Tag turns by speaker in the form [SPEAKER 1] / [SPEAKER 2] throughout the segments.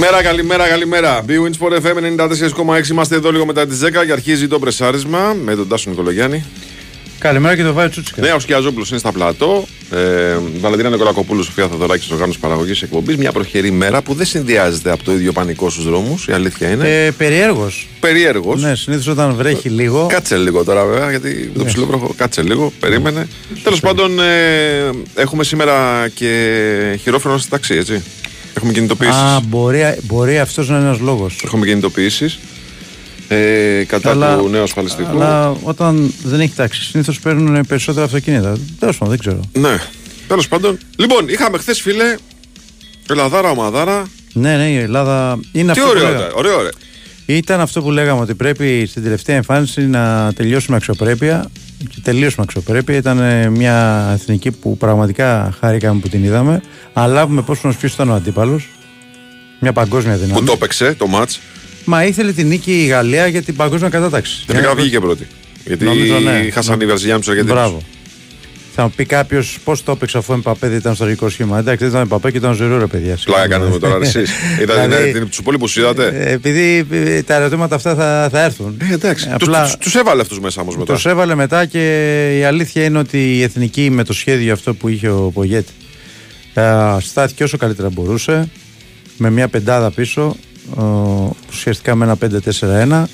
[SPEAKER 1] Καλημέρα, καλημέρα, καλημέρα. B-Wins for FM 94,6. Είμαστε εδώ λίγο μετά τις 10 και αρχίζει το πρεσάρισμα με τον Τάσο Νικολογιάννη.
[SPEAKER 2] Καλημέρα και το Βάιο Τσούτσικα.
[SPEAKER 1] Ναι, ο Σκιαζόπουλο είναι στα πλατό. Ε, Βαλεντίνα Νικολακοπούλου, Σοφία Θαδωράκη, στο οργάνωση παραγωγής εκπομπής. Μια προχερή μέρα που δεν συνδυάζεται από το ίδιο πανικό στους δρόμους. Η αλήθεια είναι.
[SPEAKER 2] Ε, Περιέργως.
[SPEAKER 1] Περίεργο.
[SPEAKER 2] Ναι, συνήθως όταν βρέχει λίγο.
[SPEAKER 1] Κάτσε λίγο τώρα, βέβαια, γιατί το
[SPEAKER 2] Ναι.
[SPEAKER 1] ψηλό κάτσε λίγο. Περίμενε. Τέλος πάντων, ε, έχουμε σήμερα και χειρόφρενο στη ταξί, έτσι. Έχουμε κινητοποιήσεις.
[SPEAKER 2] Α, μπορεί, μπορεί αυτός να είναι ένας λόγος.
[SPEAKER 1] Έχουμε κινητοποιήσεις. Ε, κατά του νέου ασφαλιστικού.
[SPEAKER 2] Αλλά όταν δεν έχει τάξη, συνήθως παίρνουν περισσότερα αυτοκίνητα. Τέλος πάντων, δεν ξέρω.
[SPEAKER 1] Ναι. Τέλος πάντων. Λοιπόν, είχαμε χθες, φίλε, Ελλαδάρα, Ομαδάρα.
[SPEAKER 2] Ναι, ναι, η Ελλάδα είναι
[SPEAKER 1] Τι
[SPEAKER 2] αυτό που
[SPEAKER 1] ωραίο,
[SPEAKER 2] λέγαμε.
[SPEAKER 1] ήταν, ωραίο, ωραίο.
[SPEAKER 2] Ήταν αυτό που λέγαμε ότι πρέπει στην τελευταία εμφάνιση να τελειώσουμε αξιοπρέπεια. Και τελείωσουμε αξιοπρέπεια. Ήταν ε, μια εθνική που πραγματικά χάρηκαμε που την είδαμε. Αλλά λάβουμε πόσο ποιο ήταν ο αντίπαλος. Μια παγκόσμια
[SPEAKER 1] Που
[SPEAKER 2] δύναμη.
[SPEAKER 1] το έπαιξε το ματ.
[SPEAKER 2] Μα ήθελε την νίκη η Γαλλία για την παγκόσμια κατάταξη.
[SPEAKER 1] Τελικά βγήκε πρώτη. Γιατί
[SPEAKER 2] Νομίζω, ναι.
[SPEAKER 1] χάσαν οι Βραζιλιάνοι του Αργεντίνου.
[SPEAKER 2] Μπράβο. Θα μου πει κάποιος πώς το έπαιξε αφού ο Εμπαπέ δεν ήταν στο αρχικό σχήμα. Εντάξει, δεν ήταν ο Εμπαπέ και ήταν ο Ζερού, ρε παιδιά.
[SPEAKER 1] Πλάκα κάνουμε τώρα εσεί. Ήταν
[SPEAKER 2] Δηλαδή,
[SPEAKER 1] τους υπόλοιπου, είδατε.
[SPEAKER 2] Ε, Επειδή ε, τα ερωτήματα αυτά θα, θα έρθουν.
[SPEAKER 1] Ε, εντάξει.
[SPEAKER 2] Ε, απλά
[SPEAKER 1] Του έβαλε αυτούς μέσα όμως μετά.
[SPEAKER 2] τους έβαλε μετά και η αλήθεια είναι ότι η εθνική με το σχέδιο αυτό που είχε ο Πογέτη ε, στάθηκε όσο καλύτερα μπορούσε. Με μια πεντάδα πίσω, ε, ουσιαστικά με ένα 5-4-1.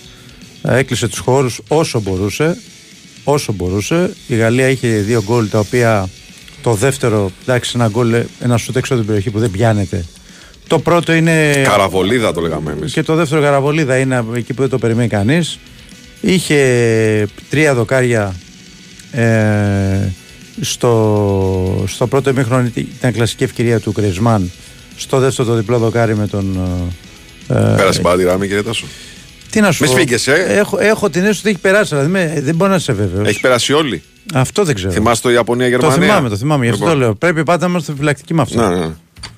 [SPEAKER 2] Ε, έκλεισε τους χώρους όσο μπορούσε όσο μπορούσε η Γαλλία είχε δύο γκολ τα οποία το δεύτερο εντάξει ένα γκολ ένα σούτ έξω από την περιοχή που δεν πιάνεται το πρώτο είναι
[SPEAKER 1] Καραβολίδα το λέγαμε εμείς.
[SPEAKER 2] και το δεύτερο καραβολίδα είναι εκεί που δεν το περιμένει κανείς είχε τρία δοκάρια ε, στο, στο πρώτο ημίχρονο ήταν κλασική ευκαιρία του Κρισμάν στο δεύτερο το διπλό δοκάρι με τον ε,
[SPEAKER 1] Πέρασε την μπάλα ράμη, κύριε Τάσο.
[SPEAKER 2] Τι να σου
[SPEAKER 1] Μη
[SPEAKER 2] πω;
[SPEAKER 1] σφίγγεσαι, ε.
[SPEAKER 2] Έχω, έχω την αίσθηση ότι έχει περάσει, αλλά δεν, με- δεν μπορώ να είσαι βέβαιο.
[SPEAKER 1] Έχει περάσει όλοι.
[SPEAKER 2] Αυτό δεν ξέρω.
[SPEAKER 1] Θυμάστε το
[SPEAKER 2] το
[SPEAKER 1] Ιαπωνία-Γερμανία.
[SPEAKER 2] θυμάμαι, το θυμάμαι. Γι' αυτό
[SPEAKER 1] Λοιπόν.
[SPEAKER 2] το λέω. Πρέπει πάντα να είμαστε φυλακτικοί με αυτό.
[SPEAKER 1] Ναι, ναι.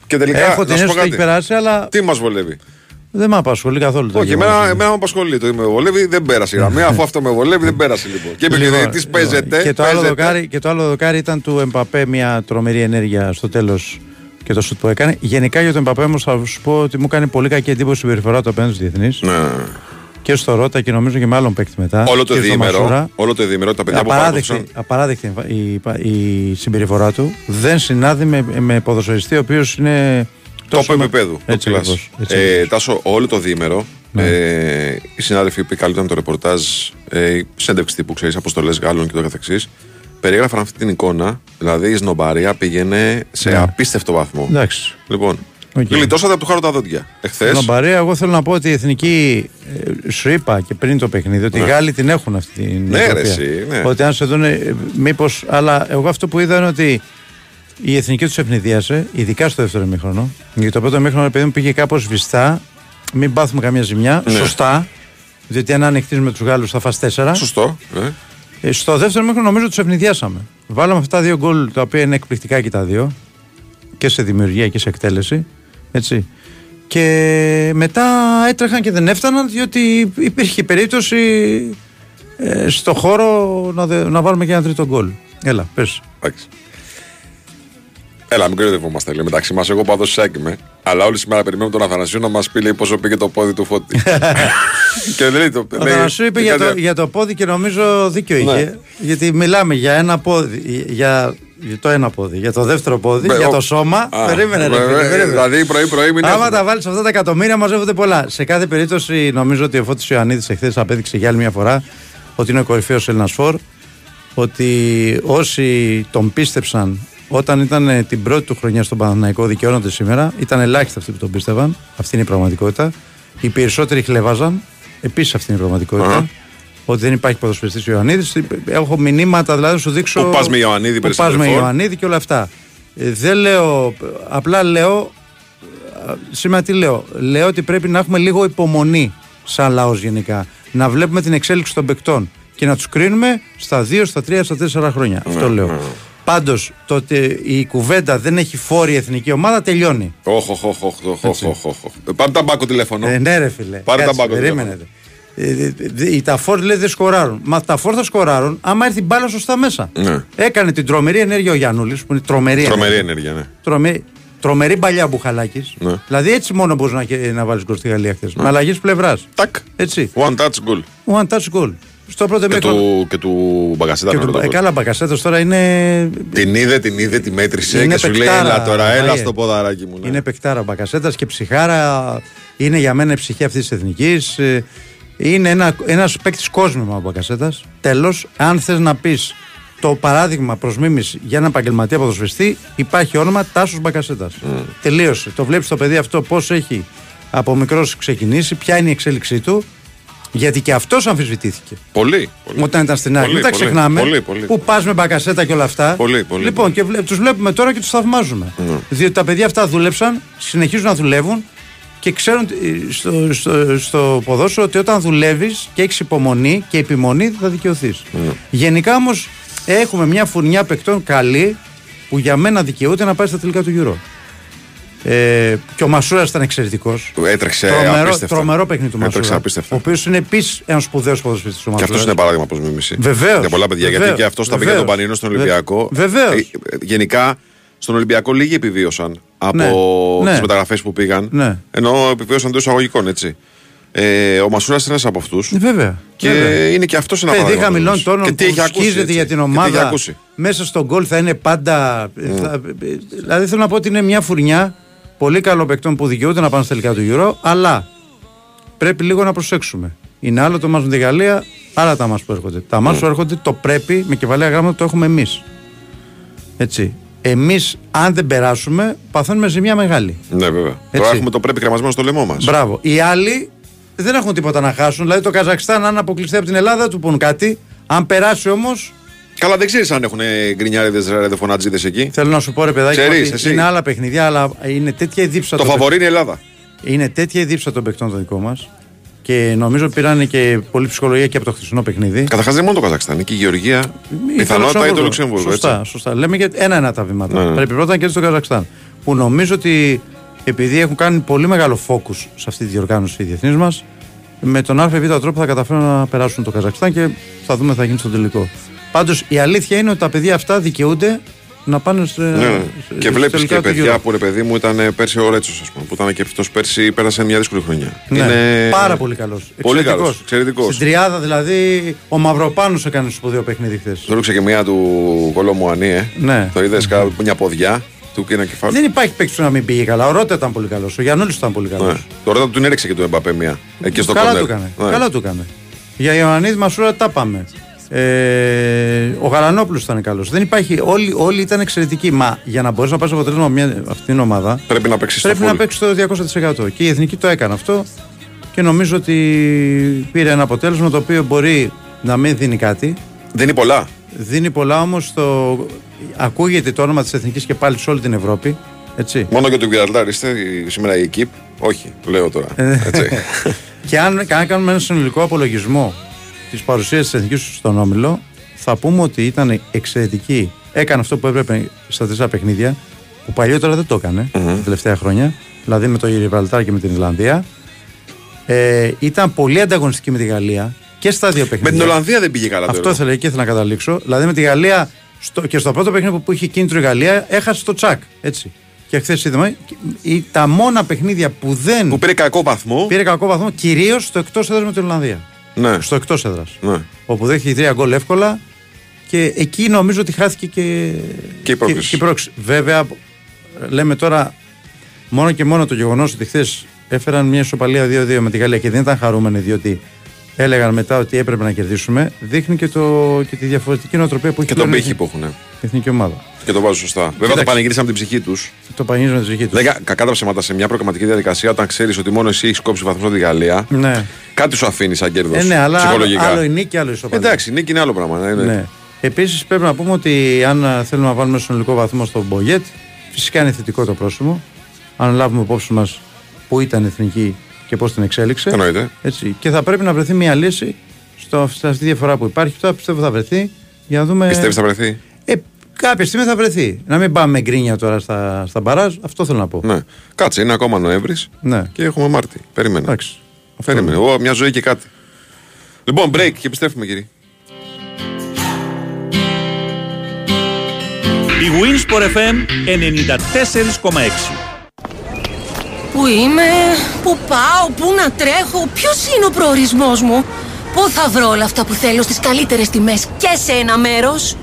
[SPEAKER 1] Και τελικά.
[SPEAKER 2] Έχω την
[SPEAKER 1] να σου πω
[SPEAKER 2] αίσθηση ότι έχει
[SPEAKER 1] κάτι.
[SPEAKER 2] περάσει, αλλά
[SPEAKER 1] Τι μας βολεύει;
[SPEAKER 2] δεν με απασχολεί καθόλου. το
[SPEAKER 1] Όχι,
[SPEAKER 2] γεγονός.
[SPEAKER 1] εμένα, εμένα με απασχολεί. Το με βολεύει, δεν πέρασε η γραμμή. Αφού αυτό με βολεύει, δεν πέρασε λοιπόν. Και
[SPEAKER 2] Λοιπόν,
[SPEAKER 1] επειδή τη
[SPEAKER 2] λοιπόν,
[SPEAKER 1] παίζεται.
[SPEAKER 2] Και το, άλλο
[SPEAKER 1] παίζεται.
[SPEAKER 2] δοκάρι, και το άλλο δοκάρι ήταν του Εμπαπέ μια τρομερή ενέργεια στο τέλος και το σουτ που έκανε. Γενικά για τον Εμπαπέ όμως θα σου πω ότι μου κάνει πολύ κακή εντύπωση η συμπεριφορά του απέναντι στους διεθνείς.
[SPEAKER 1] Ναι.
[SPEAKER 2] Και στο Ρότα και νομίζω και με άλλον παίκτη μετά.
[SPEAKER 1] Όλο το
[SPEAKER 2] και στο Μασούρα.
[SPEAKER 1] διήμερο. Όλο το διήμερο τα παιδιά που
[SPEAKER 2] Απαράδεκτη,
[SPEAKER 1] πάτωσαν.
[SPEAKER 2] απαράδεκτη η, η συμπεριφορά του δεν συνάδει με, με ποδοσφαιριστή ο οποίος είναι.
[SPEAKER 1] Το
[SPEAKER 2] τόσο-
[SPEAKER 1] επίπεδου.
[SPEAKER 2] Έτσι
[SPEAKER 1] το
[SPEAKER 2] ακριβώς,
[SPEAKER 1] κλάσ.
[SPEAKER 2] έτσι
[SPEAKER 1] Ε,
[SPEAKER 2] ακριβώς.
[SPEAKER 1] Τάσο, όλο το διήμερο.
[SPEAKER 2] Ναι.
[SPEAKER 1] Ε, οι συνάδελφοι που καλύπτουν το ρεπορτάζ, ε, η συνέντευξη τύπου, ξέρεις, αποστολές Γάλλων και το καθεξής, περιέγραφαν αυτή την εικόνα. Δηλαδή η σνομπαρία πήγαινε σε
[SPEAKER 2] Ναι.
[SPEAKER 1] απίστευτο βαθμό.
[SPEAKER 2] Εντάξει.
[SPEAKER 1] Λοιπόν,
[SPEAKER 2] Οκ.
[SPEAKER 1] γλιτώσατε από του χάρου τα δόντια. Εχθές.
[SPEAKER 2] Στον Παρέα, εγώ θέλω να πω ότι η εθνική. Ε, σου είπα και πριν το παιχνίδι ότι οι Γάλλοι την έχουν αυτή την.
[SPEAKER 1] Ναι, ρε,
[SPEAKER 2] νοοτροπία.
[SPEAKER 1] εσύ, ναι.
[SPEAKER 2] Ότι αν σε δουν. Μήπως. Αλλά εγώ αυτό που είδα είναι ότι η εθνική τους αιφνιδίασε, ειδικά στο δεύτερο ημίχρονο. Γιατί το πρώτο ημίχρονο, παιδί μου, πήγε κάπως σβηστά. Μην πάθουμε καμία ζημιά.
[SPEAKER 1] Ναι.
[SPEAKER 2] Σωστά. Διότι αν ανοιχτείς με τους Γάλλους θα φας τέσσερα.
[SPEAKER 1] Σωστό. Ε.
[SPEAKER 2] Ε, Στο δεύτερο μήχρονο νομίζω τους ευνηδιάσαμε. Βάλαμε αυτά τα δύο γκολ τα οποία είναι εκπληκτικά και τα δύο. Και σε δημιουργία και σε εκτέλεση. Έτσι. Και μετά έτρεχαν και δεν έφταναν διότι υπήρχε περίπτωση ε, στο χώρο να, δε- να βάλουμε και ένα τρίτο γκολ. Έλα, πες.
[SPEAKER 1] Εντάξει. Έλα, μην κορυδευόμαστε λέει, μεταξύ μας. Εγώ παδό σάκι είμαι. Αλλά όλη σήμερα περιμένουμε τον Αθανασίου να μας πει λέει, πόσο πήγε το πόδι του φώτη. και δεν λέει το.
[SPEAKER 2] Ο
[SPEAKER 1] λέει,
[SPEAKER 2] Θανασίου είπε για το,
[SPEAKER 1] κάτι-
[SPEAKER 2] για το πόδι και νομίζω δίκιο
[SPEAKER 1] Ναι.
[SPEAKER 2] είχε. Γιατί μιλάμε για ένα πόδι, για, για το ένα πόδι, για το δεύτερο πόδι,
[SPEAKER 1] Βε-
[SPEAKER 2] για
[SPEAKER 1] ο-
[SPEAKER 2] το σώμα.
[SPEAKER 1] Α,
[SPEAKER 2] περίμενε, ρε,
[SPEAKER 1] βέβαια,
[SPEAKER 2] φίλε, περίμενε.
[SPEAKER 1] Δηλαδή πρωί-πρωί μην
[SPEAKER 2] Άμα
[SPEAKER 1] έχουμε.
[SPEAKER 2] τα βάλεις αυτά τα εκατομμύρια, μαζεύονται πολλά. Σε κάθε περίπτωση, νομίζω ότι ο Φώτης Ιωαννίδης εχθές απέδειξε για άλλη μια φορά ότι είναι ο κορυφαίος Έλληνας φόρ. Ότι όσοι τον πίστεψαν όταν ήταν ε, την πρώτη του χρονιά στον Παναθηναϊκό δικαιώνονται σήμερα. Ήταν ελάχιστοι αυτοί που τον πίστευαν. Αυτή είναι η πραγματικότητα. Οι περισσότεροι χλεβάζαν. Επίσης αυτή είναι η πραγματικότητα.
[SPEAKER 1] Αχα.
[SPEAKER 2] Ότι δεν υπάρχει ποδοσφαιριστής Ιωαννίδης. Έχω μηνύματα, δηλαδή να σου δείξω.
[SPEAKER 1] Που πας με Ιωαννίδη,
[SPEAKER 2] Που πας με
[SPEAKER 1] περισσότερο.
[SPEAKER 2] Ιωαννίδη και όλα αυτά. Ε, δεν λέω. Απλά λέω Σήμερα τι λέω. Λέω ότι πρέπει να έχουμε λίγο υπομονή σαν λαός γενικά. Να βλέπουμε την εξέλιξη των παικτών και να τους κρίνουμε στα 2, στα 3, στα 4 χρόνια. Αυτό λέω. Πάντως, το ότι η κουβέντα δεν έχει φόρη η εθνική ομάδα τελειώνει.
[SPEAKER 1] Όχ, όχ, όχ, όχ, όχ, όχ, όχ, όχ. Πάρε τα μπάκο τηλέφωνο.
[SPEAKER 2] Ε, ναι, ρε φίλε.
[SPEAKER 1] Πάρε τα
[SPEAKER 2] Κάτσε,
[SPEAKER 1] μπάκο
[SPEAKER 2] περίμενε. Ε, δε- δε- Οι ταφόρ λέει δεν σκοράρουν. Μα τα φόρ θα σκοράρουν άμα έρθει η μπάλα σωστά μέσα.
[SPEAKER 1] Ναι.
[SPEAKER 2] Έκανε την τρομερή ενέργεια ο Γιάννουλης, που είναι τρομερή,
[SPEAKER 1] Τρομερή
[SPEAKER 2] ενέργεια.
[SPEAKER 1] ενέργεια, ναι.
[SPEAKER 2] Τρομερή. Τρομερή παλιά μπουχαλάκης.
[SPEAKER 1] Ναι.
[SPEAKER 2] Δηλαδή έτσι μόνο μπορείς να, να βάλεις γκολ στη Γαλλία χθες. Με αλλαγή πλευράς.
[SPEAKER 1] Τάκ.
[SPEAKER 2] Έτσι.
[SPEAKER 1] One touch goal.
[SPEAKER 2] One touch goal. Στο πρώτο
[SPEAKER 1] Και
[SPEAKER 2] ημίχρονο.
[SPEAKER 1] του, και του Μπαγκασέτα.
[SPEAKER 2] Και
[SPEAKER 1] με
[SPEAKER 2] του,
[SPEAKER 1] ρωτώ
[SPEAKER 2] ε,
[SPEAKER 1] πώς.
[SPEAKER 2] καλά, Μπακασέτο τώρα είναι.
[SPEAKER 1] Την είδε, την είδε, τη μέτρησε
[SPEAKER 2] Είναι
[SPEAKER 1] και σου λέει:
[SPEAKER 2] παικτάρα,
[SPEAKER 1] Έλα τώρα, έλα
[SPEAKER 2] Μαριέ.
[SPEAKER 1] στο ποδαράκι μου. ναι».
[SPEAKER 2] Είναι παικτάρα ο Μπακασέτα και ψυχάρα. Είναι για μένα η ψυχή αυτής της εθνικής. Είναι ένα ένας παίκτης κόσμημα ο Μπακασέτας. Τέλος, αν θες να πεις το παράδειγμα προς μίμηση για έναν επαγγελματία ποδοσφαιριστή, υπάρχει όνομα Τάσος Μπακασέτας. Τελείωσε. Το βλέπεις το παιδί αυτό πώς έχει από μικρός ξεκινήσει, ποια είναι η εξέλιξή του. Γιατί και αυτός αμφισβητήθηκε.
[SPEAKER 1] Πολύ. πολύ.
[SPEAKER 2] Όταν ήταν στην ΑΕΚ.
[SPEAKER 1] Πολύ,
[SPEAKER 2] Μην τα
[SPEAKER 1] πολύ,
[SPEAKER 2] ξεχνάμε.
[SPEAKER 1] πολύ, πολύ.
[SPEAKER 2] Που πας με μπακασέτα και όλα αυτά.
[SPEAKER 1] Πολύ, πολύ,
[SPEAKER 2] Λοιπόν,
[SPEAKER 1] πολύ.
[SPEAKER 2] και τους βλέπουμε τώρα και τους θαυμάζουμε. Διότι τα παιδιά αυτά δούλεψαν, συνεχίζουν να δουλεύουν και ξέρουν ε, στο, στο, στο ποδόσφαιρο ότι όταν δουλεύεις και έχεις υπομονή και επιμονή θα δικαιωθείς. Γενικά όμως έχουμε μια φουρνιά παικτών καλή που για μένα δικαιούται να πάει στα τελικά του Euro. Ε, και ο Μασούρας ήταν εξαιρετικός.
[SPEAKER 1] Έτρεξε
[SPEAKER 2] Τρομερό,
[SPEAKER 1] απίστευτα.
[SPEAKER 2] τρομερό παιχνίδι του
[SPEAKER 1] Έτρεξε
[SPEAKER 2] Μασούρα.
[SPEAKER 1] απίστευτα.
[SPEAKER 2] Ο οποίος είναι επίσης ένας σπουδαίος ποδοσφαιριστής του
[SPEAKER 1] Και αυτός είναι παράδειγμα προ μίμηση.
[SPEAKER 2] Βεβαίως,
[SPEAKER 1] Για πολλά παιδιά.
[SPEAKER 2] βεβαίως,
[SPEAKER 1] γιατί και αυτός τα πήγε
[SPEAKER 2] βεβαίως.
[SPEAKER 1] τον Πανίνο στον
[SPEAKER 2] Βε-
[SPEAKER 1] Ολυμπιακό.
[SPEAKER 2] βεβαίως.
[SPEAKER 1] Ε, ε, Γενικά στον Ολυμπιακό λίγοι επιβίωσαν από
[SPEAKER 2] Ναι,
[SPEAKER 1] τις
[SPEAKER 2] ναι.
[SPEAKER 1] μεταγραφές που πήγαν.
[SPEAKER 2] Ναι.
[SPEAKER 1] Ενώ επιβίωσαν εντός εισαγωγικών, έτσι. Ε, ο Μασούρας είναι ένας από αυτούς.
[SPEAKER 2] Βέβαια.
[SPEAKER 1] Και
[SPEAKER 2] βέβαια.
[SPEAKER 1] είναι και αυτός ένα
[SPEAKER 2] Παιδί
[SPEAKER 1] παράδειγμα.
[SPEAKER 2] χαμηλών
[SPEAKER 1] προς μίμηση.
[SPEAKER 2] τόνων
[SPEAKER 1] Και τι
[SPEAKER 2] που
[SPEAKER 1] έχει ακούσει.
[SPEAKER 2] σκίζεται
[SPEAKER 1] έτσι.
[SPEAKER 2] για την
[SPEAKER 1] Και τι έχει
[SPEAKER 2] ομάδα.
[SPEAKER 1] ακούσει.
[SPEAKER 2] Μέσα στον γκολ θα είναι πάντα. θα- δηλαδή θέλω να πω ότι είναι μια φουρνιά πολύ καλών παικτών που δικαιούνται να πάνε στα τελικά του Euro, αλλά πρέπει λίγο να προσέξουμε. Είναι άλλο το μάτς με τη Γαλλία, άλλα τα μάτς που έρχονται. Τα μάτς που έρχονται το πρέπει με κεφαλαία γράμματα το έχουμε εμείς. Έτσι. Εμείς, αν δεν περάσουμε, παθαίνουμε ζημιά μεγάλη.
[SPEAKER 1] Ναι, βέβαια. Τώρα
[SPEAKER 2] Έτσι.
[SPEAKER 1] έχουμε το πρέπει κρεμασμένο στο λαιμό μας.
[SPEAKER 2] Μπράβο. Οι άλλοι δεν έχουν τίποτα να χάσουν. Δηλαδή το Καζακστάν, αν αποκλειστεί από την Ελλάδα, δεν του πούν κάτι. Αν περάσει όμως,
[SPEAKER 1] Καλά, δεν ξέρεις αν έχουν γκρινιάριδες ρεδεφωνατζίδε εκεί.
[SPEAKER 2] θέλω να σου πω ρε παιδάκι,
[SPEAKER 1] Ξέρεις,
[SPEAKER 2] ότι
[SPEAKER 1] εσύ.
[SPEAKER 2] είναι άλλα παιχνιδιά, αλλά είναι τέτοια η δίψα
[SPEAKER 1] Το
[SPEAKER 2] των
[SPEAKER 1] φαβορή είναι η Ελλάδα.
[SPEAKER 2] παιχ- Είναι τέτοια η δίψα των παιχτών των δικών μας. Και νομίζω πήραν και πολλή ψυχολογία και από το χθεσινό παιχνίδι.
[SPEAKER 1] Καταρχάς δεν είναι μόνο το Καζακστάν, είναι και η Γεωργία.
[SPEAKER 2] Ή
[SPEAKER 1] Πιθανότητα ή το Λουξεμβούργο.
[SPEAKER 2] Σωστά,
[SPEAKER 1] έτσι.
[SPEAKER 2] σωστά. Λέμε για ένα-ένα τα βήματα.
[SPEAKER 1] Ναι, ναι.
[SPEAKER 2] Πρέπει πρώτα να κερδίσει το Καζακστάν. Που νομίζω ότι επειδή έχουν κάνει πολύ μεγάλο focus σε αυτή τη διοργάνωση οι διεθνείς μας, με τον ΑΒ τρόπο θα καταφέρουν να περάσουν το Καζακστάν και θα δούμε τι θα γίνει στο τελικό. Πάντως η αλήθεια είναι ότι τα παιδιά αυτά δικαιούνται να πάνε σε.
[SPEAKER 1] Ναι, ναι.
[SPEAKER 2] σε-
[SPEAKER 1] Και
[SPEAKER 2] στα
[SPEAKER 1] βλέπεις
[SPEAKER 2] τελικά
[SPEAKER 1] και
[SPEAKER 2] του
[SPEAKER 1] παιδιά
[SPEAKER 2] Euro.
[SPEAKER 1] που ρε παιδί μου ήταν ε, πέρσι ο Ρέτσος, ας πούμε, που ήταν και αυτός πέρσι, πέρασε μια δύσκολη χρονιά.
[SPEAKER 2] Ναι,
[SPEAKER 1] Είναι
[SPEAKER 2] πάρα πολύ καλός.
[SPEAKER 1] Πολύ καλός, εξαιρετικός.
[SPEAKER 2] Στην τριάδα δηλαδή, ο Μαυροπάνος έκανε σπουδαίο παιχνίδι χθες.
[SPEAKER 1] Το έριξε και μια του Κολόμουανί, ε.
[SPEAKER 2] Ναι.
[SPEAKER 1] Το είδες μια ποδιά του και ένα κεφάλι.
[SPEAKER 2] Δεν υπάρχει παίκτης που να μην πήγε καλά. Ο Ρότα ήταν πολύ καλός. Ο Γιαννούλης ήταν πολύ καλός.
[SPEAKER 1] Ναι. Τώρα του την έριξε και του Εμπαπέ μια. Εκεί στο
[SPEAKER 2] Καλά
[SPEAKER 1] κόρνερ.
[SPEAKER 2] του έκανε.
[SPEAKER 1] Ναι.
[SPEAKER 2] Καλά του έκανε. Για Ιωαννίδη Μασούρα τα πάμε. Ε, ο Γαλανόπουλος ήταν καλός. Δεν υπάρχει. Όλοι, όλοι ήταν εξαιρετικοί. Μα για να μπορέσει να πάρει αποτέλεσμα με μια, αυτή την ομάδα,
[SPEAKER 1] Πρέπει να παίξεις στο
[SPEAKER 2] πρέπει να
[SPEAKER 1] full.
[SPEAKER 2] παίξεις το 200%. Και η εθνική το έκανε αυτό. Και νομίζω ότι πήρε ένα αποτέλεσμα το οποίο μπορεί να μην δίνει κάτι.
[SPEAKER 1] Δεν είναι πολλά.
[SPEAKER 2] Δίνει πολλά όμως. Το... Ακούγεται το όνομα της εθνικής και πάλι σε όλη την Ευρώπη. Έτσι.
[SPEAKER 1] Μόνο για τον Γκυραλτάρ είστε η- σήμερα η εκείπ. Όχι, λέω τώρα.
[SPEAKER 2] Ε,
[SPEAKER 1] Έτσι.
[SPEAKER 2] Και αν, και αν κάνουμε ένα συνολικό απολογισμό της παρουσίας της εθνικής στον Όμιλο, θα πούμε ότι ήταν εξαιρετική. Έκανε αυτό που έπρεπε στα τέσσερα παιχνίδια, που παλιότερα δεν το έκανε τα τελευταία χρόνια, δηλαδή με το Γιβραλτάρ και με την Ιρλανδία. Ε, ήταν πολύ ανταγωνιστική με τη Γαλλία και στα δύο
[SPEAKER 1] Με
[SPEAKER 2] παιχνίδια.
[SPEAKER 1] την Ολλανδία δεν πήγε καλά.
[SPEAKER 2] Αυτό
[SPEAKER 1] τώρα.
[SPEAKER 2] ήθελα και ήθελα να καταλήξω. Δηλαδή με τη Γαλλία στο, και στο πρώτο παιχνίδι που είχε κίνητρο η Γαλλία έχασε το τσακ. Έτσι. Και χθες είδαμε η- τα μόνα παιχνίδια που δεν
[SPEAKER 1] Που πήρε κακό βαθμό.
[SPEAKER 2] πήρε κακό βαθμό κυρίως στο εκτός έδρας με την Ολλανδία.
[SPEAKER 1] Ναι.
[SPEAKER 2] Στο εκτός έδρας.
[SPEAKER 1] ναι.
[SPEAKER 2] Όπου δέχτηκε τρία γκολ εύκολα και εκεί νομίζω ότι χάθηκε και,
[SPEAKER 1] Και η πρόκριση.
[SPEAKER 2] και η πρόκριση. Βέβαια, λέμε τώρα μόνο και μόνο το γεγονός ότι χθες έφεραν μια ισοπαλία 2-2 με τη Γαλλία και δεν ήταν χαρούμενοι διότι έλεγαν μετά ότι έπρεπε να κερδίσουμε, δείχνει και, το, και τη διαφορετική νοοτροπία που έχει
[SPEAKER 1] Και τον
[SPEAKER 2] πλέον η
[SPEAKER 1] πύχη που έχουν.
[SPEAKER 2] η εθνική ομάδα.
[SPEAKER 1] Και το βάζω σωστά. Βέβαια το
[SPEAKER 2] Κοίταξε.
[SPEAKER 1] πανηγύρισαν την ψυχή τους.
[SPEAKER 2] Το πανηγύρισμα τη ψυχή τους.
[SPEAKER 1] Λέγα κακά τα ψέματα σε μια προγραμματική διαδικασία όταν ξέρεις ότι μόνο εσύ έχεις κόψει βαθμό από τη Γαλλία.
[SPEAKER 2] Ναι.
[SPEAKER 1] Κάτι σου αφήνει σαν κέρδος.
[SPEAKER 2] Ε, ναι, αλλά άλλο,
[SPEAKER 1] ψυχολογικά.
[SPEAKER 2] άλλο η νίκη, άλλο η ισοπαλία.
[SPEAKER 1] Εντάξει, νίκη είναι άλλο πράγμα. Ναι, ναι.
[SPEAKER 2] Ναι. Επίσης πρέπει να πούμε ότι αν α, θέλουμε να βάλουμε συνολικό βαθμό στον Μπογιέτ, φυσικά είναι θετικό το πρόσημο. Αν λάβουμε υπόψη μας που ήταν εθνική και πώς την εξέλιξε.
[SPEAKER 1] Εννοείται.
[SPEAKER 2] Έτσι. Και θα πρέπει να βρεθεί μια λύση στο, σε αυτή τη διαφορά που υπάρχει. Τώρα πιστεύω θα βρεθεί για να δούμε.
[SPEAKER 1] Πιστεύεις θα βρεθεί;
[SPEAKER 2] Ε, κάποια στιγμή θα βρεθεί. Να μην πάμε με γκρίνια τώρα στα, στα μπαράζ. Αυτό θέλω να πω.
[SPEAKER 1] Ναι. Κάτσε, είναι ακόμα Νοέμβρης
[SPEAKER 2] Ναι.
[SPEAKER 1] και έχουμε Μάρτι. Περίμενε.
[SPEAKER 2] Εντάξει. Αυτό
[SPEAKER 1] Περίμενε. Εγώ, μια ζωή και κάτι. Λοιπόν, break και επιστρέφουμε, κύριε.
[SPEAKER 3] Η Winsport FM 94,6
[SPEAKER 4] Πού είμαι, πού πάω, πού να τρέχω, ποιος είναι ο προορισμός μου; Πού θα βρω όλα αυτά που θέλω στις καλύτερες τιμές και σε ένα μέρος;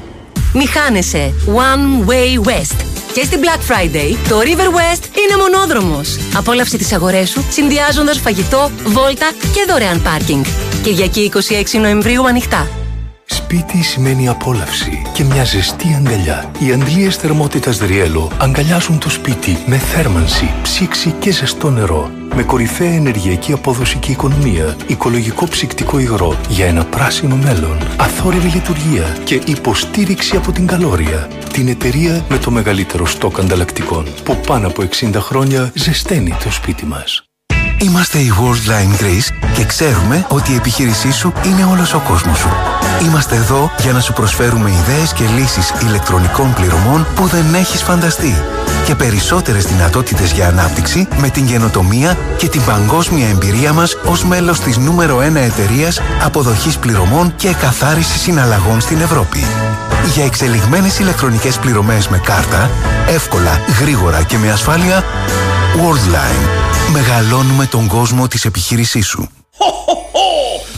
[SPEAKER 4] Μη χάνεσαι One Way West και στην Black Friday το River West είναι μονόδρομος. Απόλαυσε τις αγορές σου συνδυάζοντας φαγητό, βόλτα και δωρεάν πάρκινγκ. Κυριακή 26 Νοεμβρίου ανοιχτά.
[SPEAKER 5] Σπίτι σημαίνει απόλαυση και μια ζεστή αγκαλιά. Οι αντλίες θερμότητας Δριέλο αγκαλιάζουν το σπίτι με θέρμανση, ψήξη και ζεστό νερό. Με κορυφαία ενεργειακή απόδοση και οικονομία, οικολογικό ψυκτικό υγρό για ένα πράσινο μέλλον, αθόρυβη λειτουργία και υποστήριξη από την Καλόρια. Την εταιρεία με το μεγαλύτερο στόκ ανταλλακτικών που πάνω από 60 χρόνια ζεσταίνει το σπίτι μας.
[SPEAKER 6] Είμαστε η Worldline Greece και ξέρουμε ότι η επιχείρησή σου είναι όλος ο κόσμος σου. Είμαστε εδώ για να σου προσφέρουμε ιδέες και λύσεις ηλεκτρονικών πληρωμών που δεν έχεις φανταστεί και περισσότερες δυνατότητες για ανάπτυξη με την καινοτομία και την παγκόσμια εμπειρία μας ως μέλος της νούμερο 1 εταιρείας αποδοχής πληρωμών και καθάρισης συναλλαγών στην Ευρώπη. Για εξελιγμένες ηλεκτρονικές πληρωμές με κάρτα, εύκολα, γρήγορα και με ασφάλεια, Worldline. Μεγαλώνουμε τον κόσμο της επιχείρησής σου.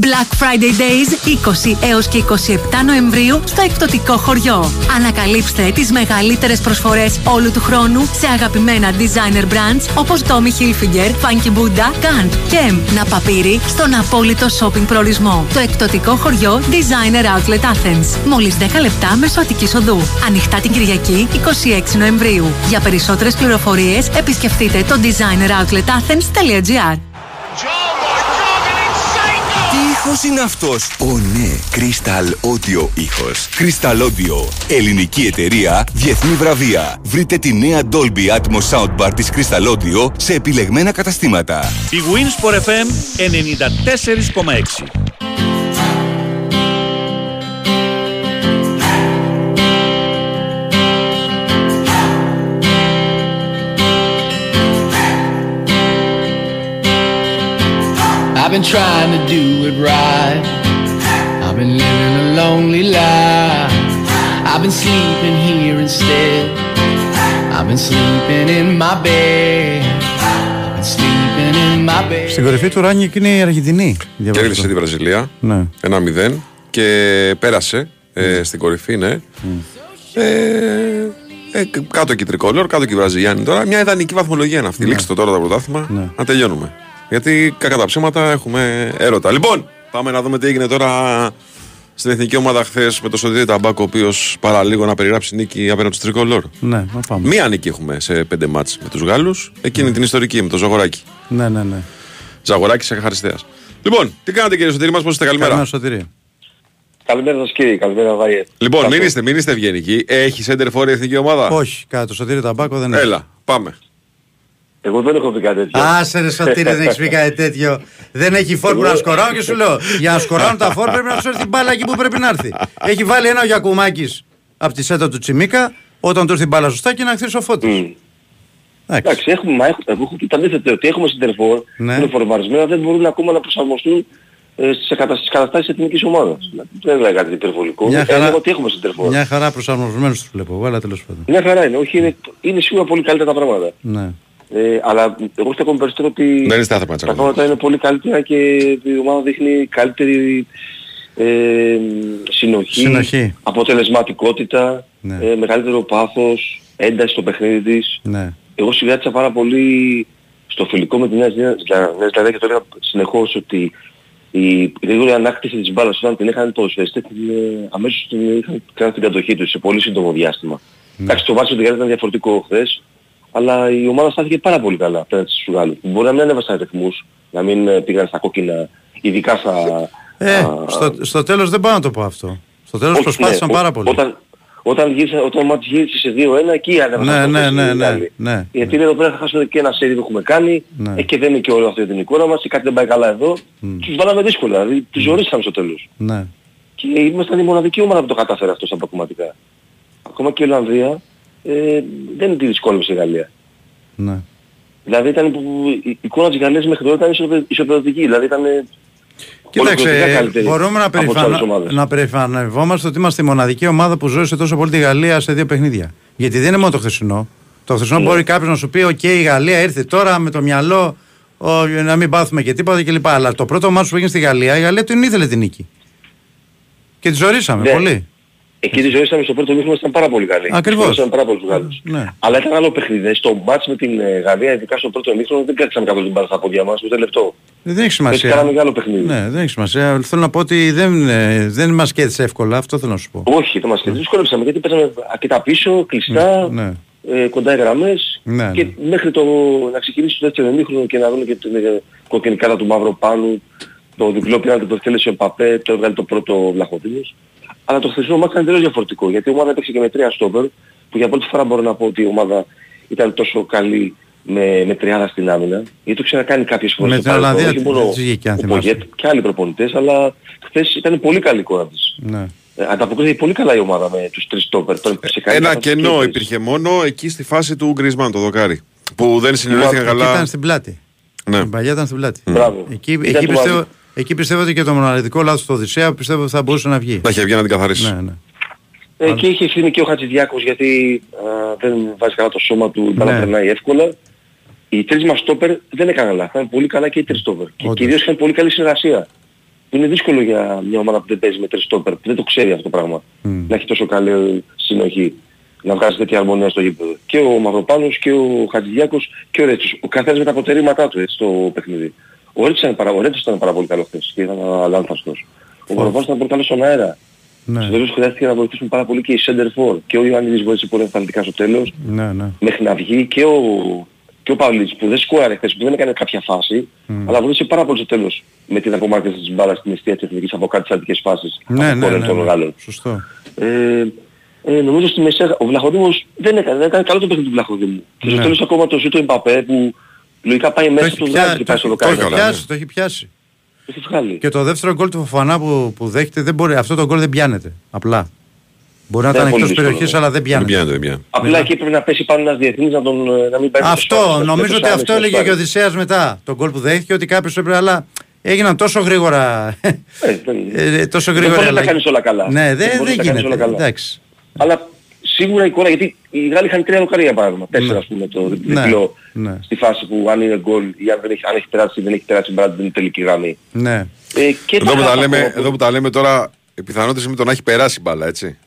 [SPEAKER 7] Black Friday Days 20 έως και 27 Νοεμβρίου στο εκπτωτικό χωριό. Ανακαλύψτε τις μεγαλύτερες προσφορές όλου του χρόνου σε αγαπημένα designer brands όπως Tommy Hilfiger, Funky Buddha, Gant και Ναπαπύρι στον απόλυτο shopping προορισμό. Το εκπτωτικό χωριό Designer Outlet Athens. Μόλις 10 λεπτά μέσω Αττικής Οδού. Ανοιχτά την Κυριακή 26 Νοεμβρίου. Για περισσότερες πληροφορίες επισκεφτείτε το designeroutlet.athens.gr
[SPEAKER 8] ήχος είναι αυτός; Ω ναι, Crystal Audio ήχος. Crystal Audio. Ελληνική εταιρεία, διεθνή βραβεία. Βρείτε τη νέα Dolby Atmos Soundbar της Crystal Audio σε επιλεγμένα καταστήματα.
[SPEAKER 3] Η Wins for FM 94,6
[SPEAKER 9] been trying to do it right. I've been living a lonely life. I've been sleeping here instead. I've been sleeping in my bed. I've been sleeping in my bed.
[SPEAKER 2] Στην κορυφή του Ράνικ είναι η Αργεντινή.
[SPEAKER 1] Κέρδισε τη Βραζιλία.
[SPEAKER 2] Ναι.
[SPEAKER 1] Ένα 0 και πέρασε ε, στην κορυφή, ναι. Ε, ε, κάτω και η Τρικόλορ, κάτω και η Βραζιλιάνη τώρα. Μια ιδανική βαθμολογία είναι αυτή. Λήξτε το τώρα το πρωτάθλημα. Να τελειώνουμε. Γιατί κακά τα ψέματα έχουμε έρωτα. Λοιπόν, πάμε να δούμε τι έγινε τώρα στην εθνική ομάδα χθες με το Σωτήρι Ταμπάκο, ο οποίος παραλίγο να περιγράψει νίκη απέναντι του Τρικολόρ.
[SPEAKER 2] Ναι, να πάμε.
[SPEAKER 1] Μία νίκη έχουμε σε πέντε μάτς με τους Γάλλους. Εκείνη την ιστορική με το Ζαγοράκι.
[SPEAKER 2] Ναι, ναι, ναι.
[SPEAKER 1] Ζαγοράκι σε χαριστέας. Λοιπόν, τι κάνετε κύριε Σωτήρι μας, πώ είστε, καλημέρα.
[SPEAKER 2] Καλημέρα, Σωτήρι.
[SPEAKER 10] Καλημέρα σας κύριε, καλημέρα Βάιε.
[SPEAKER 1] Λοιπόν, μην είστε, μην είστε ευγενικοί. Έχει σέντερ φόρ η εθνική ομάδα;
[SPEAKER 2] Όχι, κάτω. Σωτήρι Ταμπάκο δεν έχει.
[SPEAKER 1] Έλα, πάμε.
[SPEAKER 10] Εγώ δεν έχω πει κάτι τέτοιο.
[SPEAKER 2] Άσε ρε Σωτήρι, δεν έχεις πει κάτι τέτοιο. Δεν έχει φόρ που να σκοράω και σου λέω. Για να σκοράουν τα φόρ πρέπει να σου έρθει μπάλα εκεί που πρέπει να έρθει. Έχει βάλει ένα ο Γιακουμάκης από τη σέτα του Τσιμίκα όταν του έρθει μπάλα σωστά και να χτίσει ο Φώτης.
[SPEAKER 10] Εντάξει, έχουμε, μα έχω, εγώ έχω πει το αντίθετο, ότι έχουμε συντερφόρ,
[SPEAKER 2] Ναι.
[SPEAKER 10] είναι φορμαρισμένα, δεν μπορούν ακόμα να προσαρμοστούν ε, στις, κατα- στις καταστάσεις της εθνικής ομάδας. Δεν έλεγα κάτι υπερβολικό.
[SPEAKER 2] Μια χαρά,
[SPEAKER 10] Έλεγα ότι έχουμε συντερφόρ.
[SPEAKER 2] μια χαρά προσαρμοσμένους τους βλέπω εγώ, αλλά τέλος πάντων.
[SPEAKER 10] Μια χαρά είναι, όχι είναι, είναι σίγουρα πολύ καλύτερα τα πράγματα.
[SPEAKER 2] Ναι.
[SPEAKER 10] Ε, αλλά εγώ στέκομαι περισσότερο ότι
[SPEAKER 1] Δεν είστε άθρομα
[SPEAKER 10] τα πράγματα είναι πολύ καλύτερα και η ομάδα δείχνει καλύτερη ε, συνοχή,
[SPEAKER 2] Συνοχή.
[SPEAKER 10] αποτελεσματικότητα,
[SPEAKER 2] Ναι.
[SPEAKER 10] ε, μεγαλύτερο πάθος, ένταση στο παιχνίδι της.
[SPEAKER 2] Ναι.
[SPEAKER 10] Εγώ συγκράτησα πάρα πολύ στο φιλικό με τη Νέα Ζηλανδία και το έλεγα συνεχώς ότι η γρήγορη ανάκτηση της μπάλας όταν την είχαν το σφαιστέ την, ε, αμέσως την είχαν κάνει στην κατοχή τους σε πολύ σύντομο διάστημα. Εντάξει, το βάσιο του ήταν διαφορετικό χθες, αλλά η ομάδα στάθηκε πάρα πολύ καλά απέναντι στους Γάλλους. Μπορεί να μην ανέβασαν ρυθμούς, να μην ε, πήγαν στα κόκκινα, ειδικά στα...
[SPEAKER 2] Ε,
[SPEAKER 10] α,
[SPEAKER 2] στο, στο τέλος δεν πάω να το πω αυτό. Στο τέλος
[SPEAKER 10] όχι,
[SPEAKER 2] προσπάθησαν
[SPEAKER 10] ναι,
[SPEAKER 2] πάρα
[SPEAKER 10] ό-
[SPEAKER 2] πολύ.
[SPEAKER 10] Όταν, Όταν, γύρισε, όταν ο μάτς γύρισε σε 2-1 εκεί ανέβασαν
[SPEAKER 2] Ναι,
[SPEAKER 10] στο
[SPEAKER 2] ναι,
[SPEAKER 10] θέση
[SPEAKER 2] ναι,
[SPEAKER 10] οι
[SPEAKER 2] ναι,
[SPEAKER 10] Γάλλοι.
[SPEAKER 2] ναι.
[SPEAKER 10] Γιατί λέει εδώ πέρα θα χάσουμε και ένα σερί που έχουμε κάνει
[SPEAKER 2] Ναι.
[SPEAKER 10] ε, και δεν είναι και όλο αυτό την εικόνα μας και κάτι δεν πάει καλά εδώ. Τους βάλαμε δύσκολα, δηλαδή τους ζορίσαμε στο τέλος.
[SPEAKER 2] Ναι.
[SPEAKER 10] Και ήμασταν η μοναδική ομάδα που το κατάφερε αυτό στα προκριματικά. Ακόμα και η Ολλανδία ε, δεν τη δυσκόλεψε η Γαλλία.
[SPEAKER 2] Ναι.
[SPEAKER 10] Δηλαδή ήταν που, η εικόνα της Γαλλίας μέχρι τώρα ήταν ισοπεδωτική. ισοπεδωτική. Δηλαδή ήταν ε, ολοκληρωτικά
[SPEAKER 2] Κοίταξε,
[SPEAKER 10] καλύτερη
[SPEAKER 2] μπορούμε να,
[SPEAKER 10] από τις άλλες
[SPEAKER 2] περηφανα...
[SPEAKER 10] ομάδες.
[SPEAKER 2] να περηφανευόμαστε ότι είμαστε η μοναδική ομάδα που ζόρισε τόσο πολύ τη Γαλλία σε δύο παιχνίδια. Γιατί δεν είναι μόνο το χθεσινό. Το χθεσινό
[SPEAKER 10] Ναι.
[SPEAKER 2] μπορεί κάποιος να σου πει: Οκ, η Γαλλία ήρθε τώρα με το μυαλό ο, να μην πάθουμε και τίποτα κλπ. Αλλά το πρώτο μάτι που έγινε στη Γαλλία, η Γαλλία την ήθελε την νίκη. Και τη ζωρίσαμε
[SPEAKER 10] Ναι.
[SPEAKER 2] πολύ.
[SPEAKER 10] Εκεί τη ζωήσαμε στο πρώτο μήχρονο ήταν πάρα πολύ καλή.
[SPEAKER 2] Ακριβώς.
[SPEAKER 10] Ήταν πάρα πολύ τους Γάλλους.
[SPEAKER 2] Ναι.
[SPEAKER 10] Αλλά ήταν άλλο παιχνίδι. Στο μάτς με την ε, Γαλλία, ειδικά στο πρώτο μήχρονο, δεν κρατήσαμε καθόλου την μπάλα στα πόδια μας, ούτε λεπτό.
[SPEAKER 2] Δεν έχει
[SPEAKER 10] Έτσι
[SPEAKER 2] σημασία.
[SPEAKER 10] κάναμε μεγάλο παιχνίδι.
[SPEAKER 2] Ναι, δεν έχει σημασία. Θέλω να πω ότι δεν, ε, δεν μας κέρδισε εύκολα. Αυτό θέλω να σου πω.
[SPEAKER 10] Όχι, δεν μας κερδίζει. Δυσκολέψαμε γιατί παίζαμε αρκετά πίσω, κλειστά,
[SPEAKER 2] Ναι.
[SPEAKER 10] ε, κοντά οι γραμμές
[SPEAKER 2] Ναι,
[SPEAKER 10] και
[SPEAKER 2] ναι.
[SPEAKER 10] μέχρι το να ξεκινήσει το δεύτερο μήχρονο και να δούμε και την ε, κόκκινη κάρτα του Μαύρου πάνω, το διπλό πήραν το θέλησε ο Παπέ, το έβγαλε το πρώτο Βλαχοδίνος. Αλλά το χθεσινό μάτι ήταν τελείως διαφορετικό γιατί η ομάδα έπαιξε και με τρία στόπερ που για πρώτη φορά μπορώ να πω ότι η ομάδα ήταν τόσο καλή με, με τριάδα στην άμυνα γιατί το ξανακάνει κάποιες φορές
[SPEAKER 2] Με
[SPEAKER 10] στο
[SPEAKER 2] την
[SPEAKER 10] παρελθόν,
[SPEAKER 2] Ολλανδία
[SPEAKER 10] όχι μόνο
[SPEAKER 2] της βγήκε, αν
[SPEAKER 10] ο
[SPEAKER 2] θυμάσαι.
[SPEAKER 10] Πογέτ και άλλοι προπονητές αλλά χθες ήταν πολύ καλή η εικόνα της.
[SPEAKER 2] Ναι.
[SPEAKER 10] Ε, ανταποκρίθηκε πολύ καλά η ομάδα με τους τρεις στόπερ. Τον σε καλή
[SPEAKER 1] Ένα
[SPEAKER 10] κατάσταση και
[SPEAKER 1] κενό
[SPEAKER 10] οι τρεις.
[SPEAKER 1] υπήρχε μόνο εκεί στη φάση του Γκρισμάν, το δοκάρι. Που δεν συνεργάστηκαν
[SPEAKER 2] Εκεί
[SPEAKER 1] καλά.
[SPEAKER 2] ήταν στην πλάτη.
[SPEAKER 1] Ναι.
[SPEAKER 2] Η παλιά ήταν στην πλάτη.
[SPEAKER 10] Μπράβο.
[SPEAKER 2] Εκεί,
[SPEAKER 10] Ήταν
[SPEAKER 2] εκεί,
[SPEAKER 10] του
[SPEAKER 2] πιστεύω,
[SPEAKER 10] Μαύρου.
[SPEAKER 2] Εκεί πιστεύω ότι και το μοναδικό λάθος του Οδυσσέα πιστεύω ότι θα μπορούσε να βγει.
[SPEAKER 1] Να είχε βγει να την καθαρίσει.
[SPEAKER 2] Ναι, ναι.
[SPEAKER 10] Ε, και είχε ευθύνη και ο Χατζηδιάκος γιατί α, δεν βάζει καλά το σώμα του, η μπάλα
[SPEAKER 2] Ναι.
[SPEAKER 10] περνάει εύκολα. Οι τρεις μας στόπερ δεν έκαναν λάθη, ήταν πολύ καλά και οι τρεις στόπερ. Και
[SPEAKER 2] Όντως.
[SPEAKER 10] κυρίως είχαν πολύ καλή συνεργασία. Που είναι δύσκολο για μια ομάδα που δεν παίζει με τρεις στόπερ, που δεν το ξέρει αυτό το πράγμα.
[SPEAKER 2] Μμ.
[SPEAKER 10] Να έχει τόσο καλή συνοχή. Να βγάζει τέτοια αρμονία στο γήπεδο. Και ο Μαυροπάνος και ο Χατζηδιάκος και ο Ρέτσος. Ο καθένας με τα προτερήματά του έτσι, στο παιχνίδι. Ο Ρέτσος ήταν, παρα... ο Ρέτσος ήταν πάρα πολύ καλό χθες και ήταν αλάνθαστος. Ο Μαυροπάνος ήταν πολύ καλός στον αέρα.
[SPEAKER 2] Ναι,
[SPEAKER 10] Στο τέλος χρειάστηκε να βοηθήσουν πάρα πολύ και οι center for. Και ο Ιωάννης βοήθησε πολύ εμφανιστικά στο τέλος
[SPEAKER 2] ναι, ναι.
[SPEAKER 10] μέχρι να βγει και ο, και ο Παυλής που δεν σκόραρε χθες, που δεν έκανε κάποια φάση, αλλά βοήθησε πάρα πολύ στο τέλος με την απομάκρυνση της μπάλας στην αιστεία της εθνικής από κάτι τις αντικές φάσεις.
[SPEAKER 2] Ναι,
[SPEAKER 10] από
[SPEAKER 2] ναι,
[SPEAKER 10] κόρνερ
[SPEAKER 2] ναι,
[SPEAKER 10] των
[SPEAKER 2] ναι.
[SPEAKER 10] Γάλλων.
[SPEAKER 2] Σωστό.
[SPEAKER 10] Ε, ε, νομίζω στη μεσαία, ο Βλαχοδήμος δεν έκανε, δεν έκανε καλό το παιχνίδι του Βλαχοδήμου. Και στο
[SPEAKER 2] Ναι.
[SPEAKER 10] τέλος ακόμα το ζήτω Εμπαπέ που λογικά πάει
[SPEAKER 2] Το
[SPEAKER 10] μέσα
[SPEAKER 2] έχει,
[SPEAKER 10] στο
[SPEAKER 2] πια-
[SPEAKER 10] δράκι και
[SPEAKER 2] το
[SPEAKER 10] πάει στο
[SPEAKER 2] έχει- το
[SPEAKER 10] δοκάρι.
[SPEAKER 2] έχει
[SPEAKER 1] καλά,
[SPEAKER 2] πιάσει,
[SPEAKER 1] ναι.
[SPEAKER 2] το έχει πιάσει.
[SPEAKER 10] Το έχει βγάλει.
[SPEAKER 2] Και το δεύτερο γκολ του Φοφανά που, που δέχεται δεν μπορεί, αυτό το γκολ δεν πιάνεται. Απλά. Μπορεί να
[SPEAKER 10] Δεν
[SPEAKER 2] ήταν
[SPEAKER 10] είναι
[SPEAKER 2] εκτός
[SPEAKER 10] πολύ
[SPEAKER 2] περιοχής
[SPEAKER 10] δύσκολο,
[SPEAKER 2] αλλά δεν
[SPEAKER 1] Δεν
[SPEAKER 2] πιάνεται.
[SPEAKER 1] πιάνεται, δεν πιάνεται.
[SPEAKER 10] Απλά εκεί πρέπει να πέσει πάνω ένας διεθνής να, τον, ε, να μην πάει
[SPEAKER 2] Αυτό, νομίζω ότι αυτό έλεγε και ο Οδυσσέας μετά. Το γκολ που δέχτηκε ότι κάποιος έπρεπε, αλλά έγιναν τόσο γρήγορα.
[SPEAKER 10] Ε, δεν-
[SPEAKER 2] ε, τόσο
[SPEAKER 10] Δεν
[SPEAKER 2] γρήγορα.
[SPEAKER 10] μπορείς να τα
[SPEAKER 2] αλλαγή.
[SPEAKER 10] κάνεις όλα καλά.
[SPEAKER 2] Ναι, δεν,
[SPEAKER 10] Δεν μπορείς
[SPEAKER 2] δεν
[SPEAKER 10] να τα κάνεις
[SPEAKER 2] γίνεται.
[SPEAKER 10] όλα καλά.
[SPEAKER 2] Εντάξει.
[SPEAKER 10] Αλλά σίγουρα η εικόνα, γιατί οι Γάλλοι είχαν τρία λοκάρια για παράδειγμα. Τέσσερα
[SPEAKER 2] Ναι.
[SPEAKER 10] ας πούμε το
[SPEAKER 2] Ναι,
[SPEAKER 10] διπλό
[SPEAKER 2] ναι.
[SPEAKER 10] στη φάση που αν είναι γκολ ή αν, δεν έχει, αν έχει περάσει ή δεν έχει περάσει μπράντι δεν είναι τελική γραμμή.
[SPEAKER 2] Ναι.
[SPEAKER 10] Ε, και
[SPEAKER 1] Εδώ που, τα
[SPEAKER 10] χάφα
[SPEAKER 1] λέμε,
[SPEAKER 10] ακόμα που-
[SPEAKER 1] εδώ που τα λέμε τώρα, οι πιθανότητες είναι το να έχει περάσει μπάλα, έτσι.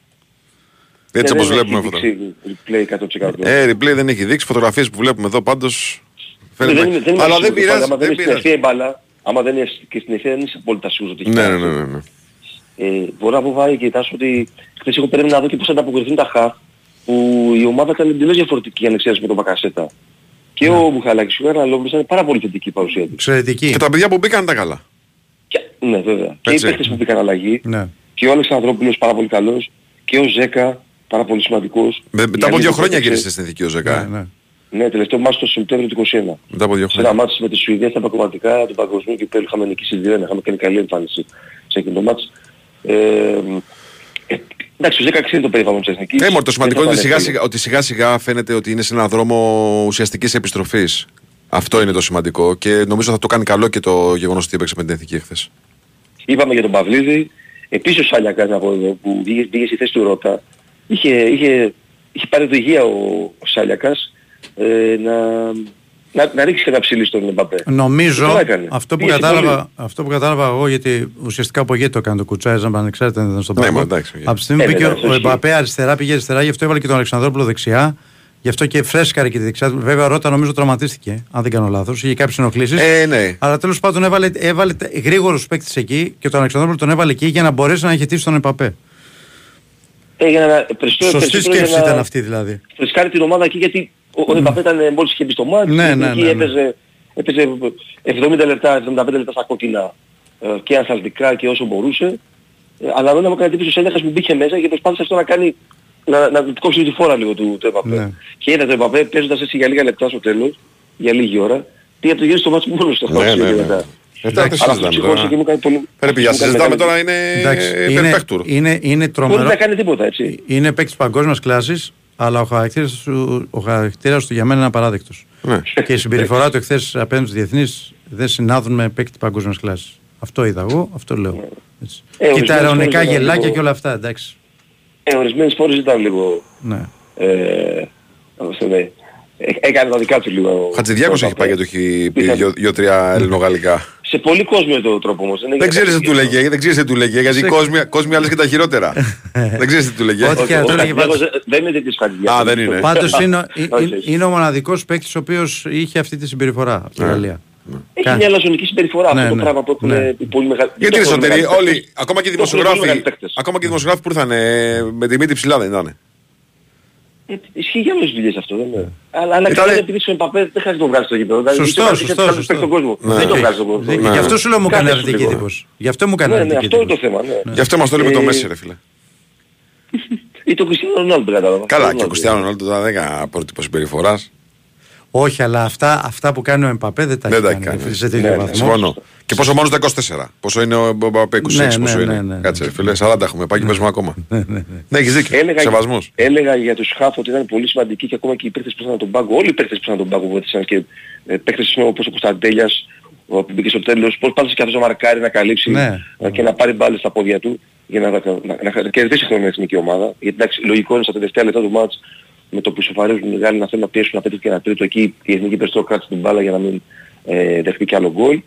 [SPEAKER 1] Έτσι
[SPEAKER 10] ε,
[SPEAKER 1] όπως
[SPEAKER 10] δεν
[SPEAKER 1] βλέπουμε
[SPEAKER 10] έχει
[SPEAKER 1] αυτό.
[SPEAKER 10] δείξει Replay 100%.
[SPEAKER 1] Ε, replay δεν έχει δείξει, φωτογραφίες που βλέπουμε εδώ πάντως.
[SPEAKER 10] Ε,
[SPEAKER 1] Φαίνεται.
[SPEAKER 10] δεν, είναι- δεν είμαι
[SPEAKER 1] Αλλά δεν
[SPEAKER 10] σίγουρος,
[SPEAKER 1] πειράζει.
[SPEAKER 10] Άμα δεν
[SPEAKER 1] Δεν
[SPEAKER 10] είναι στην
[SPEAKER 1] πειράζει.
[SPEAKER 10] ευθεία η μπάλα, άμα δεν είναι και στην ευθεία δεν είσαι απόλυτα σίγουρος ότι έχει
[SPEAKER 1] Ναι, ναι,
[SPEAKER 10] περάσει.
[SPEAKER 1] ναι, ναι, ναι.
[SPEAKER 10] Ε, μπορώ να πω Βάρη και Τάσο ότι χθες εγώ περίμενα να δω και πώς θα ανταποκριθούν τα χαφ που η ομάδα ήταν εντελώς διαφορετική αν εξαίρεση με τον Μπακασέτα. Και ο Μπουχαλάκης και ο Γαρναλόπουλος ήταν πάρα πολύ θετική η παρουσία του.
[SPEAKER 2] Εξαιρετική.
[SPEAKER 1] Και τα παιδιά που μπήκαν τα καλά.
[SPEAKER 10] Και, ναι βέβαια. Και οι
[SPEAKER 1] Έτσι.
[SPEAKER 10] παίκτες που μπήκαν αλλαγή.
[SPEAKER 2] Ναι.
[SPEAKER 10] Και ο Αλεξανδρόπουλος πάρα πολύ καλός. Και ο Ζέκα πάρα πολύ σημαντικός.
[SPEAKER 1] Με- Μετά από
[SPEAKER 10] Η
[SPEAKER 1] δύο
[SPEAKER 10] Αλήθεια
[SPEAKER 1] χρόνια
[SPEAKER 10] έπαιξε-
[SPEAKER 1] γύρισε στην ηθική ο Ζεκά.
[SPEAKER 2] Ναι, ναι.
[SPEAKER 10] Ναι, τελευταίο μάτς το Σεπτέμβριο του 21.
[SPEAKER 1] Μετά από δύο
[SPEAKER 10] Σε ένα
[SPEAKER 1] χρόνια.
[SPEAKER 10] μάτς με τη Σουηδία στα παγκοματικά του παγκοσμίου κυπέλου είχαμε νικήσει 2-1, είχαμε κάνει καλή εμφάνιση σε εκείνο το μάτς. Ε, ε, εντάξει, ο Ζέκα ξέρει το περιβάλλον της εθνικής.
[SPEAKER 1] Ε, μωρέ, το σημαντικό
[SPEAKER 10] Δεν
[SPEAKER 1] είναι
[SPEAKER 10] θα
[SPEAKER 1] ότι
[SPEAKER 10] ήταν
[SPEAKER 1] σιγά, σιγά, ότι σιγά σιγά φαίνεται ότι είναι σε έναν δρόμο ουσιαστικής επιστροφής. Αυτό είναι το σημαντικό και νομίζω θα το κάνει καλό και το γεγονός ότι έπαιξε με την εθνική χθες.
[SPEAKER 10] Είπαμε για τον Παυλίδη. Επίσης ο Σάλιακας να πω εδώ που βγήκε, βγήκε στη θέση του Ρώτα. Είχε, είχε, είχε πάρει οδηγία ο, ο Σάλιακας ε, να, να, να ρίξει ένα ψηλή στον Εμπαπέ.
[SPEAKER 2] Νομίζω
[SPEAKER 10] Καλά έκανε.
[SPEAKER 2] αυτό που,
[SPEAKER 10] Πίεσε
[SPEAKER 2] κατάλαβα,
[SPEAKER 10] πολύ.
[SPEAKER 2] αυτό που κατάλαβα εγώ, γιατί ουσιαστικά από εκεί το έκανε το κουτσάριζαν ανεξάρτητα δεν ήταν στον
[SPEAKER 1] Ναι,
[SPEAKER 2] πάγκο.
[SPEAKER 1] μα εντάξει, οκ.
[SPEAKER 2] Από τη στιγμή
[SPEAKER 10] Ε,
[SPEAKER 2] που πήγε
[SPEAKER 10] ναι,
[SPEAKER 2] ο-
[SPEAKER 10] αυτό
[SPEAKER 2] ο
[SPEAKER 10] ισχύει.
[SPEAKER 2] Εμπαπέ αριστερά, πήγε αριστερά, γι' αυτό έβαλε και τον Αλεξανδρόπουλο δεξιά. Γι' αυτό και φρέσκαρε και τη δεξιά του. Βέβαια, Ρότα νομίζω τραυματίστηκε, αν δεν κάνω λάθος. Είχε κάποιες ενοχλήσεις.
[SPEAKER 1] Ε, ναι.
[SPEAKER 2] Αλλά τέλος πάντων έβαλε, έβαλε γρήγορους παίκτες εκεί και τον Αλεξανδρόπουλο τον έβαλε εκεί για να μπορέσει να αναχαιτήσει τον Εμπαπέ.
[SPEAKER 10] Ε, για να, περισσότερο,
[SPEAKER 2] Σωστή
[SPEAKER 10] περισσότερο
[SPEAKER 2] σκέψη
[SPEAKER 10] για να
[SPEAKER 2] ήταν αυτή δηλαδή.
[SPEAKER 10] φρεσκάρει την ομάδα εκεί γιατί ο, ο Εμπαπέ ήταν ε, μόλις είχε μπει στο μάτι.
[SPEAKER 2] Ναι,
[SPEAKER 10] η
[SPEAKER 2] ναι,
[SPEAKER 10] εθνική
[SPEAKER 2] ναι, ναι.
[SPEAKER 10] έπαιζε, έπαιζε 70 λεπτά, 75 λεπτά στα κόκκινα ε, και αθλητικά και όσο μπορούσε. Ε, αλλά δεν μου έκανε εντύπωση ο Σέλεχας που μπήκε μέσα και προσπάθησε αυτό να κάνει να, να του κόψει τη φόρα λίγο του, του Εμπαπέ.
[SPEAKER 2] Ναι.
[SPEAKER 10] Και είδα τον Εμπαπέ παίζοντας έτσι για λίγα λεπτά στο τέλος, για λίγη ώρα, τι από το γύριο στο μάτσο μόνος του.
[SPEAKER 1] Ναι, ναι, ναι.
[SPEAKER 10] μετά.
[SPEAKER 1] Ε, τώρα τι
[SPEAKER 10] Αλλά αυτό
[SPEAKER 1] συζητάμε
[SPEAKER 10] ψυχώσε
[SPEAKER 1] τώρα.
[SPEAKER 10] και μου κάνει πολύ...
[SPEAKER 1] Πρέπει για
[SPEAKER 10] μου κάνει
[SPEAKER 1] συζητάμε
[SPEAKER 10] μεγάλη-
[SPEAKER 1] τώρα είναι
[SPEAKER 2] Εντάξει, είναι,
[SPEAKER 1] υπερπαίκτουρ.
[SPEAKER 2] είναι, είναι
[SPEAKER 10] Μπορεί
[SPEAKER 2] τρομερό.
[SPEAKER 10] να κάνει τίποτα, έτσι.
[SPEAKER 2] Είναι παίκτης παγκόσμιας κλάσης, αλλά ο χαρακτήρας του, ο χαρακτήρας του για μένα είναι απαράδεκτος.
[SPEAKER 1] Ναι.
[SPEAKER 2] και η συμπεριφορά του εχθές απέναντι στους διεθνείς δεν συνάδουν με παίκτη παγκόσμιας κλάσης. Αυτό είδα εγώ, αυτό λέω. Έτσι.
[SPEAKER 10] Ε,
[SPEAKER 2] και τα
[SPEAKER 10] ορισμένες
[SPEAKER 2] ειρωνικά
[SPEAKER 10] φορές ήταν
[SPEAKER 2] γελάκια
[SPEAKER 10] λίγο-
[SPEAKER 2] και όλα αυτά, εντάξει.
[SPEAKER 10] Ε, ορισμένες φορές ήταν λίγο...
[SPEAKER 2] Ναι.
[SPEAKER 10] Ε, πώς το λέει, ε, έκανε τα δικά του λίγο.
[SPEAKER 1] Ο Χατζηδιάκος
[SPEAKER 10] ο
[SPEAKER 1] έχει πάει και
[SPEAKER 10] Εμπαπέ.
[SPEAKER 1] του έχει πει
[SPEAKER 10] Ήταν-
[SPEAKER 1] δυο- δυο-τρία ελληνογαλλικά.
[SPEAKER 10] Σε πολύ κόσμο το τρόπο όμως. είναι
[SPEAKER 1] Δεν
[SPEAKER 10] για
[SPEAKER 1] ξέρεις τι του
[SPEAKER 10] κατευθείαν.
[SPEAKER 1] λέγε, δεν ξέρεις τι του λέγε, γιατί
[SPEAKER 2] Σε-
[SPEAKER 1] κόσμοι, κόσμοι άλλες και τα χειρότερα. Δεν ξέρεις τι του λέγε.
[SPEAKER 2] Ό,τι
[SPEAKER 10] Όχι,
[SPEAKER 2] και να
[SPEAKER 10] ο
[SPEAKER 2] το έλεγε
[SPEAKER 10] Χατζηδιάκος
[SPEAKER 2] πάντως.
[SPEAKER 10] δεν είναι τέτοιος Χατζηδιάκος.
[SPEAKER 1] Α, δεν είναι.
[SPEAKER 2] Πάντως είναι,
[SPEAKER 10] Όχι,
[SPEAKER 2] είναι,
[SPEAKER 10] όχι.
[SPEAKER 2] είναι ο μοναδικός παίκτης ο οποίος είχε αυτή τη συμπεριφορά από τη Γαλλία.
[SPEAKER 10] Έχει
[SPEAKER 2] Κα-
[SPEAKER 10] μια λαζονική συμπεριφορά
[SPEAKER 2] Ναι,
[SPEAKER 10] αυτό το
[SPEAKER 2] ναι,
[SPEAKER 10] πράγμα που έχουν
[SPEAKER 2] ναι.
[SPEAKER 10] οι πολύ μεγάλοι.
[SPEAKER 1] Γιατί
[SPEAKER 10] δεν
[SPEAKER 1] ρε
[SPEAKER 10] έχουν
[SPEAKER 1] Σωτήρη,
[SPEAKER 10] μεγάλοι
[SPEAKER 1] όλοι,
[SPEAKER 10] παίκτες.
[SPEAKER 1] ακόμα και οι
[SPEAKER 10] Δεν έχουν πολύ
[SPEAKER 1] δημοσιογράφοι,
[SPEAKER 10] μεγάλοι παίκτες.
[SPEAKER 1] ακόμα και οι δημοσιογράφοι που ήρθαν ε, με τη μύτη ψηλά δεν ήταν.
[SPEAKER 10] Ε, Ισχύει για όλες τις δουλειές αυτό, δεν είναι. Αλλά, αλλά
[SPEAKER 1] Ήτανε-
[SPEAKER 10] καλά επειδή στον Εμπαπέ δεν χρειάζεται να το βγάλεις στο γήπεδο. Δηλαδή,
[SPEAKER 2] Σωστό,
[SPEAKER 10] είχε- είχε
[SPEAKER 2] σωστό,
[SPEAKER 10] καλύτερους
[SPEAKER 2] σωστό.
[SPEAKER 10] παίκτες στον κόσμο.
[SPEAKER 1] Ναι.
[SPEAKER 10] Δεν το
[SPEAKER 2] Δίκιο
[SPEAKER 10] βγάζεις στον
[SPEAKER 2] έχει.
[SPEAKER 10] κόσμο.
[SPEAKER 2] Δίκιο.
[SPEAKER 1] Ναι.
[SPEAKER 2] Γι' αυτό σου λέω μου
[SPEAKER 10] Κάτσε
[SPEAKER 2] έκανε
[SPEAKER 10] σου
[SPEAKER 2] αρνητική
[SPEAKER 10] λίγο.
[SPEAKER 2] εντύπωση. Γι' αυτό μου έκανε
[SPEAKER 10] Ναι, ναι,
[SPEAKER 2] αρνητική
[SPEAKER 10] αυτό είναι το
[SPEAKER 2] εντύπωση.
[SPEAKER 10] θέμα, ναι.
[SPEAKER 1] Γι' αυτό μας το λέμε το
[SPEAKER 10] Ε,
[SPEAKER 1] Μέση ρε φίλε.
[SPEAKER 10] Ή το Κριστιανό Ρονάλντο κατάλαβα.
[SPEAKER 1] Καλά και ο Κριστιανό Ρονάλντο τώρα δεν έκανε πρότυπο συμπεριφοράς.
[SPEAKER 2] Όχι, αλλά αυτά, αυτά που κάνει ο Εμπαπέ δεν τα
[SPEAKER 1] Δεν
[SPEAKER 2] έχει
[SPEAKER 1] τα
[SPEAKER 2] κάνει.
[SPEAKER 1] έχει κάνει.
[SPEAKER 2] Σε τέτοιο
[SPEAKER 10] Ναι, ναι,
[SPEAKER 2] βαθμό.
[SPEAKER 1] Συμφωνώ. Και πόσο μόνο τα 24. Πόσο είναι ο Μπαμπέ 26,
[SPEAKER 2] Ναι,
[SPEAKER 1] πόσο
[SPEAKER 2] ναι,
[SPEAKER 1] είναι.
[SPEAKER 2] ναι, ναι.
[SPEAKER 1] Κάτσε ρε φίλε, 40 έχουμε πάει και παίζουμε ακόμα. Ναι, έχεις δίκιο.
[SPEAKER 10] Έλεγα,
[SPEAKER 1] Σεβασμός.
[SPEAKER 10] έλεγα για τους Χαφ ότι ήταν πολύ σημαντικοί και ακόμα και οι παίκτες που ήταν τον πάγκο, όλοι οι παίκτες που ήταν τον πάγκο βοήθησαν και ε, παίκτες όπως ο Κωνσταντέλιας, ο που μπήκε στο τέλος, πώς πάντως και αυτός ο Μαρκάρη να καλύψει
[SPEAKER 2] Ναι.
[SPEAKER 10] ε, και να πάρει μπάλες στα πόδια του για να, να, να, να κερδίσει χρόνο η εθνική ομάδα. Γιατί εντάξει, λογικό είναι στα τελευταία λεπτά του μάτς με το που ισοφαρίζουν οι Γάλλοι να θέλουν να πιέσουν να πέτυχε και ένα τρίτο εκεί η εθνική περισσότερο κράτησε την μπάλα για να μην ε, δεχτεί κι άλλο γκολ.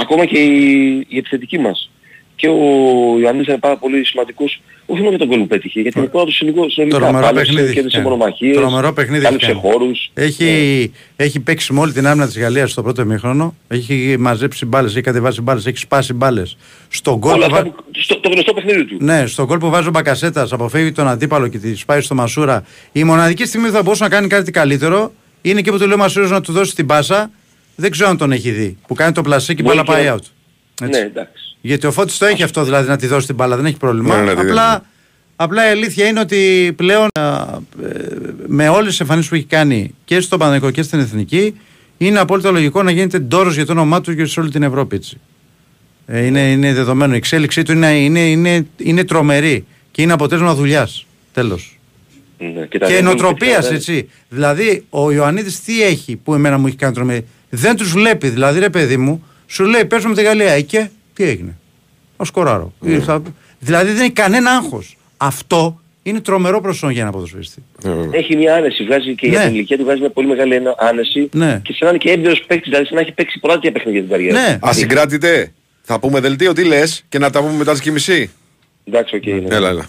[SPEAKER 10] Ακόμα και η, η επιθετική μας. Και ο Ιωαννής είναι πάρα πολύ σημαντικός, όχι μόνο για τον γκολ που πέτυχε, γιατί είναι του συνολικό- συνολικά.
[SPEAKER 2] Τρομερό
[SPEAKER 10] Πάλεψε,
[SPEAKER 2] παιχνίδι.
[SPEAKER 10] κέρδισε
[SPEAKER 2] έχει κάνει.
[SPEAKER 10] μονομαχίες,
[SPEAKER 2] Τρομερό παιχνίδι. έχει
[SPEAKER 10] κάλυψε
[SPEAKER 2] κάνει.
[SPEAKER 10] χώρους.
[SPEAKER 2] Έχει, έχει παίξει με όλη την άμυνα της Γαλλίας στο πρώτο ημίχρονο. Έχει μαζέψει μπάλες, έχει κατεβάσει μπάλες, έχει σπάσει μπάλες. Στον γκολ
[SPEAKER 10] Όλα
[SPEAKER 2] που,
[SPEAKER 10] αυτά
[SPEAKER 2] βα-
[SPEAKER 10] που- στο, το γνωστό παιχνίδι του.
[SPEAKER 2] ναι, στον γκολ που βάζει ο Μπακασέτας, αποφεύγει τον αντίπαλο και τη σπάει στο Μασούρα. Η μοναδική στιγμή που θα μπορούσε να κάνει κάτι καλύτερο είναι και που του λέει ο Μασούρας να του δώσει την πάσα. Δεν ξέρω αν τον έχει δει. Που κάνει το πλασί και η
[SPEAKER 10] Μπορεί
[SPEAKER 2] μπάλα
[SPEAKER 10] και
[SPEAKER 2] πάει
[SPEAKER 10] να-
[SPEAKER 2] out. Έτσι.
[SPEAKER 10] Ναι, εντάξει.
[SPEAKER 2] Γιατί ο Φώτης το έχει αυτό δηλαδή να τη δώσει την μπάλα, δεν έχει πρόβλημα.
[SPEAKER 1] Ναι, ναι, ναι,
[SPEAKER 2] απλά,
[SPEAKER 1] ναι.
[SPEAKER 2] απλά η αλήθεια είναι ότι πλέον α, ε, με όλες τις εμφανίσεις που έχει κάνει και στον Παναγικό και στην Εθνική, είναι απόλυτα λογικό να γίνεται ντόρος για το όνομά του και σε όλη την Ευρώπη. Έτσι. Ε, είναι, είναι δεδομένο. Η εξέλιξή του είναι, είναι, είναι, είναι τρομερή και είναι αποτέλεσμα δουλειάς. Τέλος.
[SPEAKER 10] Ναι, τα
[SPEAKER 2] Και
[SPEAKER 10] δύο
[SPEAKER 2] νοοτροπίας,
[SPEAKER 10] παιδιά,
[SPEAKER 2] έτσι. Δηλαδή, ο Ιωαννίδης τι έχει που εμένα μου έχει κάνει τρομερή; Δεν τους βλέπει. Δηλαδή, ρε παιδί μου, σου λέει παίζουμε με τη Γαλλία. Ε, και τι έγινε; Ο σκοράρω. Ε, θα- Δηλαδή, δεν έχει κανένα άγχος. Αυτό είναι τρομερό προσόν για ένα ποδοσφαιριστή.
[SPEAKER 1] Ναι, βέβαια.
[SPEAKER 10] Έχει μια άνεση, βγάζει και για
[SPEAKER 2] Ναι.
[SPEAKER 10] την ηλικία του βγάζει μια πολύ μεγάλη ένα- άνεση
[SPEAKER 2] Ναι.
[SPEAKER 10] και σαν να είναι και έμπειρος παίκτης, δηλαδή σαν να έχει παίξει πολλά τέτοια παιχνίδια στην καριέρα.
[SPEAKER 2] Ναι.
[SPEAKER 10] του.
[SPEAKER 1] Ασυγκράτητε. Θα πούμε δελτίο, τι λες και να τα πούμε μετά τις και μισή.
[SPEAKER 10] Εντάξει, οκ. ναι.
[SPEAKER 1] Έλα, έλα.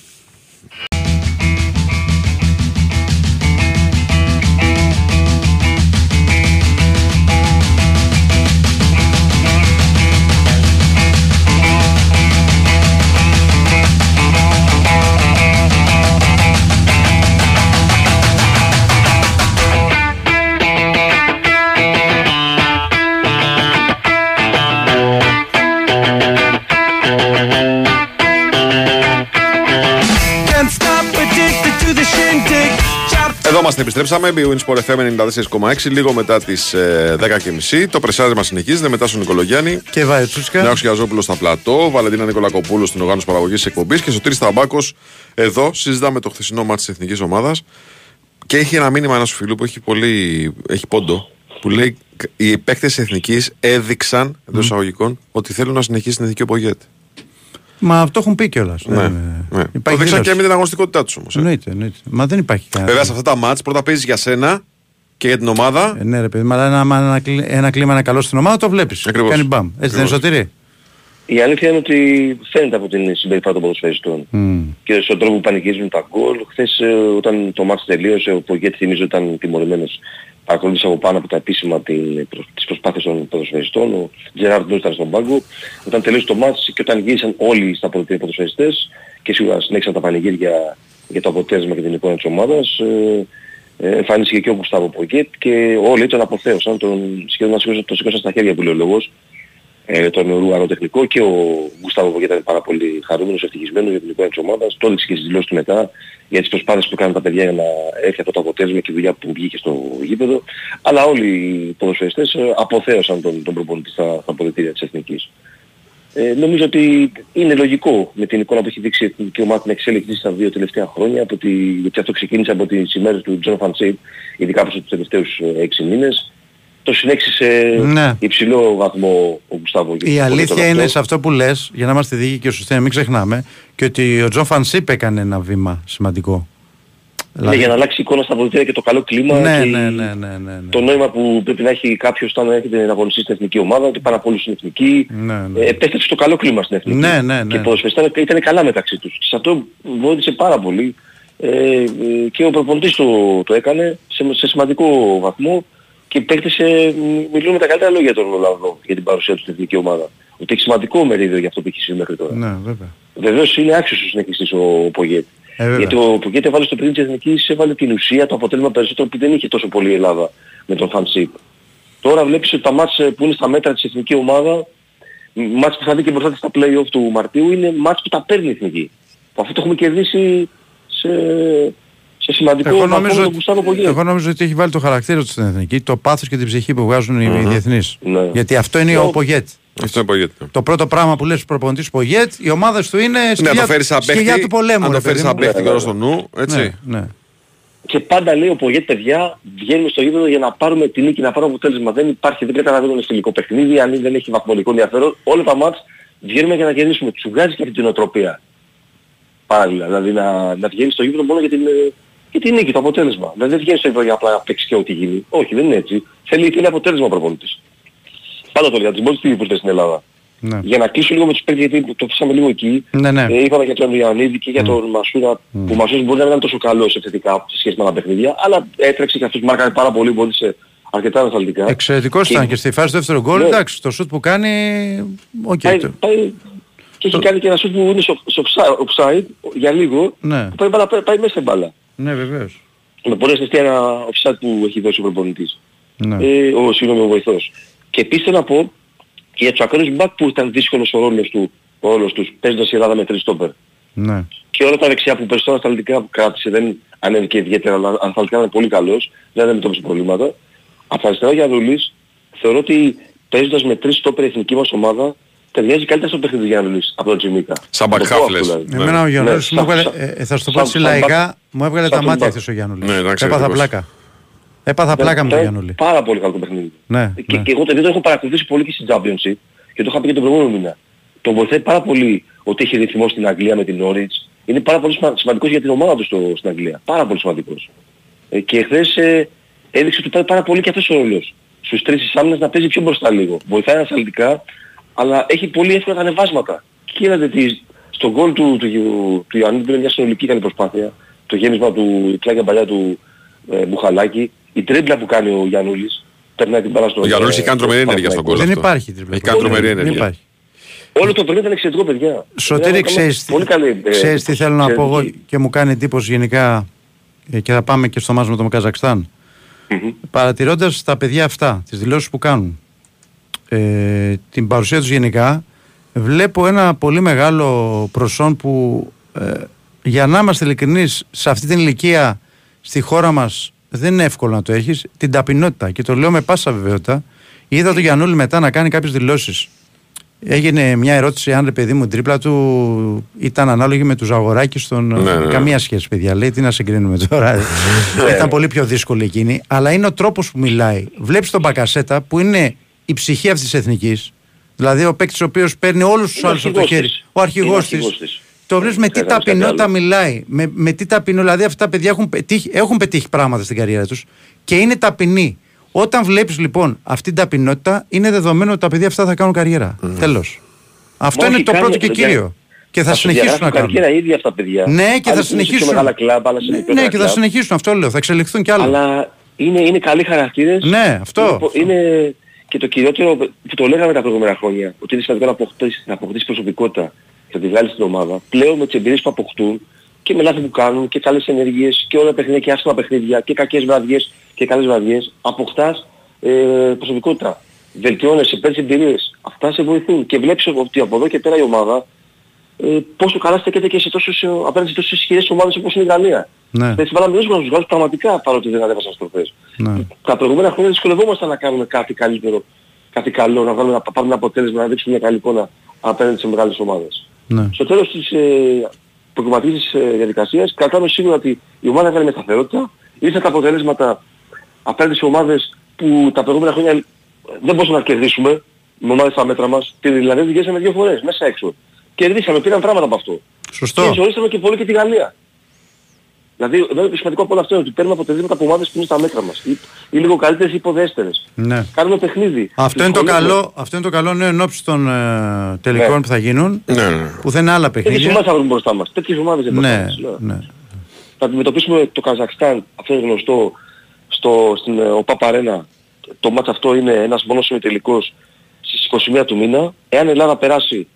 [SPEAKER 1] Είμαστε, επιστρέψαμε. Bwin Sport FM 94,6 λίγο μετά τις ε, 10.30. Το πρεσάρισμα συνεχίζεται μετά στον Νικολογιάννη.
[SPEAKER 2] Και βάει Τσούσκα.
[SPEAKER 1] Νέος Χιαζόπουλος στα πλατό. Βαλεντίνα Νικολακοπούλου στην οργάνωση παραγωγής εκπομπής. Και Σωτήρης Ταμπάκο εδώ. Συζητάμε το χθεσινό μάτι της εθνικής ομάδας. Και έχει ένα μήνυμα ένας φίλου που έχει, πολύ, έχει πόντο. Που λέει οι παίκτες εθνικής έδειξαν εντός εισαγωγικών ότι θέλουν να συνεχίσει την εθνική οπογέτη.
[SPEAKER 2] Μα αυτό έχουν πει κιόλας.
[SPEAKER 1] Ναι, ναι. Το
[SPEAKER 2] Υπάρχει
[SPEAKER 1] δείξαν και
[SPEAKER 2] δήλωση.
[SPEAKER 1] με την αγωνιστικότητά τους όμως.
[SPEAKER 2] Εννοείται, εννοείται. Μα δεν υπάρχει κανένα.
[SPEAKER 1] Βέβαια σε αυτά τα μάτς πρώτα παίζεις για σένα και για την ομάδα.
[SPEAKER 2] Ε, ναι, ρε παιδί, μου, αλλά ένα, ένα, κλι- ένα κλίμα είναι καλό στην ομάδα, το βλέπεις.
[SPEAKER 1] Ακριβώς.
[SPEAKER 2] Κάνει μπαμ. Έτσι δεν είναι
[SPEAKER 1] Ακριβώς.
[SPEAKER 2] σωτηρή.
[SPEAKER 10] Η αλήθεια είναι ότι φαίνεται από την συμπεριφορά των ποδοσφαιριστών.
[SPEAKER 2] Μμ.
[SPEAKER 10] Και στον τρόπο που πανηγυρίζουν τα γκολ. Χθες ε, όταν το μάτς τελείωσε, ο Πογκέτ θυμίζω ήταν τιμωρημένος. Παρακολούθησε από πάνω από τα επίσημα την, προ- τις προσπάθειες των ποδοσφαιριστών. Ο Τζεράρντ Νούς ήταν στον πάγκο. Όταν τελείωσε το μάτς και όταν γύρισαν όλοι στα πολιτεία ποδοσφαιριστές και σίγουρα συνέχισαν τα πανηγύρια για το αποτέλεσμα και την εικόνα της ομάδας, ε, ε, εμφανίστηκε και ο Γκουστάβο Πογκέτ και όλοι τον αποθέωσαν, τον σχεδόν να σηκώσαν, τον σηκώσαν στα χέρια που λέει ο λόγος. Ε, τον Ρούανο τεχνικό και ο Γκουστάβο Βογέτα ήταν πάρα πολύ χαρούμενος, ευτυχισμένος για την εικόνα της ομάδας. Το έδειξε και στις δηλώσεις του μετά για τις προσπάθειες που κάνουν τα παιδιά για να έρθει αυτό το αποτέλεσμα και η δουλειά που βγήκε στο γήπεδο. Αλλά όλοι οι ποδοσφαιριστές ε, αποθέωσαν τον, τον προπονητή στα, στα πολιτήρια της Εθνικής. Ε, νομίζω ότι είναι λογικό με την εικόνα που έχει δείξει η εθνική ομάδα την εξέλιξη στα δύο τελευταία χρόνια, από τη, γιατί αυτό ξεκίνησε από τις ημέρες του Τζον Φαν'τ Σιπ, ειδικά από τους τελευταίους ε, έξι μήνες. Το συνέχισε σε
[SPEAKER 2] Ναι.
[SPEAKER 10] υψηλό βαθμό ο Γκουστάβο.
[SPEAKER 2] Η αλήθεια είναι σε αυτό που λες, για να είμαστε δίκαιοι και σωστοί, να μην ξεχνάμε, και ότι ο Τζον Φαν'τ Σιπ έκανε ένα βήμα σημαντικό.
[SPEAKER 10] Ναι, για να αλλάξει η εικόνα στα βοηθεία και το καλό κλίμα
[SPEAKER 2] Ναι,
[SPEAKER 10] και
[SPEAKER 2] ναι, ναι, ναι, ναι, ναι.
[SPEAKER 10] το νόημα που πρέπει να έχει κάποιος όταν έρχεται να αγωνιστεί στην εθνική ομάδα, ότι πάρα πολλοί στην εθνική,
[SPEAKER 2] Ναι, ναι.
[SPEAKER 10] ε, επέστρεψε το καλό κλίμα στην εθνική.
[SPEAKER 2] Ναι, ναι, ναι.
[SPEAKER 10] Και οι ποδοσφαιριστές ήταν, ήταν καλά μεταξύ τους. Σε αυτό βοήθησε πάρα πολύ. Ε, ε, και ο προπονητής το, το έκανε σε, σε σημαντικό βαθμό και οι παίκτες ε, μ, μιλούν με τα καλύτερα λόγια για τον Ολλανδό για την παρουσία του στην εθνική ομάδα. Ότι έχει σημαντικό μερίδιο για αυτό που έχει συμβεί μέχρι τώρα.
[SPEAKER 2] Ναι, βέβαια.
[SPEAKER 10] Βεβαίως είναι άξιος ο συνεχιστής ο Πογέτ.
[SPEAKER 2] Ε, βέβαια.
[SPEAKER 10] Γιατί ο Πογέτ έβαλε στο παιδί της Εθνικής, έβαλε την ουσία, το αποτέλεσμα περισσότερο που δεν είχε τόσο πολύ η Ελλάδα με τον Φανσίπ. Τώρα βλέπεις ότι τα μάτς ε, που είναι στα μέτρα της εθνική ομάδα, μάτς που θα δει και μπροστά της στα play-off του Μαρτίου, είναι μάτς που τα παίρνει η εθνική. Που αυτό το έχουμε κερδίσει σε, σε σημαντικό
[SPEAKER 2] Εγώ
[SPEAKER 10] βαθμό με
[SPEAKER 2] νομίζω,
[SPEAKER 10] τον
[SPEAKER 2] ότι,
[SPEAKER 10] Γκουστάβο Πογέτ.
[SPEAKER 2] εγώ νομίζω ότι έχει βάλει το χαρακτήρα του στην εθνική, το πάθος και την ψυχή που βγάζουν οι, οι διεθνείς.
[SPEAKER 10] Ναι.
[SPEAKER 2] Γιατί αυτό είναι
[SPEAKER 10] Ναι.
[SPEAKER 2] ο Πογέτ.
[SPEAKER 1] Αυτό είναι Πογέτ.
[SPEAKER 2] Το πρώτο πράγμα που λες προπονητής Πογέτ, οι ομάδες του είναι
[SPEAKER 1] Ναι, να
[SPEAKER 2] σκυλιά,
[SPEAKER 1] το φέρει σαν
[SPEAKER 2] σκυλιά
[SPEAKER 1] παίχτη.
[SPEAKER 2] του πολέμου.
[SPEAKER 1] Αν
[SPEAKER 2] ρε
[SPEAKER 1] το φέρει
[SPEAKER 2] παιδί
[SPEAKER 1] σαν
[SPEAKER 2] μου.
[SPEAKER 1] παίχτη και όλο στο νου, έτσι.
[SPEAKER 2] Ναι, ναι.
[SPEAKER 10] Και πάντα λέει ο Πογέτ, παιδιά, βγαίνουμε στο γήπεδο για να πάρουμε την νίκη, να πάρουμε αποτέλεσμα. Δεν υπάρχει, δεν καταλαβαίνω ένα φιλικό παιχνίδι, αν δεν έχει βαθμολικό ενδιαφέρον. Όλα τα μάτς βγαίνουμε για να κερδίσουμε. Τους βγάζει και αυτή την οτροπία. Παράλληλα, δηλαδή να, να βγαίνει στο γήπεδο μόνο για την, ε, για την νίκη, το αποτέλεσμα. Δηλαδή δεν βγαίνει στο γήπεδο για απλά να παίξεις και ό,τι γίνει. Όχι, δεν είναι έτσι. Θέλει, θέλει αποτέλεσμα ο προπονητής. Πάντα το λέω, τις μόλις τι που στην Ελλάδα.
[SPEAKER 2] Ναι.
[SPEAKER 10] Για να κλείσω λίγο με τους παίκτες, γιατί το αφήσαμε λίγο εκεί.
[SPEAKER 2] Ναι, ναι.
[SPEAKER 10] Ε, είπαμε για τον Ιωαννίδη και για τον Μασούρα, που ο Μασούρας μπορεί να μην ήταν τόσο καλός επιθετικά σε σχέση με τα παιχνίδια, αλλά έτρεξε και αυτός μάρκαρε πάρα πολύ, βοήθησε αρκετά ανασταλτικά.
[SPEAKER 2] Εξαιρετικός
[SPEAKER 10] Και-
[SPEAKER 2] ήταν και στη φάση του δεύτερου γκολ.
[SPEAKER 10] Ναι.
[SPEAKER 2] Εντάξει, το σουτ που κάνει. Οκ.
[SPEAKER 10] Πάει,
[SPEAKER 2] το-
[SPEAKER 10] πάει, και έχει κάνει και ένα σουτ που είναι στο, στο offside- offside για λίγο,
[SPEAKER 2] Ναι.
[SPEAKER 10] που πάει, μπάλα, πάει, πάει μέσα στην μπάλα.
[SPEAKER 2] Ναι, βεβαίως.
[SPEAKER 10] Με πολύ αστευτεί ένα offside που έχει δώσει ο προπονητής.
[SPEAKER 2] Ναι.
[SPEAKER 10] Ε, ο, συγγνώμη, ο βοηθός. Και επίσης θέλω να πω και για τους ακραίους μπακ που ήταν δύσκολος ο ρόλος του, ο ρόλος τους, παίζοντας η Ελλάδα με τρεις στόπερ.
[SPEAKER 2] ναι.
[SPEAKER 10] και όλα τα δεξιά που περισσότερο αθλητικά κράτησε δεν ανέβηκε ιδιαίτερα, αλλά αθλητικά ήταν πολύ καλός, δεν αντιμετώπισε προβλήματα. Από τα αριστερά για Γιαννούλης, θεωρώ ότι παίζοντας με τρεις στόπερ η εθνική μας ομάδα, ταιριάζει καλύτερα στο παιχνίδι Γιαννούλης από τον Τζιμίκα.
[SPEAKER 1] Σαν
[SPEAKER 10] Να το πω
[SPEAKER 1] back half
[SPEAKER 10] αυτό,
[SPEAKER 1] λες.
[SPEAKER 10] δηλαδή.
[SPEAKER 1] Ναι.
[SPEAKER 2] Εμένα ο Γιάννης
[SPEAKER 10] σαν-
[SPEAKER 2] μου έβγαλε,
[SPEAKER 10] σαν-
[SPEAKER 2] ε, ε, θα σου το πω
[SPEAKER 10] σαν-
[SPEAKER 2] έτσι
[SPEAKER 10] σαν
[SPEAKER 2] λαϊκά,
[SPEAKER 10] back-
[SPEAKER 2] μου έβγαλε
[SPEAKER 10] σαν
[SPEAKER 2] τα
[SPEAKER 10] τον
[SPEAKER 2] μάτια
[SPEAKER 10] back.
[SPEAKER 2] χθες ο Γιάννουλης.
[SPEAKER 1] Ναι, εντάξει,
[SPEAKER 2] Έπαθα
[SPEAKER 1] ακριβώς.
[SPEAKER 2] πλάκα. Έπαθα πλάκα με τον
[SPEAKER 10] Ήταν
[SPEAKER 2] Γιάννουλη.
[SPEAKER 10] Πάρα πολύ καλό το παιχνίδι.
[SPEAKER 2] Ναι,
[SPEAKER 10] Και,
[SPEAKER 2] ναι.
[SPEAKER 10] και εγώ το επειδή το έχω παρακολουθήσει πολύ και στην Championship και το είχα πει και τον προηγούμενο μήνα. Τον βοηθάει πάρα πολύ ότι έχει ρυθμό στην Αγγλία με την Norwich. Είναι πάρα πολύ σημα- σημαντικός για την ομάδα του στο, στην Αγγλία. Πάρα πολύ σημαντικός. Ε, και χθες ε, έδειξε ότι πάει πάρα πολύ και αυτός ο ρόλος. Στους τρεις της άμυνας να παίζει πιο μπροστά λίγο. Βοηθάει ανασταλτικά, αλλά έχει πολύ εύκολα τα ανεβάσματα. Και είδατε τι, στον γκολ του, του, του, του Ιωαννίδη που είναι μια συνολική καλή προσπάθεια. Το γέμισμα του, η πλάγια παλιά του ε, Μπουχαλάκη. Η τρέμπλα που κάνει ο Γιαννούλης. Περνάει την μπάλα στο...
[SPEAKER 1] Ο Γιαννούλης έχει κάνει τρομερή ενέργεια στον γκολ
[SPEAKER 2] Δεν
[SPEAKER 1] αυτό.
[SPEAKER 2] υπάρχει τριπλό.
[SPEAKER 1] Έχει κάνει τρομερή
[SPEAKER 2] Δεν
[SPEAKER 1] ενέργεια.
[SPEAKER 2] υπάρχει.
[SPEAKER 10] Όλο το παιχνίδι ήταν εξαιρετικό παιδιά.
[SPEAKER 2] Σωτήρη,
[SPEAKER 10] Ήταν
[SPEAKER 2] ξέρεις, τι-
[SPEAKER 10] Πολύ καλή. ε,
[SPEAKER 2] ξέρεις τι θέλω να πω εγώ
[SPEAKER 10] εξαιρετική.
[SPEAKER 2] και μου κάνει εντύπωση γενικά ε, και θα πάμε και στο μάζο με το Καζακστάν.
[SPEAKER 10] Μμμ.
[SPEAKER 2] Παρατηρώντας τα παιδιά αυτά, τις δηλώσεις που κάνουν, ε, την παρουσία τους γενικά, βλέπω ένα πολύ μεγάλο προσόν που ε, για να είμαστε ειλικρινείς σε αυτή την ηλικία στη χώρα μας δεν είναι εύκολο να το έχεις, την ταπεινότητα και το λέω με πάσα βεβαιότητα. Είδα τον Γιαννούλη μετά να κάνει κάποιες δηλώσεις Έγινε μια ερώτηση αν ρε παιδί μου η τρίπλα του ήταν ανάλογη με τους Ζαγοράκη στον.
[SPEAKER 1] Ναι, ναι.
[SPEAKER 2] Καμία σχέση, παιδιά. Λέει τι να συγκρίνουμε τώρα. ήταν πολύ πιο δύσκολη εκείνη. Αλλά είναι ο τρόπος που μιλάει. Βλέπεις τον Μπακασέτα που είναι η ψυχή αυτής της εθνικής. Δηλαδή ο παίκτης ο οποίος παίρνει όλους τους
[SPEAKER 10] Είναι
[SPEAKER 2] άλλους από το
[SPEAKER 10] αρχηγός
[SPEAKER 2] χέρι.
[SPEAKER 10] της.
[SPEAKER 2] Ο αρχηγό
[SPEAKER 10] Είναι
[SPEAKER 2] τη.
[SPEAKER 10] αρχηγός της.
[SPEAKER 2] Το βλέπει με τι
[SPEAKER 10] Κανένας κάτι
[SPEAKER 2] ταπεινότητα
[SPEAKER 10] άλλο.
[SPEAKER 2] μιλάει. Με, με τι ταπεινό, δηλαδή αυτά τα παιδιά έχουν πετύχει, έχουν πετύχει πράγματα στην καριέρα τους και είναι ταπεινοί. Όταν βλέπεις λοιπόν αυτή την ταπεινότητα, είναι δεδομένο ότι τα παιδιά αυτά θα κάνουν καριέρα. Τέλος. Αυτό
[SPEAKER 10] Μα
[SPEAKER 2] είναι
[SPEAKER 10] όχι,
[SPEAKER 2] το
[SPEAKER 10] κάνει-
[SPEAKER 2] πρώτο και
[SPEAKER 10] παιδιά,
[SPEAKER 2] κύριο. Και θα
[SPEAKER 10] σου
[SPEAKER 2] συνεχίσουν να
[SPEAKER 10] διαγράφουν
[SPEAKER 2] κάνουν.
[SPEAKER 10] καριέρα ήδη αυτά τα παιδιά.
[SPEAKER 2] Ναι, και θα
[SPEAKER 10] Άλλοι είναι σε
[SPEAKER 2] συνεχίσουν.
[SPEAKER 10] πιο μεγάλα κλαμπ, άλλα σε
[SPEAKER 2] Ναι,
[SPEAKER 10] μικρότερα
[SPEAKER 2] ναι, και θα
[SPEAKER 10] κλαμπ.
[SPEAKER 2] συνεχίσουν. Αυτό λέω. Θα εξελιχθούν κι άλλα.
[SPEAKER 10] Αλλά είναι, είναι καλοί χαρακτήρες.
[SPEAKER 2] Ναι, αυτό.
[SPEAKER 10] Είναι, είναι και το κυριότερο που το λέγαμε τα προηγούμενα χρόνια, ότι είναι σημαντικό να αποκτήσεις, να αποκτήσεις προσωπικότητα και να τη βγάλεις στην ομάδα. Πλέον με τις εμπειρίες που αποκτούν και με λάθη που κάνουν και καλές ενέργειες και όλα τα παιχνίδια και άσχημα παιχνίδια και κακές βραδιές και καλές βραδιές, αποκτάς ε, προσωπικότητα. βελτιώνεσαι, παίρνεις εμπειρίες. Αυτά σε βοηθούν και βλέπεις ότι από εδώ και πέρα η ομάδα ε, πόσο καλά στέκεται και σε τόσους, ε, απέναντι σε τόσες ισχυρές ομάδες όπως είναι η Γαλλία.
[SPEAKER 2] Ναι.
[SPEAKER 10] Δεν βάλαμε δύσκολα να τους βγάλουν πραγματικά παρότι δεν ανέβασαν στροφές.
[SPEAKER 2] Ναι.
[SPEAKER 10] Τα προηγούμενα χρόνια δυσκολευόμασταν να κάνουμε κάτι καλύτερο, κάτι καλό, να, βάλουμε, να πάρουμε ένα αποτέλεσμα, να δείξουμε μια καλή εικόνα απέναντι σε μεγάλες ομάδες.
[SPEAKER 2] Ναι.
[SPEAKER 10] Στο τέλος της ε, προγραμματικής ε, διαδικασίας κρατάμε σίγουρα ότι η ομάδα έκανε με σταθερότητα, ήρθαν τα αποτελέσματα απέναντι σε ομάδες που τα προηγούμενα χρόνια ε, δεν μπορούσαμε να κερδίσουμε με ομάδες στα μέτρα μας. Την Ιρλανδία την κερδίσαμε δύο φορές, μέσα έξω. Κερδίσαμε, πήραν πράγματα από αυτό.
[SPEAKER 2] Σωστό.
[SPEAKER 10] Και ζωρίσαμε και πολύ και τη Γαλλία. Δηλαδή, εδώ το σημαντικό από όλο αυτό είναι ότι παίρνουμε αποτελέσματα από ομάδες που είναι στα μέτρα μας. Ή, ή λίγο καλύτερες ή υποδέστερες.
[SPEAKER 2] Ναι.
[SPEAKER 10] Κάνουμε παιχνίδι.
[SPEAKER 2] Αυτό είναι, το
[SPEAKER 10] Δυσκολεύουμε.
[SPEAKER 2] καλό, αυτό είναι το καλό νέο εν ώψη των ε, τελικών
[SPEAKER 10] Ναι.
[SPEAKER 2] που θα γίνουν.
[SPEAKER 1] Ναι, ναι.
[SPEAKER 2] Που θα είναι άλλα
[SPEAKER 10] Τέτοιες
[SPEAKER 2] παιχνίδια.
[SPEAKER 10] ομάδες θα βρούμε μπροστά μας. Τέτοιες ομάδες είναι μπροστά
[SPEAKER 2] Ναι,
[SPEAKER 10] μας. Ναι.
[SPEAKER 2] ναι.
[SPEAKER 10] θα αντιμετωπίσουμε το Καζακστάν, αυτό είναι γνωστό, στο, στην ε, ΟΠΑ Παρένα. Το μάτς αυτό είναι ένας μόνος τελικός στις 21 του μήνα. Εάν η Ελλάδα περάσει,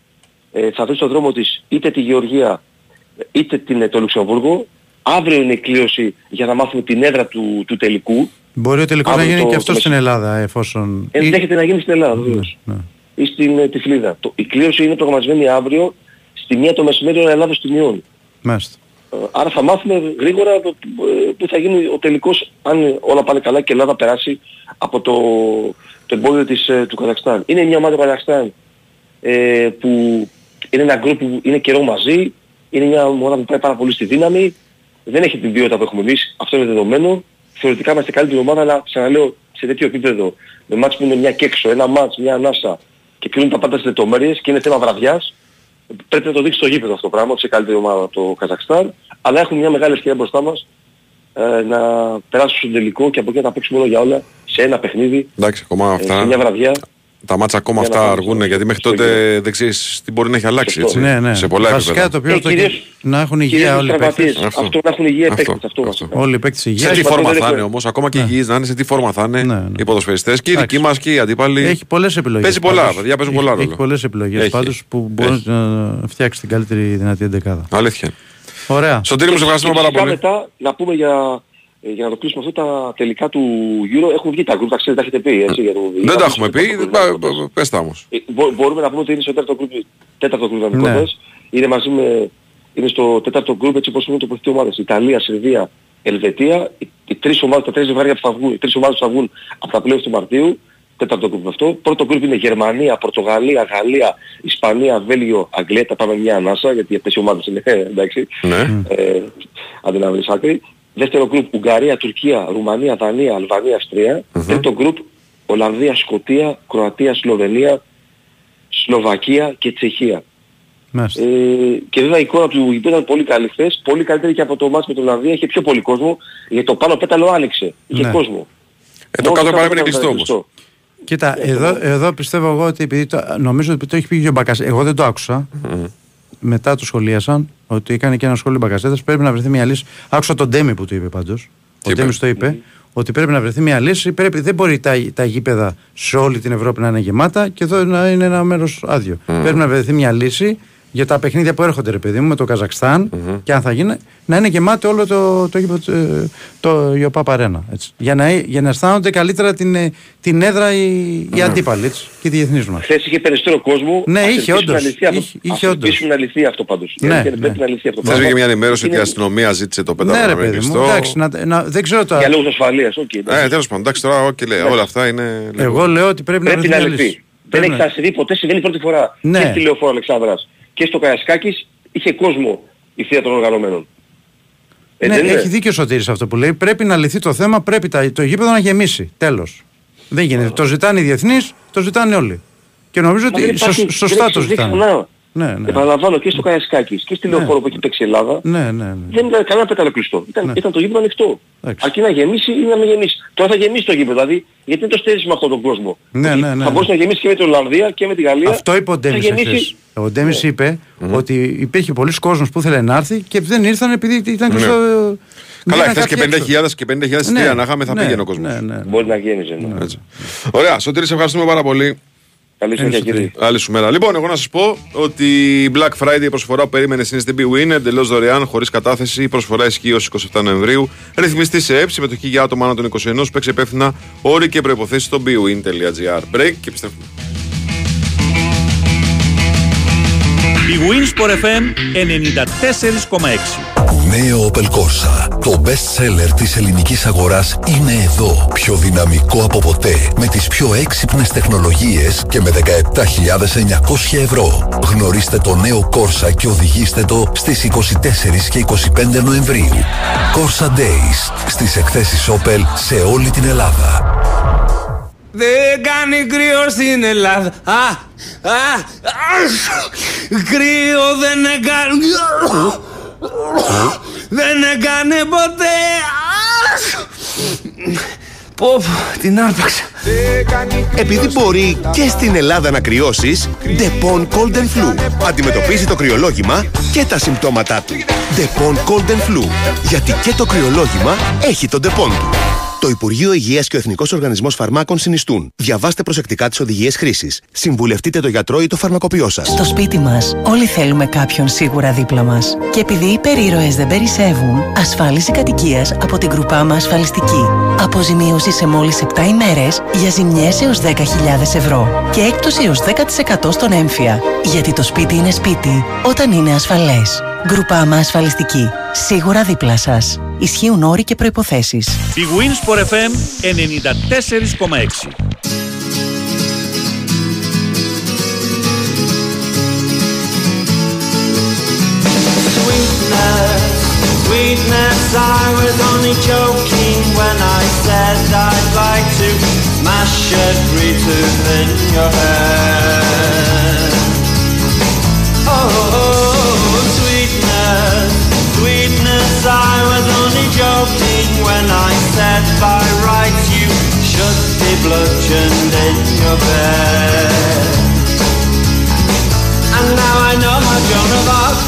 [SPEAKER 10] ε, θα βρεις στον δρόμο της είτε τη Γεωργία είτε την, ε, το Λουξεμβούργο. Αύριο είναι η κλήρωση για να μάθουμε την έδρα του, του τελικού.
[SPEAKER 2] Μπορεί ο τελικός να
[SPEAKER 10] Αύριο
[SPEAKER 2] γίνει
[SPEAKER 10] το-
[SPEAKER 2] και αυτός
[SPEAKER 10] το
[SPEAKER 2] στην Ελλάδα εφόσον... ή-
[SPEAKER 10] Ενδέχεται να γίνει στην Ελλάδα βεβαίως.
[SPEAKER 2] Ναι.
[SPEAKER 10] Ή στην ε, Τυφλίδα. Το, η κλήρωση είναι προγραμματισμένη αύριο στη μία το μεσημέρι ώρα Ελλάδος τιμιών.
[SPEAKER 2] Μάλιστα.
[SPEAKER 10] Ε, Άρα θα μάθουμε γρήγορα το- ε, που θα γίνει ο τελικός αν όλα πάνε καλά και η Ελλάδα περάσει από το, το εμπόδιο της, ε, του Καζακστάν. Είναι μια ομάδα του Καζακστάν ε, που είναι ένα γκρουπ που είναι καιρό μαζί, είναι μια ομάδα που πάει πάρα πολύ στη δύναμη, δεν έχει την ποιότητα που έχουμε εμείς, αυτό είναι δεδομένο. Θεωρητικά είμαστε καλύτερη ομάδα, αλλά ξαναλέω σε τέτοιο επίπεδο, με μάτς που είναι μια και έξω, ένα μάτς, μια ανάσα και κρίνουν τα πάντα στις λεπτομέρειες και είναι θέμα βραδιάς, πρέπει να το δείξει στο γήπεδο αυτό το πράγμα, σε καλύτερη ομάδα από το Καζακστάν, αλλά έχουμε μια μεγάλη ευκαιρία μπροστά μας ε, να περάσουμε στον τελικό και από εκεί να τα παίξουμε όλα για όλα σε ένα παιχνίδι,
[SPEAKER 1] Εντάξει, ακόμα
[SPEAKER 10] ε, σε
[SPEAKER 1] αυτά.
[SPEAKER 10] μια βραδιά.
[SPEAKER 1] Τα μάτσα ακόμα
[SPEAKER 10] Για να
[SPEAKER 1] αυτά
[SPEAKER 10] πάμε
[SPEAKER 1] αργούν
[SPEAKER 10] στο-
[SPEAKER 1] γιατί μέχρι
[SPEAKER 10] στο
[SPEAKER 1] τότε δεν ξέρεις τι μπορεί να έχει αλλάξει.
[SPEAKER 10] Σωστό.
[SPEAKER 1] Έτσι,
[SPEAKER 2] Ναι, ναι.
[SPEAKER 1] Σε πολλά
[SPEAKER 2] Βασικά
[SPEAKER 1] επίπεδα.
[SPEAKER 2] το πιο
[SPEAKER 10] Ε,
[SPEAKER 2] αυτό
[SPEAKER 10] κυρίως-
[SPEAKER 2] να έχουν
[SPEAKER 10] Κυρίως
[SPEAKER 2] υγεία
[SPEAKER 10] τους
[SPEAKER 2] όλοι οι
[SPEAKER 10] τραυματίες.
[SPEAKER 2] παίκτες.
[SPEAKER 1] Αυτό.
[SPEAKER 10] Αυτό να έχουν υγεία οι
[SPEAKER 1] Αυτό,
[SPEAKER 10] παίκτες, αυτό
[SPEAKER 1] αυτό.
[SPEAKER 10] βασικά.
[SPEAKER 2] Όλοι οι παίκτες
[SPEAKER 1] Σε
[SPEAKER 2] υγεία.
[SPEAKER 1] τι
[SPEAKER 10] Τέλος
[SPEAKER 1] φόρμα
[SPEAKER 10] πάντων,
[SPEAKER 1] θα
[SPEAKER 10] δεν
[SPEAKER 1] είναι
[SPEAKER 10] έχω-
[SPEAKER 1] όμως, ακόμα και υγιείς να είναι, σε τι φόρμα θα είναι
[SPEAKER 2] Ναι, ναι.
[SPEAKER 1] οι ποδοσφαιριστές και οι δικοί
[SPEAKER 2] Εντάξει.
[SPEAKER 1] μας και οι αντίπαλοι.
[SPEAKER 2] Έχει πολλές επιλογές.
[SPEAKER 1] Παίζει πολλά,
[SPEAKER 2] πάντως.
[SPEAKER 1] παιδιά, παίζουν
[SPEAKER 2] Έχει-
[SPEAKER 1] πολλά ρόλο.
[SPEAKER 2] Έχει πολλές επιλογές
[SPEAKER 1] Έχει.
[SPEAKER 2] πάντως που μπορεί
[SPEAKER 1] Έχει.
[SPEAKER 2] να φτιάξει την καλύτερη δυνατή εντεκάδα.
[SPEAKER 1] Αλήθεια.
[SPEAKER 2] Ωραία.
[SPEAKER 1] Σωτήρη μου, σε ευχαριστούμε
[SPEAKER 10] Και
[SPEAKER 1] πάρα
[SPEAKER 10] φυσικά
[SPEAKER 1] πολύ.
[SPEAKER 10] μετά να πούμε για, ε, για να το κλείσουμε αυτό τα τελικά του Euro έχουν βγει τα γκρουπ, τα ξέρετε, τα έχετε πει έτσι. Για το,
[SPEAKER 1] Δεν τα έχουμε πει,
[SPEAKER 10] το-
[SPEAKER 1] πα- πα- πες τα όμως.
[SPEAKER 10] Ε, μπο- μπορούμε να πούμε ότι είναι στο τέταρτο γκρουπ, τέταρτο γκρουπ
[SPEAKER 2] Ναι.
[SPEAKER 10] ναι. είναι μαζί με, είναι στο τέταρτο γκρουπ έτσι όπως είναι το υποθετεί ομάδες. Ιταλία, Σερβία, Ελβετία, οι, οι τρεις ομάδες, τα τρεις ζευγάρια που θα βγουν, οι τρεις ομάδες που θα βγουν από τα πλέον του Μαρτίου, τέταρτο γκρουπ αυτό. Πρώτο γκρουπ είναι Γερμανία, Πορτογαλία, Γαλλία, Ισπανία, Βέλγιο, Αγγλία, τα πάμε μια ανάσα γιατί αυτές οι ομάδες είναι εντάξει.
[SPEAKER 1] Ναι.
[SPEAKER 10] Ε, αν δεν βρεις άκρη. Δεύτερο γκρουπ Ουγγαρία, Τουρκία, Ρουμανία, Δανία, Αλβανία, Αυστρία. Τρίτο γκρουπ Ολλανδία, Σκοτία, Κροατία, Σλοβενία, Σλοβακία και Τσεχία.
[SPEAKER 2] Μάλιστα.
[SPEAKER 10] Ε, και βέβαια η εικόνα του γηπέδου ήταν πολύ καλή χθες, πολύ καλύτερη και από το μάτς με την Ολλανδία, είχε πιο πολύ κόσμο, γιατί το πάνω πέταλο άνοιξε, είχε
[SPEAKER 2] Ναι.
[SPEAKER 10] κόσμο.
[SPEAKER 1] Ε, το
[SPEAKER 10] Μόνο
[SPEAKER 1] κάτω
[SPEAKER 10] το
[SPEAKER 1] παρέμεινε
[SPEAKER 10] πέταλο
[SPEAKER 1] κλειστό
[SPEAKER 10] ήταν
[SPEAKER 1] όμως.
[SPEAKER 10] κλειστό.
[SPEAKER 2] Κοίτα, εδώ, εδώ πιστεύω εγώ ότι επειδή το, νομίζω ότι το έχει πει και ο Μπακασέτα. Εγώ δεν το άκουσα. Μετά το σχολίασαν ότι έκανε και ένα σχόλιο Μπακασέτα. Πρέπει να βρεθεί μια λύση. Άκουσα τον Ντέμι που το είπε πάντως. Ο
[SPEAKER 1] είπε;
[SPEAKER 2] Ντέμις το είπε. Ότι πρέπει να βρεθεί μια λύση. Πρέπει, δεν μπορεί τα, τα γήπεδα σε όλη την Ευρώπη να είναι γεμάτα και εδώ να είναι ένα μέρος άδειο. Πρέπει να βρεθεί μια λύση για τα παιχνίδια που έρχονται, ρε παιδί μου, με το καζακσταν και αν θα γίνει, να είναι γεμάτο όλο το, το, γήπεδο, ε, το, η OPAP Arena. Έτσι. Για, να, για να αισθάνονται καλύτερα την, ε, την έδρα οι, οι αντίπαλοι έτσι, και οι διεθνείς μας.
[SPEAKER 10] Χθες είχε περισσότερο κόσμο.
[SPEAKER 2] Ναι,
[SPEAKER 10] Ας
[SPEAKER 2] είχε,
[SPEAKER 10] ελπίσουμε
[SPEAKER 2] όντως.
[SPEAKER 10] να λυθεί αυτό.
[SPEAKER 2] Είχε- είχε
[SPEAKER 10] Ας
[SPEAKER 2] όντως.
[SPEAKER 10] ελπίσουμε να λυθεί αυτό πάντως.
[SPEAKER 2] Ναι,
[SPEAKER 10] Γιατί
[SPEAKER 2] ναι.
[SPEAKER 10] Πρέπει να λυθεί αυτό το
[SPEAKER 1] Θες
[SPEAKER 10] πράγμα.
[SPEAKER 1] βγήκε μια ενημέρωση ότι η
[SPEAKER 10] Είναι-
[SPEAKER 1] αστυνομία ζήτησε το πέταλο
[SPEAKER 2] Ναι,
[SPEAKER 1] να
[SPEAKER 2] ρε
[SPEAKER 1] μείνει
[SPEAKER 2] παιδί μου,
[SPEAKER 1] κλειστό.
[SPEAKER 2] εντάξει, να, να, δεν ξέρω
[SPEAKER 10] Για
[SPEAKER 2] τώρα.
[SPEAKER 10] λόγους ασφαλείας, οκ.
[SPEAKER 1] Ε, τέλος πάντων, εντάξει τώρα, οκ, λέει, όλα αυτά είναι...
[SPEAKER 2] Εγώ λέω ότι πρέπει,
[SPEAKER 10] Πρέπει
[SPEAKER 2] να
[SPEAKER 10] να
[SPEAKER 2] βρεθεί μια λύση.
[SPEAKER 10] λυθεί. Δεν
[SPEAKER 2] Πρέπει
[SPEAKER 10] έχει
[SPEAKER 2] να-
[SPEAKER 10] ξανασυμβεί ποτέ, συμβαίνει πρώτη φορά.
[SPEAKER 2] Ναι.
[SPEAKER 10] Και στη Λεωφόρο Αλεξάνδρας και στο Καϊασκάκης είχε κόσμο η θεία των οργανωμένων. Ε,
[SPEAKER 2] ναι,
[SPEAKER 10] δεν είναι;
[SPEAKER 2] έχει δίκιο ο Σωτήρης αυτό που λέει. Πρέπει να λυθεί το θέμα, πρέπει τα, το γήπεδο να γεμίσει. Τέλος. Δεν γίνεται. Το ζητάνε οι διεθνείς, το ζητάνε όλοι. Και νομίζω
[SPEAKER 10] Μα δεν
[SPEAKER 2] ότι
[SPEAKER 10] υπάρχει-
[SPEAKER 2] σω-
[SPEAKER 10] δεν
[SPEAKER 2] σωστά
[SPEAKER 10] έχει
[SPEAKER 2] το
[SPEAKER 10] συμβεί
[SPEAKER 2] ζητάνε.
[SPEAKER 10] Ξανά.
[SPEAKER 2] Ναι, ναι.
[SPEAKER 10] Επαναλαμβάνω και στο Καϊασκάκης και στη Λεωφόρο που έχει παίξει η Ελλάδα.
[SPEAKER 2] Ναι, ναι, ναι.
[SPEAKER 10] Δεν ήταν κανένα πέταλο κλειστό. Ήταν,
[SPEAKER 2] Ναι.
[SPEAKER 10] ήταν το γήπεδο ανοιχτό.
[SPEAKER 2] Εντάξει.
[SPEAKER 10] Αρκεί να γεμίσει ή να μην γεμίσει. Τώρα θα γεμίσει το γήπεδο. Δηλαδή, γιατί δεν το στέλνεις με αυτόν τον κόσμο.
[SPEAKER 2] Ναι,
[SPEAKER 10] Ότι
[SPEAKER 2] ναι, ναι,
[SPEAKER 10] Θα
[SPEAKER 2] ναι.
[SPEAKER 10] μπορούσε να γεμίσει και με την Ολλανδία και με τη Γαλλία.
[SPEAKER 2] Αυτό είπε ο
[SPEAKER 10] Θα
[SPEAKER 2] Ντέμις
[SPEAKER 10] γεμίσει-
[SPEAKER 2] εχθές. Ο Ντέμις
[SPEAKER 10] Ναι.
[SPEAKER 2] είπε ότι υπήρχε πολλοί κόσμος που ήθελε να έρθει και δεν ήρθαν επειδή ήταν
[SPEAKER 1] Ναι.
[SPEAKER 2] κλειστό.
[SPEAKER 1] Καλά,
[SPEAKER 2] μείναν
[SPEAKER 1] χθες και
[SPEAKER 2] κάποιοι
[SPEAKER 1] 50.000 και 50.000
[SPEAKER 2] έξω.
[SPEAKER 1] εισιτήρια να είχαμε θα
[SPEAKER 2] ναι,
[SPEAKER 1] πήγαινε ο κόσμος.
[SPEAKER 2] Ναι, ναι.
[SPEAKER 10] Μπορεί να γέμιζε. Ναι.
[SPEAKER 1] Έτσι. Ωραία, Σωτήρη, σε ευχαριστούμε πάρα πολύ.
[SPEAKER 10] Καλή συνέχεια κύριε.
[SPEAKER 1] Άλλη σου μέρα. Λοιπόν, εγώ να σας πω ότι η Black Friday η προσφορά που περίμενε είναι στην BWIN εντελώς δωρεάν, χωρίς κατάθεση. Η προσφορά ισχύει ως 27 Νοεμβρίου. Ρυθμιστή σε ΕΠ, συμμετοχή για άτομα άνω των 21, παίξει υπεύθυνα όροι και προποθέσει στο bwin.gr. Break και επιστρέφουμε.
[SPEAKER 3] Η Winsport FM 94,6
[SPEAKER 11] Νέο Opel Corsa. Το best seller της ελληνικής αγοράς είναι εδώ. Πιο δυναμικό από ποτέ. Με τις πιο έξυπνες τεχνολογίες και με 17.900 ευρώ. Γνωρίστε το νέο Corsa και οδηγήστε το στις 24 και 25 Νοεμβρίου. Corsa Days. Στις εκθέσεις Opel σε όλη την Ελλάδα.
[SPEAKER 9] Δεν κάνει κρύο στην Ελλάδα. Α, α, α, κρύο δεν έκανε. Δεν έκανε ποτέ. Πω, την άρπαξα.
[SPEAKER 12] Επειδή μπορεί και στην Ελλάδα να κρυώσεις, Depon Cold and Flu. Αντιμετωπίζει το κρυολόγημα και τα συμπτώματά του. Depon Cold and Flu. Γιατί και το κρυολόγημα έχει τον Depon του. Το Υπουργείο Υγείας και ο Εθνικός Οργανισμός Φαρμάκων συνιστούν. Διαβάστε προσεκτικά τις οδηγίες χρήσης. Συμβουλευτείτε το γιατρό ή το φαρμακοποιό σας.
[SPEAKER 13] Στο σπίτι μας, όλοι θέλουμε κάποιον σίγουρα δίπλα μας. Και επειδή οι περίρωες δεν περισσεύουν, ασφάλιση κατοικίας από την Γκρουπάμα Ασφαλιστική. Αποζημίωση σε μόλις 7 ημέρες για ζημιές έως 10.000 ευρώ. Και έκπτωση έως 10% στον έμφυα. Γιατί το σπίτι είναι σπίτι όταν είναι ασφαλές. Γκρουπάμα Ασφαλιστική. Σίγουρα δίπλα σας. Ισχύουν όροι και προποθέσει.
[SPEAKER 3] Η Winsport FM 94,6
[SPEAKER 9] Sweetness, I was only joking when I said I'd like to tooth in your. Oh, sweetness, sweetness, I was only joking I said by rights you should be bludgeoned in your bed. And now I know how Joan of Arc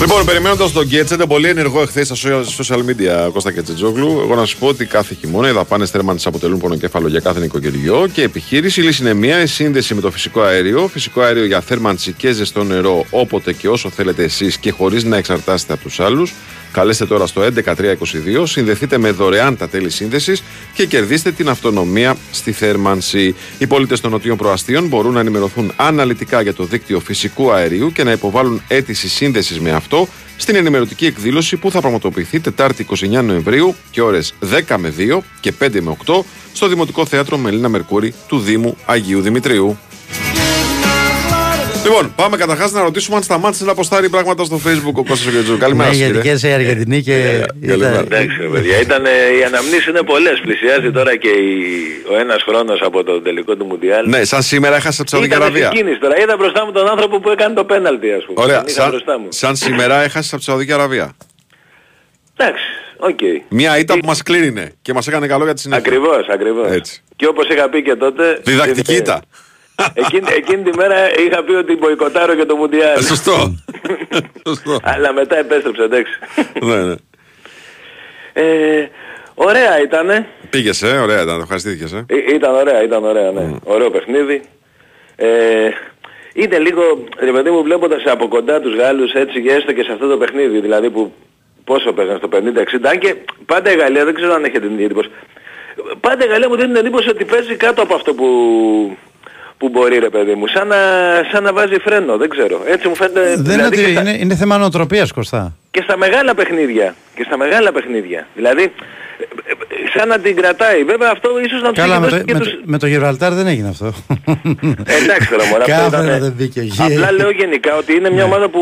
[SPEAKER 1] Λοιπόν, περιμένοντας τον Γκέτσεντε, πολύ ενεργό εχθές στα social media Κώστα Κετσετζόγλου. Εγώ να σου πω ότι κάθε χειμώνα οι δαπάνες θέρμανσης αποτελούν πονοκέφαλο για κάθε νοικοκυριό και επιχείρηση. Η λύση είναι μία, η σύνδεση με το φυσικό αέριο. Φυσικό αέριο για θέρμανση και ζεστό νερό όποτε και όσο θέλετε εσείς και χωρίς να εξαρτάστε από τους άλλους. Καλέστε τώρα στο 11322, συνδεθείτε με δωρεάν τα τέλη σύνδεσης και κερδίστε την αυτονομία στη θέρμανση. Οι πολίτες των νοτιών προαστίων μπορούν να ενημερωθούν αναλυτικά για το δίκτυο φυσικού αερίου και να υποβάλουν αίτηση σύνδεσης με αυτό στην ενημερωτική εκδήλωση που θα πραγματοποιηθεί Τετάρτη 29 Νοεμβρίου και ώρες 10 με 2 και 5 με 8 στο Δημοτικό Θέατρο Μελίνα Μερκούρη του Δήμου Αγίου Δημητρίου. Λοιπόν, πάμε καταρχάς να ρωτήσουμε αν σταμάτησε να ποστάρει πράγματα στο facebook ο Κώστας Κετσετζόγλου. Καλημέρα
[SPEAKER 2] Ναι,
[SPEAKER 1] σας,
[SPEAKER 2] γιατί
[SPEAKER 1] κύριε.
[SPEAKER 2] και σε Αργεντινή και.
[SPEAKER 1] Καλημέρα.
[SPEAKER 14] Εντάξει ρε παιδιά, ήταν, ε, οι αναμνήσεις είναι πολλές. Πλησιάζει τώρα και η- ο ένας χρόνος από το τελικό του Μουντιάλ.
[SPEAKER 1] Ναι, σαν σήμερα έχασε από τη Σαουδική
[SPEAKER 14] Ήταν
[SPEAKER 1] Αραβία.
[SPEAKER 14] συγκίνηση τώρα. Είδα μπροστά μου τον άνθρωπο που έκανε το πέναλτι ας πούμε.
[SPEAKER 1] Ωραία,
[SPEAKER 14] Τον είχα
[SPEAKER 1] σαν,
[SPEAKER 14] μπροστά μου.
[SPEAKER 1] σαν σήμερα έχασε από τη Σαουδική Αραβία.
[SPEAKER 14] Εντάξει, οκ.
[SPEAKER 1] Μια ήττα που μας κλείνει και μας έκανε καλό για τη συνέχεια.
[SPEAKER 14] Ακριβώς, ακριβώς.
[SPEAKER 1] Έτσι.
[SPEAKER 14] Και όπως είχα πει και τότε...
[SPEAKER 1] Διδακτική
[SPEAKER 14] ε,
[SPEAKER 1] ήττα.
[SPEAKER 14] Εκείνη, εκείνη τη μέρα είχα πει ότι μποϊκοτάρω και το Μουντιάλ.
[SPEAKER 1] Ε, Σωστό. Σωστό.
[SPEAKER 14] Αλλά μετά επέστρεψε, εντάξει.
[SPEAKER 1] ναι, ναι.
[SPEAKER 14] Ε, ωραία ήτανε.
[SPEAKER 1] Πήγες, ε, ωραία ήταν, ευχαριστήθηκες, ε.
[SPEAKER 14] Ή- Ήταν ωραία, ήταν ωραία, ναι. Ωραίο παιχνίδι. Ε, είναι λίγο, ρε παιδί μου, βλέποντας από κοντά τους Γάλλους έτσι και έστω και σε αυτό το παιχνίδι, δηλαδή που πόσο παίζαν στο 50-60, αν και πάντα η Γαλλία, δεν ξέρω αν έχετε την εντύπωση, πάντα η Γαλλία μου δίνει την εντύπωση ότι παίζει κάτω από αυτό που, που μπορεί ρε παιδί μου, σαν να, σαν να βάζει φρένο, δεν ξέρω. Έτσι μου φαίνεται,
[SPEAKER 2] Δεν είναι,
[SPEAKER 14] δηλαδή
[SPEAKER 2] ότι
[SPEAKER 14] και στα-
[SPEAKER 2] είναι, είναι θέμα νοοτροπίας Κωστά.
[SPEAKER 14] και στα μεγάλα παιχνίδια. Και στα μεγάλα παιχνίδια. Δηλαδή, ε, ε, σαν να την κρατάει. Βέβαια αυτό ίσως να τους
[SPEAKER 2] Καλά,
[SPEAKER 14] έχει
[SPEAKER 2] με το,
[SPEAKER 14] δώσει και
[SPEAKER 2] με,
[SPEAKER 14] τους...
[SPEAKER 2] το, με το Γιβραλτάρ δεν έγινε αυτό.
[SPEAKER 14] Ε, Εντάξει τώρα μωρά, αυτό
[SPEAKER 2] Κάμερα
[SPEAKER 14] ήταν...
[SPEAKER 2] δεν μπήκε εκεί.
[SPEAKER 14] Απλά λέω γενικά ότι είναι
[SPEAKER 2] Ναι.
[SPEAKER 14] μια ομάδα που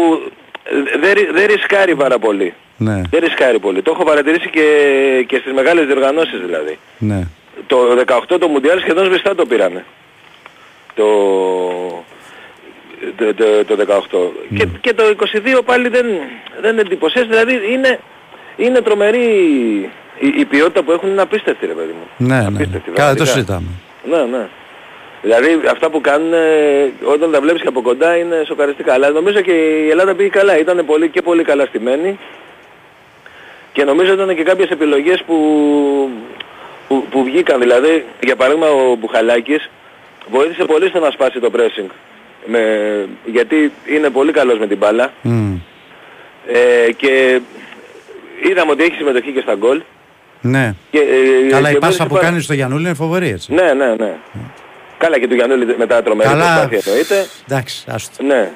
[SPEAKER 14] ε, δεν, ρι- δεν ρισκάρει πάρα πολύ.
[SPEAKER 2] ναι,
[SPEAKER 14] Δεν ρισκάρει πολύ. Το έχω παρατηρήσει και, και στις μεγάλες διοργανώσεις δηλαδή.
[SPEAKER 2] ναι.
[SPEAKER 14] Το 18 το Μουντιάλ σχεδόν σβηστά το πήρανε. Το, το, το, το 18. Και, και το 22 πάλι δεν, δεν εντυπωσιάζει. Δηλαδή είναι, είναι τρομερή η, η ποιότητα που έχουν είναι απίστευτη ρε παιδί μου.
[SPEAKER 2] Ναι, ναι.
[SPEAKER 14] Απίστευτη,
[SPEAKER 2] Καλά, το
[SPEAKER 14] πραγματικά.
[SPEAKER 2] συζητάμε.
[SPEAKER 14] Ναι, ναι. Δηλαδή αυτά που κάνουν ε, όταν τα βλέπεις και από κοντά είναι σοκαριστικά. Αλλά νομίζω και η Ελλάδα πήγε καλά. Ήταν πολύ και πολύ καλά στημένη. Και νομίζω ήταν και κάποιες επιλογές που, που, που βγήκαν. Δηλαδή, για παράδειγμα ο Μπουχαλάκης βοήθησε πολύ στο να σπάσει το pressing. Με, γιατί είναι πολύ καλός με την μπάλα. Ε, και είδαμε ότι έχει συμμετοχή και στα γκολ.
[SPEAKER 2] Ναι.
[SPEAKER 14] Και, ε,
[SPEAKER 2] Καλά, η
[SPEAKER 14] και
[SPEAKER 2] πάσα
[SPEAKER 14] βοήθησε
[SPEAKER 2] που
[SPEAKER 14] πάρα-
[SPEAKER 2] κάνει στο Γιαννούλη είναι φοβερή έτσι.
[SPEAKER 14] Ναι, ναι, ναι. Καλά και του Γιαννούλη μετά τρομερή
[SPEAKER 2] Καλά.
[SPEAKER 14] προσπάθεια εννοείται.
[SPEAKER 2] Εντάξει, άστο.
[SPEAKER 14] Ναι.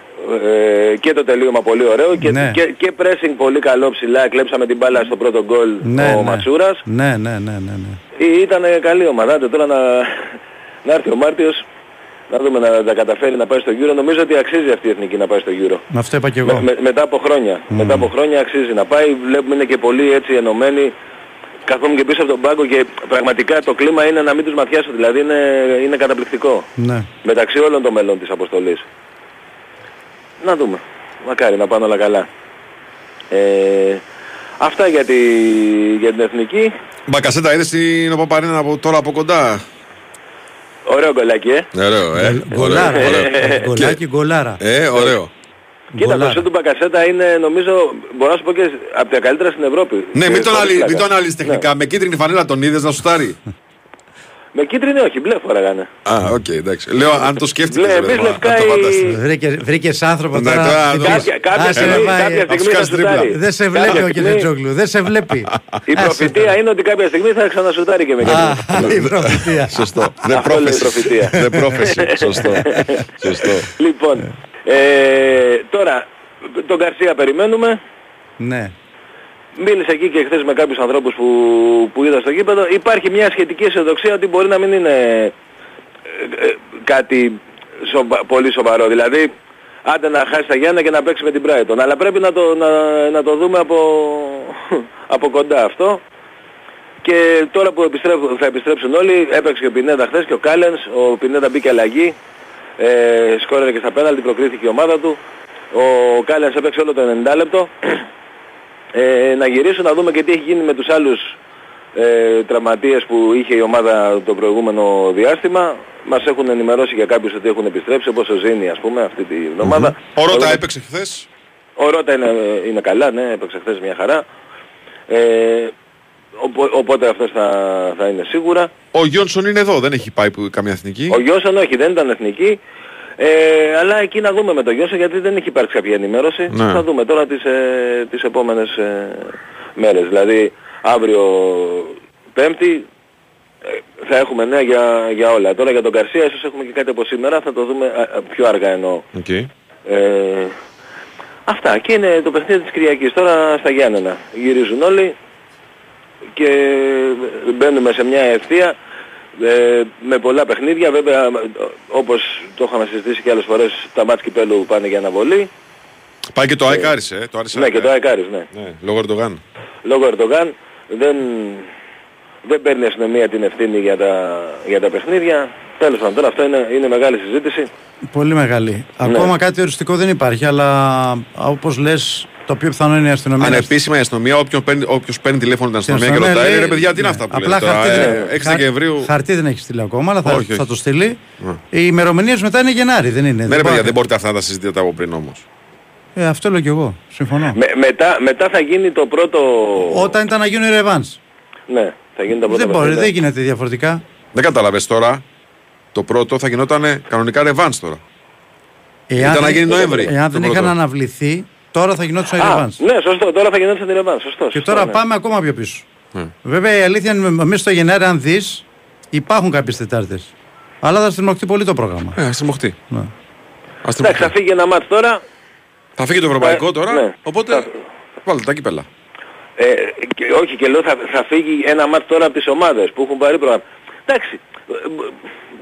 [SPEAKER 14] Ε, και το τελείωμα πολύ ωραίο και,
[SPEAKER 2] Ναι.
[SPEAKER 14] και, και pressing πολύ καλό ψηλά. Κλέψαμε την μπάλα στο πρώτο γκολ
[SPEAKER 2] Ναι,
[SPEAKER 14] ο
[SPEAKER 2] ναι.
[SPEAKER 14] Ματσούρας.
[SPEAKER 2] Ναι, ναι, ναι, ναι. ναι.
[SPEAKER 14] Ή- Ήταν καλή ομάδα. Άντε τώρα να, να έρθει ο Μάρτιος να δούμε να τα καταφέρει να πάει στο Euro. Νομίζω ότι αξίζει αυτή η εθνική να πάει στο Euro.
[SPEAKER 2] Με αυτό είπα και
[SPEAKER 14] Με,
[SPEAKER 2] εγώ.
[SPEAKER 14] με- μετά από χρόνια. Μετά από χρόνια αξίζει να πάει. Βλέπουμε είναι και πολύ έτσι ενωμένοι. Καθόμουν και πίσω από τον πάγκο και πραγματικά το κλίμα είναι να μην τους ματιάσω. Δηλαδή είναι, είναι καταπληκτικό.
[SPEAKER 2] Ναι.
[SPEAKER 14] Μεταξύ όλων των μελών της αποστολής. Να δούμε. Μακάρι να πάνε όλα καλά. Ε, αυτά για, τη, για την εθνική.
[SPEAKER 1] Μπακασέτα είδες την Παπαρίνα από, τώρα από κοντά;
[SPEAKER 14] Ωραίο γκολάκι, ε.
[SPEAKER 1] Ωραίο, ε.
[SPEAKER 2] Γκολάρα.
[SPEAKER 1] Ωραίο, ωραίο.
[SPEAKER 2] Γκολάκι, γκολάρα.
[SPEAKER 1] Ε, ωραίο.
[SPEAKER 14] Κοίτα, το
[SPEAKER 2] Γκολάρα.
[SPEAKER 14] σούτ του Μπακασέτα είναι νομίζω, μπορώ να σου πω και από τα καλύτερα στην Ευρώπη.
[SPEAKER 1] Ναι,
[SPEAKER 14] Ε,
[SPEAKER 1] μην τον,
[SPEAKER 14] χωρίς
[SPEAKER 1] αναλύει,
[SPEAKER 14] πλάκα.
[SPEAKER 1] μην τον αναλύεις τεχνικά. Με κίτρινη φανέλα τον είδες να σουτάρει.
[SPEAKER 14] Με κίτρινη όχι, μπλε φοράγανε.
[SPEAKER 1] Α, οκ, εντάξει. Λέω αν το σκέφτηκες.
[SPEAKER 14] Μπλε,
[SPEAKER 1] ρε,
[SPEAKER 14] εμείς
[SPEAKER 1] μα, αν
[SPEAKER 14] λευκά
[SPEAKER 1] το
[SPEAKER 14] ή-
[SPEAKER 1] φανταστείς.
[SPEAKER 2] Βρήκε, βρήκες άνθρωπο
[SPEAKER 1] Ναι,
[SPEAKER 2] τώρα.
[SPEAKER 1] τώρα,
[SPEAKER 2] Δίκες.
[SPEAKER 14] Κάποια, κάποια,
[SPEAKER 2] Άσε,
[SPEAKER 14] στιγμή,
[SPEAKER 2] ρε, πάει.
[SPEAKER 14] κάποια στιγμή θα
[SPEAKER 1] σκάσεις τρίπλα.
[SPEAKER 14] σουτάρει.
[SPEAKER 2] Δεν σε
[SPEAKER 14] Κάποια
[SPEAKER 2] βλέπει ο
[SPEAKER 14] στιγμή-
[SPEAKER 2] Κιδετζόγλου. Δεν σε βλέπει.
[SPEAKER 14] Η
[SPEAKER 2] Άσε
[SPEAKER 14] προφητεία είναι ότι κάποια στιγμή θα ξανασουτάρει και με
[SPEAKER 2] τώρα.
[SPEAKER 14] κίτρινη.
[SPEAKER 2] Α, η προφητεία.
[SPEAKER 1] Σωστό. Δεν
[SPEAKER 14] Αυτό λέει η
[SPEAKER 1] πρόφεση.
[SPEAKER 14] προφητεία.
[SPEAKER 1] Δεν πρόφεση. Σωστό. Σωστό.
[SPEAKER 14] Λοιπόν, ε, τώρα, τον Καρσία περιμένουμε.
[SPEAKER 2] Ναι.
[SPEAKER 14] Μίλησα εκεί και χθες με κάποιους ανθρώπους που, που είδα στο γήπεδο. Υπάρχει μια σχετική αισιοδοξία ότι μπορεί να μην είναι ε, ε, κάτι σοβα- πολύ σοβαρό. Δηλαδή, άντε να χάσει τα Γιάννα και να παίξει με την Brighton. Αλλά πρέπει να το, να, να το δούμε από, από κοντά αυτό. Και τώρα που επιστρέφουν, θα επιστρέψουν όλοι, έπαιξε και ο Πινέδα χθες και ο Κάλενς. Ο Πινέδα μπήκε αλλαγή. Ε, σκόρερε και στα πέναλτι, προκρίθηκε η ομάδα του. Ο Κάλενς έπαιξε όλο το 90 λεπτό. Ε, να γυρίσουν να δούμε και τι έχει γίνει με τους άλλους ε, τραυματίες που είχε η ομάδα το προηγούμενο διάστημα. Μας έχουν ενημερώσει για κάποιους ότι έχουν επιστρέψει όπως ο Ζήνη ας πούμε αυτή την εβδομάδα.
[SPEAKER 1] Ο Ρότα
[SPEAKER 14] Όλο-
[SPEAKER 1] έπαιξε χθες.
[SPEAKER 14] Ο Ρότα είναι, είναι καλά, ναι, έπαιξε χθες μια χαρά. Ε, οπο- οπότε αυτός θα, θα είναι σίγουρα.
[SPEAKER 1] Ο Γιόνσον είναι εδώ, δεν έχει πάει που, καμία εθνική.
[SPEAKER 14] Ο Γιώσον όχι, δεν ήταν εθνική. Ε, αλλά εκεί να δούμε με τον Γιώσον γιατί δεν έχει υπάρξει κάποια ενημέρωση.
[SPEAKER 1] Ναι.
[SPEAKER 14] Θα δούμε τώρα τις, ε, τις επόμενες ε, μέρες. Δηλαδή αύριο Πέμπτη ε, θα έχουμε νέα για, για όλα. Τώρα για τον Γκαρσία ίσως έχουμε και κάτι από σήμερα, θα το δούμε α, α, πιο αργά εννοώ.
[SPEAKER 1] Οκ.
[SPEAKER 14] Ε, αυτά και είναι το παιχνίδι της Κυριακής. Τώρα στα Γιάννενα γυρίζουν όλοι και μπαίνουμε σε μια ευθεία ε, με πολλά παιχνίδια. Βέβαια όπως το είχαμε συζητήσει και άλλες φορές τα μάτς κυπέλου πάνε για αναβολή.
[SPEAKER 1] Πάει και το ΑΕΚ Άρης, ε. Το Άρης
[SPEAKER 14] Ναι και το Αεκάρης ναι.
[SPEAKER 1] Ναι, λόγω Ερντογάν.
[SPEAKER 14] Λόγω Ερντογάν δεν, δεν παίρνει η αστυνομία την ευθύνη για τα, για τα παιχνίδια. Τέλος πάντων τώρα αυτό είναι, είναι μεγάλη συζήτηση.
[SPEAKER 2] Πολύ μεγάλη.
[SPEAKER 14] Ναι.
[SPEAKER 2] Ακόμα κάτι οριστικό δεν υπάρχει, αλλά όπως λες, το πιο πιθανό είναι η αστυνομία. να-
[SPEAKER 1] Ανεπίσημα η αστυνομία, όποιον παίρνει, όποιος παίρνει τηλέφωνο την
[SPEAKER 2] Στην
[SPEAKER 1] αστυνομία και
[SPEAKER 2] αστυνομία
[SPEAKER 1] ρωτάει,
[SPEAKER 2] λέει-
[SPEAKER 1] ρε παιδιά, τι είναι αυτά που
[SPEAKER 2] Απλά
[SPEAKER 1] λέτε τώρα,
[SPEAKER 2] χαρτί,
[SPEAKER 1] ε,
[SPEAKER 2] δεν-
[SPEAKER 1] 6
[SPEAKER 2] χα-
[SPEAKER 1] Δεκεμβρίου.
[SPEAKER 2] Χαρτί δεν έχει στείλει ακόμα, αλλά θα,
[SPEAKER 1] Όχι,
[SPEAKER 2] θα
[SPEAKER 1] όχι.
[SPEAKER 2] το στείλει.
[SPEAKER 1] Ναι.
[SPEAKER 2] Οι ημερομηνίες μετά είναι Γενάρη, δεν είναι.
[SPEAKER 1] Ναι, ρε
[SPEAKER 2] Δεν
[SPEAKER 1] παιδιά,
[SPEAKER 2] πάει-
[SPEAKER 1] δεν μπορείτε αυτά να τα συζητήσετε από πριν όμως.
[SPEAKER 2] Ε, αυτό λέω κι εγώ. Συμφωνώ.
[SPEAKER 14] Με, μετά, μετά θα γίνει το πρώτο...
[SPEAKER 2] Όταν ήταν να γίνουν οι ρεβάνς.
[SPEAKER 14] Ναι, θα γίνει το πρώτο
[SPEAKER 2] Δεν μπορεί,
[SPEAKER 14] παιχνίδι.
[SPEAKER 2] δεν γίνεται διαφορετικά.
[SPEAKER 1] Δεν κατάλαβες τώρα. Το πρώτο θα γινόταν κανονικά ρεβάνς τώρα.
[SPEAKER 2] Εάν
[SPEAKER 1] Ήταν να
[SPEAKER 2] δεν-
[SPEAKER 1] γίνει Νοέμβρη.
[SPEAKER 2] Εάν
[SPEAKER 1] το
[SPEAKER 2] δεν
[SPEAKER 1] πρώτο.
[SPEAKER 2] είχαν αναβληθεί, τώρα θα γινόταν οι
[SPEAKER 14] Α,
[SPEAKER 2] ρεβάνς.
[SPEAKER 14] ναι, σωστό. Τώρα θα γινόταν την Ρεβάνς. Σωστό.
[SPEAKER 2] Και
[SPEAKER 14] σωστό,
[SPEAKER 2] τώρα
[SPEAKER 14] ναι.
[SPEAKER 2] πάμε ακόμα πιο πίσω.
[SPEAKER 1] Ναι.
[SPEAKER 2] Βέβαια η αλήθεια είναι μέσα στο Γενάρη, αν δεις, υπάρχουν κάποιες Τετάρτες. Αλλά θα στριμωχτεί πολύ το πρόγραμμα.
[SPEAKER 1] Ε, ας τιμωχτεί.
[SPEAKER 2] Ναι.
[SPEAKER 1] Ας
[SPEAKER 14] Εντάξει, θα φύγει ένα μάτς τώρα.
[SPEAKER 1] Θα φύγει το ευρωπαϊκό
[SPEAKER 14] Ε,
[SPEAKER 1] τώρα,
[SPEAKER 14] ναι.
[SPEAKER 1] οπότε βάλτε τα κύπελα.
[SPEAKER 14] Ε, και, όχι και λέω θα, θα φύγει ένα μάτς τώρα από τις ομάδες που έχουν πάρει πρόγραμμα. Εντάξει, ε, μπ-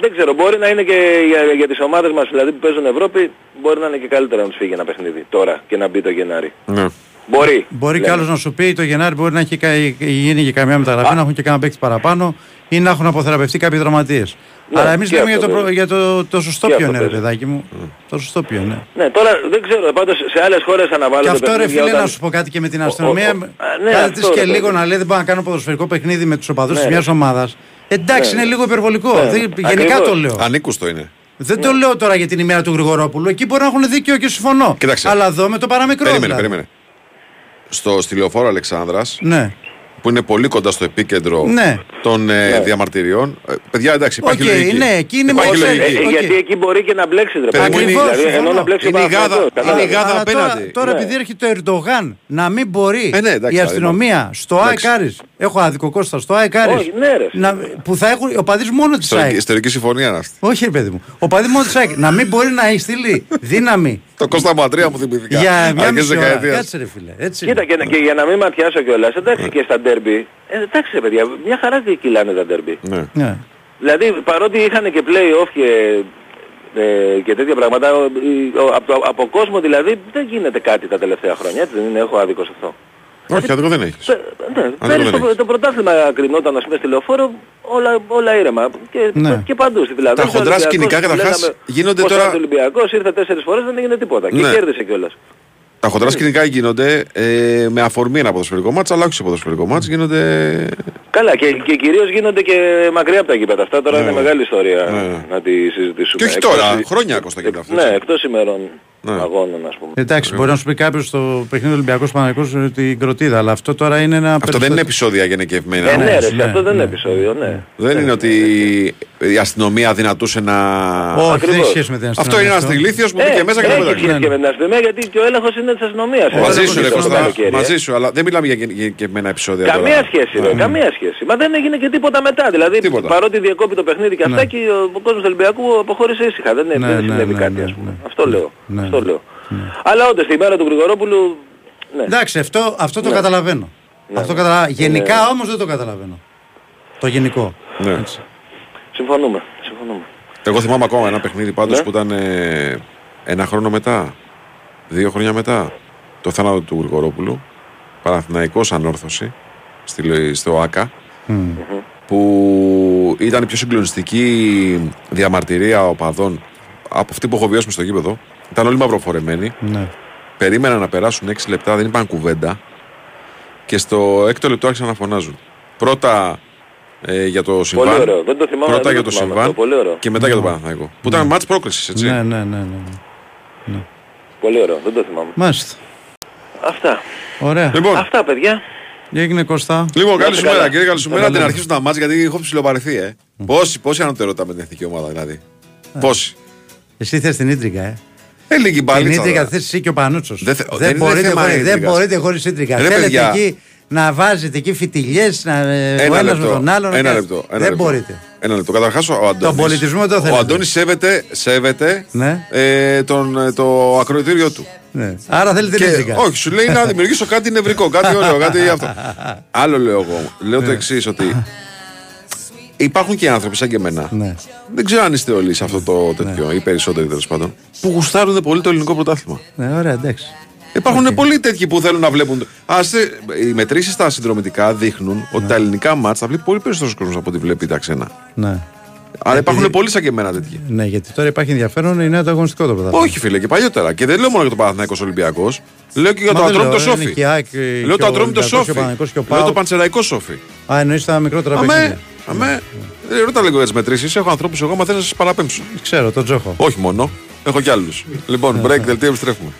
[SPEAKER 14] δεν ξέρω, μπορεί να είναι και για, για τις ομάδες μας δηλαδή που παίζουν Ευρώπη, μπορεί να είναι και καλύτερα να τους φύγει ένα παιχνίδι τώρα και να μπει το Γενάρη.
[SPEAKER 1] Ναι.
[SPEAKER 14] Μπορεί.
[SPEAKER 2] Μπορεί
[SPEAKER 14] λέμε.
[SPEAKER 2] κι άλλος να σου πει το Γενάρη μπορεί να έχει κα- γίνει και καμιά μεταγραφή, να έχουν και κανένα παίκτη παραπάνω ή να έχουν αποθεραπευτεί κάποιοι δραματίες.
[SPEAKER 14] Ναι,
[SPEAKER 2] Αλλά εμείς
[SPEAKER 14] και
[SPEAKER 2] λέμε για
[SPEAKER 14] αυτό
[SPEAKER 2] το, προ-
[SPEAKER 14] παίζει.
[SPEAKER 2] για το, το σωστό
[SPEAKER 14] Και
[SPEAKER 2] ποιον
[SPEAKER 14] αυτό
[SPEAKER 2] είναι, ρε
[SPEAKER 14] παίζει.
[SPEAKER 2] παιδάκι μου. Το σωστό ποιον είναι.
[SPEAKER 14] Ναι, τώρα δεν ξέρω, πάντως σε άλλες χώρες αναβάλλονται
[SPEAKER 2] Και αυτό ρε
[SPEAKER 14] παιχνίδια
[SPEAKER 2] φίλε
[SPEAKER 14] όταν-
[SPEAKER 2] να σου πω κάτι και με την αστυνομία.
[SPEAKER 14] ο- α, ναι,
[SPEAKER 2] Κάτι
[SPEAKER 14] αυτό,
[SPEAKER 2] της και
[SPEAKER 14] ρε,
[SPEAKER 2] λίγο
[SPEAKER 14] παιδί.
[SPEAKER 2] να λέει δεν μπορώ να κάνω ποδοσφαιρικό παιχνίδι με τους οπαδούς
[SPEAKER 14] Ναι,
[SPEAKER 2] της
[SPEAKER 14] ρε.
[SPEAKER 2] μιας ομάδας. Εντάξει,
[SPEAKER 14] Ναι.
[SPEAKER 2] είναι λίγο υπερβολικό.
[SPEAKER 14] Ναι,
[SPEAKER 2] Δεν- γενικά
[SPEAKER 14] ακριβώς.
[SPEAKER 2] το λέω.
[SPEAKER 1] Ανήκουστο είναι.
[SPEAKER 2] Δεν το λέω τώρα για την ημέρα του Γρηγορόπουλου. Εκεί μπορεί να έχουν δίκιο και συμφωνώ.
[SPEAKER 1] Κοίταξε.
[SPEAKER 2] Αλλά εδώ με το παραμικρό.
[SPEAKER 1] Περίμενε,
[SPEAKER 2] δηλαδή.
[SPEAKER 1] περίμενε. στο στυλιοφόρο Αλεξάνδρας,
[SPEAKER 2] Ναι.
[SPEAKER 1] Που είναι πολύ κοντά στο επίκεντρο
[SPEAKER 2] Ναι.
[SPEAKER 1] των ε,
[SPEAKER 14] Ναι.
[SPEAKER 1] διαμαρτυριών. Ε, παιδιά, εντάξει, υπάρχει
[SPEAKER 2] Οκ,
[SPEAKER 1] λογική.
[SPEAKER 2] ναι, εκεί είναι
[SPEAKER 1] Υπάρχει
[SPEAKER 2] μόνο-
[SPEAKER 14] Ε,
[SPEAKER 1] λογική.
[SPEAKER 14] ε,
[SPEAKER 2] Οκ.
[SPEAKER 14] Γιατί εκεί μπορεί και να μπλέξει ρε
[SPEAKER 1] Παιδί
[SPEAKER 14] παιδί
[SPEAKER 1] μου,
[SPEAKER 14] μου.
[SPEAKER 2] Ακριβώς,
[SPEAKER 14] Δηλαδή, ενώ
[SPEAKER 2] συμφωνώ.
[SPEAKER 14] να μπλέξει ο
[SPEAKER 1] Είναι η γάδα-
[SPEAKER 14] Παναθηναϊκός,
[SPEAKER 1] είναι η
[SPEAKER 14] κατάλαβες.
[SPEAKER 1] γάδα
[SPEAKER 2] Αλλά τώρα,
[SPEAKER 1] απέναντι.
[SPEAKER 2] τώρα
[SPEAKER 14] Ναι.
[SPEAKER 2] επειδή έρχεται ο Ερντογάν να μην μπορεί
[SPEAKER 1] Ε, ναι, εντάξει,
[SPEAKER 2] η
[SPEAKER 1] θα
[SPEAKER 2] αστυνομία στο
[SPEAKER 1] Εντάξει.
[SPEAKER 2] ΑΕΚ Έχω άδικο Κώστα, στο ΑΕΚ
[SPEAKER 14] Όχι, ναι, ρε.
[SPEAKER 2] να, που θα έχουν ο παδί μόνο της
[SPEAKER 1] Ιστορική,
[SPEAKER 2] ΑΕΚ.
[SPEAKER 1] ιστορική συμφωνία είναι αυτή.
[SPEAKER 2] Όχι, ρε παιδί μου. Ο παδί μόνο της ΑΕΚ να μην μπορεί να στείλει δύναμη
[SPEAKER 1] Το Κώστα Ματρία μου θυμηθήκα.
[SPEAKER 2] για μια
[SPEAKER 1] Αρχές
[SPEAKER 2] μισή ώρα.
[SPEAKER 1] δεκαετίας.
[SPEAKER 2] Κάτσε, ρε φίλε. Έτσι.
[SPEAKER 14] Κοίτα και, και για να μην ματιάσω κιόλας, εντάξει και στα ντέρμπι, ε, εντάξει ρε παιδιά, μια χαρά και κυλάνε τα ντέρμπι.
[SPEAKER 1] Ναι.
[SPEAKER 2] Ναι.
[SPEAKER 14] Δηλαδή παρότι είχαν και play-off και, ε, και τέτοια πράγματα, ο- η- ο- από, το- από κόσμο δηλαδή δεν γίνεται κάτι τα τελευταία χρόνια, έτσι δεν είναι, έχω άδικο σε αυτό.
[SPEAKER 1] Όχι, άδικο δεν έχεις.
[SPEAKER 14] Πε- Ναι, πέρυσι
[SPEAKER 1] δεν
[SPEAKER 14] το,
[SPEAKER 1] έχεις.
[SPEAKER 14] το πρωτάθλημα κρινόταν ας πούμε στη λεωφόρο όλα, όλα ήρεμα και,
[SPEAKER 2] Ναι.
[SPEAKER 14] και παντού στη Φιλανδία.
[SPEAKER 1] Τα χοντρά σκηνικά καταρχάς γίνονται τώρα-
[SPEAKER 14] Ο Ολυμπιακός ήρθε τέσσερις φορές δεν έγινε τίποτα και
[SPEAKER 1] Ναι.
[SPEAKER 14] κέρδισε κιόλας.
[SPEAKER 1] Τα χοντρά σκηνικά γίνονται ε, με αφορμή ένα ποδοσφαιρικό μάτς, αλλά όχι σε ποδοσφαιρικό μάτς. Γίνονται.
[SPEAKER 14] Καλά και, και κυρίως γίνονται και μακριά από τα γήπεδα. Αυτά τώρα
[SPEAKER 1] Ναι.
[SPEAKER 14] είναι μεγάλη ιστορία
[SPEAKER 1] Ναι, ναι.
[SPEAKER 14] να τη συζητήσουμε.
[SPEAKER 1] Και όχι
[SPEAKER 14] Εκτός-
[SPEAKER 1] τώρα, χρόνια Κώστα γίνεται αυτό.
[SPEAKER 14] Ναι,
[SPEAKER 1] έτσι.
[SPEAKER 14] εκτός ημερών
[SPEAKER 1] Ναι.
[SPEAKER 14] αγώνων ας πούμε.
[SPEAKER 2] Εντάξει, μπορεί να σου πει κάποιος στο παιχνίδι Ολυμπιακός Παναγικός την κροτίδα, αλλά αυτό τώρα είναι ένα.
[SPEAKER 1] Αυτό δεν είναι επεισόδια γενικευμένα.
[SPEAKER 14] Ε, ναι, ρε,
[SPEAKER 2] ναι,
[SPEAKER 14] αυτό δεν
[SPEAKER 2] ναι.
[SPEAKER 14] είναι επεισόδιο, ναι.
[SPEAKER 1] Δεν είναι ότι η αστυνομία δυνατούσε να.
[SPEAKER 2] Όχι, δεν έχει
[SPEAKER 14] Ακριβώς.
[SPEAKER 2] σχέση με την αστυνομία.
[SPEAKER 1] Αυτό είναι ένας τριγλήθιος που
[SPEAKER 14] Ε,
[SPEAKER 1] μπήκε μέσα και
[SPEAKER 14] έχει
[SPEAKER 1] το πέταξε.
[SPEAKER 14] σχέση και με την αστυνομία γιατί και ο έλεγχος είναι της αστυνομίας. ε.
[SPEAKER 1] Μαζί
[SPEAKER 14] Δεν
[SPEAKER 1] σου,
[SPEAKER 14] είναι
[SPEAKER 1] ρε
[SPEAKER 14] το
[SPEAKER 1] Κώστα.
[SPEAKER 14] καλοκαίρι, ε.
[SPEAKER 1] Μαζί σου, αλλά δεν μιλάμε για γενικευμένα επεισόδια.
[SPEAKER 14] Καμία
[SPEAKER 1] τώρα.
[SPEAKER 14] σχέση, ρε, καμία σχέση. Μα δεν έγινε και τίποτα μετά. Δηλαδή,
[SPEAKER 1] Τίποτα.
[SPEAKER 14] παρότι διακόπη το παιχνίδι και αυτά,
[SPEAKER 2] Ναι.
[SPEAKER 14] και ο, ο κόσμος του Ολυμπιακού αποχώρησε ήσυχα. Δεν,
[SPEAKER 2] Ναι,
[SPEAKER 14] δεν
[SPEAKER 2] ναι,
[SPEAKER 14] συνέβη
[SPEAKER 2] ναι,
[SPEAKER 14] κάτι,
[SPEAKER 2] ναι,
[SPEAKER 14] ας πούμε.
[SPEAKER 2] ναι.
[SPEAKER 14] Αυτό λέω.
[SPEAKER 2] Ναι,
[SPEAKER 14] Αυτό
[SPEAKER 2] ναι.
[SPEAKER 14] λέω. Αλλά όντως, τη μέρα του Γρηγορόπουλου, ναι.
[SPEAKER 2] Εντάξει, αυτό, αυτό το
[SPEAKER 14] Ναι.
[SPEAKER 2] καταλαβαίνω.
[SPEAKER 14] Ναι,
[SPEAKER 2] αυτό
[SPEAKER 14] ναι.
[SPEAKER 2] καταλα... Γενικά
[SPEAKER 14] Είναι-
[SPEAKER 2] όμως δεν το καταλαβαίνω. Το γενικό.
[SPEAKER 1] Ναι.
[SPEAKER 2] Έτσι.
[SPEAKER 14] Συμφωνούμε. Συμφωνούμε.
[SPEAKER 1] Εγώ θυμάμαι ακόμα ένα παιχνίδι πάντως
[SPEAKER 14] Ναι.
[SPEAKER 1] που ήταν ε, ένα χρόνο μετά, δύο χρόνια μετά, το θάνατο του Γρηγορόπουλου, Παναθηναϊκός ανόρθωση, στη, στο ΆΚΑ,
[SPEAKER 2] Μμ.
[SPEAKER 1] που ήταν η πιο συγκλονιστική διαμαρτυρία οπαδών από αυτή που έχω βιώσει στο γήπεδο. Ήταν όλοι μαυροφορεμένοι.
[SPEAKER 2] Ναι.
[SPEAKER 1] Περίμεναν να περάσουν 6 λεπτά, δεν είπαν κουβέντα. Και στο έκτο λεπτό άρχισαν να φωνάζουν. Πρώτα ε, για το συμβάν.
[SPEAKER 14] ωραίο. Δεν το θυμάμαι,
[SPEAKER 1] Πρώτα
[SPEAKER 14] δεν
[SPEAKER 1] για
[SPEAKER 14] το
[SPEAKER 1] το
[SPEAKER 14] θυμάμαι
[SPEAKER 1] συμβάν
[SPEAKER 14] αυτό. Πολύ ωραίο.
[SPEAKER 1] και μετά για το Παναθηναϊκό. Που ήταν μάτς πρόκρισης, έτσι.
[SPEAKER 2] Ναι, ναι, ναι, ναι.
[SPEAKER 14] Πολύ ωραίο. Δεν το θυμάμαι.
[SPEAKER 2] Μάλιστα.
[SPEAKER 14] Αυτά.
[SPEAKER 2] Ωραία.
[SPEAKER 1] Λοιπόν,
[SPEAKER 14] Αυτά, παιδιά.
[SPEAKER 2] Τι έγινε Κώστα;
[SPEAKER 1] λοιπόν καλή σου
[SPEAKER 14] καλά.
[SPEAKER 1] μέρα, κύριε. Καλή σου
[SPEAKER 2] Τα
[SPEAKER 1] μέρα. Την
[SPEAKER 2] λέμε.
[SPEAKER 1] αρχίσουν τα μάτς γιατί έχω ψιλοπαρεθεί, ε. Πόσοι, πόσοι ανωτερότητα με την εθνική ομάδα, δηλαδή. Πόσοι.
[SPEAKER 2] Εσύ θες την ίντρικα, ε.
[SPEAKER 1] Ε, λίγη
[SPEAKER 2] Την
[SPEAKER 1] μπάλιτσα.
[SPEAKER 2] ίντρικα
[SPEAKER 1] τώρα.
[SPEAKER 2] θες εσύ και ο Πανούτσος.
[SPEAKER 1] Δεν θε- δεν
[SPEAKER 2] δεν,
[SPEAKER 1] είναι
[SPEAKER 2] μπορείτε
[SPEAKER 1] θέμα
[SPEAKER 2] χωρίς, δεν
[SPEAKER 1] ίντρικας.
[SPEAKER 2] μπορείτε χωρίς ίντρικα.
[SPEAKER 1] Ρε,
[SPEAKER 2] Θέλετε
[SPEAKER 1] παιδιά.
[SPEAKER 2] εκεί να βάζετε εκεί φιτιλιές, να, ε, ο
[SPEAKER 1] Ένας
[SPEAKER 2] ένας με
[SPEAKER 1] λεπτό.
[SPEAKER 2] τον άλλον. να
[SPEAKER 1] Ένα
[SPEAKER 2] κάνετε.
[SPEAKER 1] λεπτό. Ένα
[SPEAKER 2] δεν
[SPEAKER 1] λεπτό.
[SPEAKER 2] μπορείτε.
[SPEAKER 1] Ένα λεπτό. Καταρχάς ο Αντώνης.
[SPEAKER 2] πολιτισμό το
[SPEAKER 1] Ο
[SPEAKER 2] θέλετε.
[SPEAKER 1] Αντώνης σέβεται, σέβεται
[SPEAKER 2] Ναι.
[SPEAKER 1] ε, τον, ε, το ακροατήριό του.
[SPEAKER 2] Ναι. Άρα θέλετε την
[SPEAKER 1] Και,
[SPEAKER 2] ίντρικα.
[SPEAKER 1] όχι, σου λέει να δημιουργήσω κάτι νευρικό, κάτι ωραίο, κάτι αυτό. Άλλο λέω εγώ. Λέω
[SPEAKER 2] Ναι.
[SPEAKER 1] το εξής, ότι υπάρχουν και άνθρωποι σαν και εμένα.
[SPEAKER 2] Ναι.
[SPEAKER 1] Δεν ξέρω αν είστε όλοι σε αυτό το τέτοιο, ή περισσότεροι τέλος πάντων, που γουστάρουν πολύ το ελληνικό πρωτάθλημα.
[SPEAKER 2] Ναι, ωραία, εντάξει.
[SPEAKER 1] Υπάρχουν πολλοί τέτοιοι που θέλουν να βλέπουν. Ας, ε, οι μετρήσεις στα συνδρομητικά δείχνουν ότι τα ελληνικά μάτσα τα βλέπει πολύ περισσότερος κόσμος από ό,τι βλέπει τα ξένα.
[SPEAKER 2] Ναι.
[SPEAKER 1] Αλλά υπάρχουν πολλοί σαν και εμένα τέτοιοι.
[SPEAKER 2] Ναι, γιατί τώρα υπάρχει ενδιαφέρον, είναι ανταγωνιστικό το πρωτάθλημα.
[SPEAKER 1] Όχι, φίλε, και παλιότερα. Και δεν λέω μόνο για το Παναθηναϊκός Ολυμπιακός. Λέω και για
[SPEAKER 2] Μα
[SPEAKER 1] το
[SPEAKER 2] δεν
[SPEAKER 1] ατρόμητο
[SPEAKER 2] λέω, είναι
[SPEAKER 1] σόφι.
[SPEAKER 2] και η ΑΕΚ, ε,
[SPEAKER 1] Λέω
[SPEAKER 2] και
[SPEAKER 1] το
[SPEAKER 2] ο
[SPEAKER 1] ατρόμητο
[SPEAKER 2] Ολυμπιακός και ο
[SPEAKER 1] σόφι.
[SPEAKER 2] Παναθηναϊκός και ο
[SPEAKER 1] Λέω το
[SPEAKER 2] ΠΑΟΚ.
[SPEAKER 1] πανσεραϊκό σόφι.
[SPEAKER 2] Α, εννοείς τα μικρότερα
[SPEAKER 1] Αμέ,
[SPEAKER 2] παιχνίδια.
[SPEAKER 1] Αμέ. Ε, Ρώτα λίγο για τις μετρήσεις. Έχω ανθρώπους εγώ, μα θέλω να σας παραπέμψω.
[SPEAKER 2] Ξέρω, τον Τζόχο.
[SPEAKER 1] Όχι μόνο. Έχω κι άλλους. λοιπόν, break, δελτίο, επιστρέφουμε.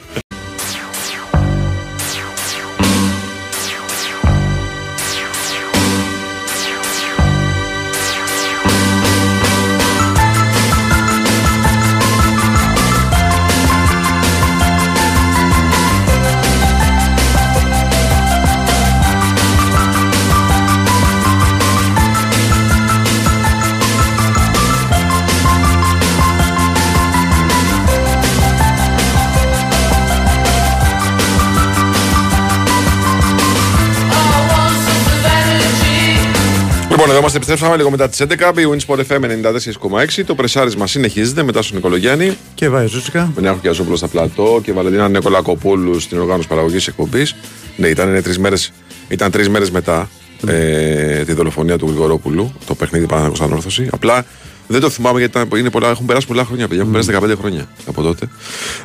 [SPEAKER 1] Λοιπόν, εδώ είμαστε, επιστρέψαμε λίγο μετά τις 11. Η Winsport FM 94,6. Το πρεσάρισμα συνεχίζεται μετά στον Νικολογιάννη.
[SPEAKER 2] Και Βαϊζούτσικα.
[SPEAKER 1] Με Νέαρχο Κιαζόπουλο στα πλατό και Βαλεντίνα Νικολακοπούλου στην οργάνωση παραγωγής εκπομπής. Ναι, ήταν τρεις μέρες ήταν τρεις μέρες μετά ε, τη δολοφονία του Γρηγορόπουλου, το παιχνίδι Παναγιώτος Ανόρθωσης. Απλά δεν το θυμάμαι γιατί ήταν, είναι πολλά, έχουν περάσει πολλά χρόνια, παιδιά. Έχουν περάσει 15 χρόνια από τότε.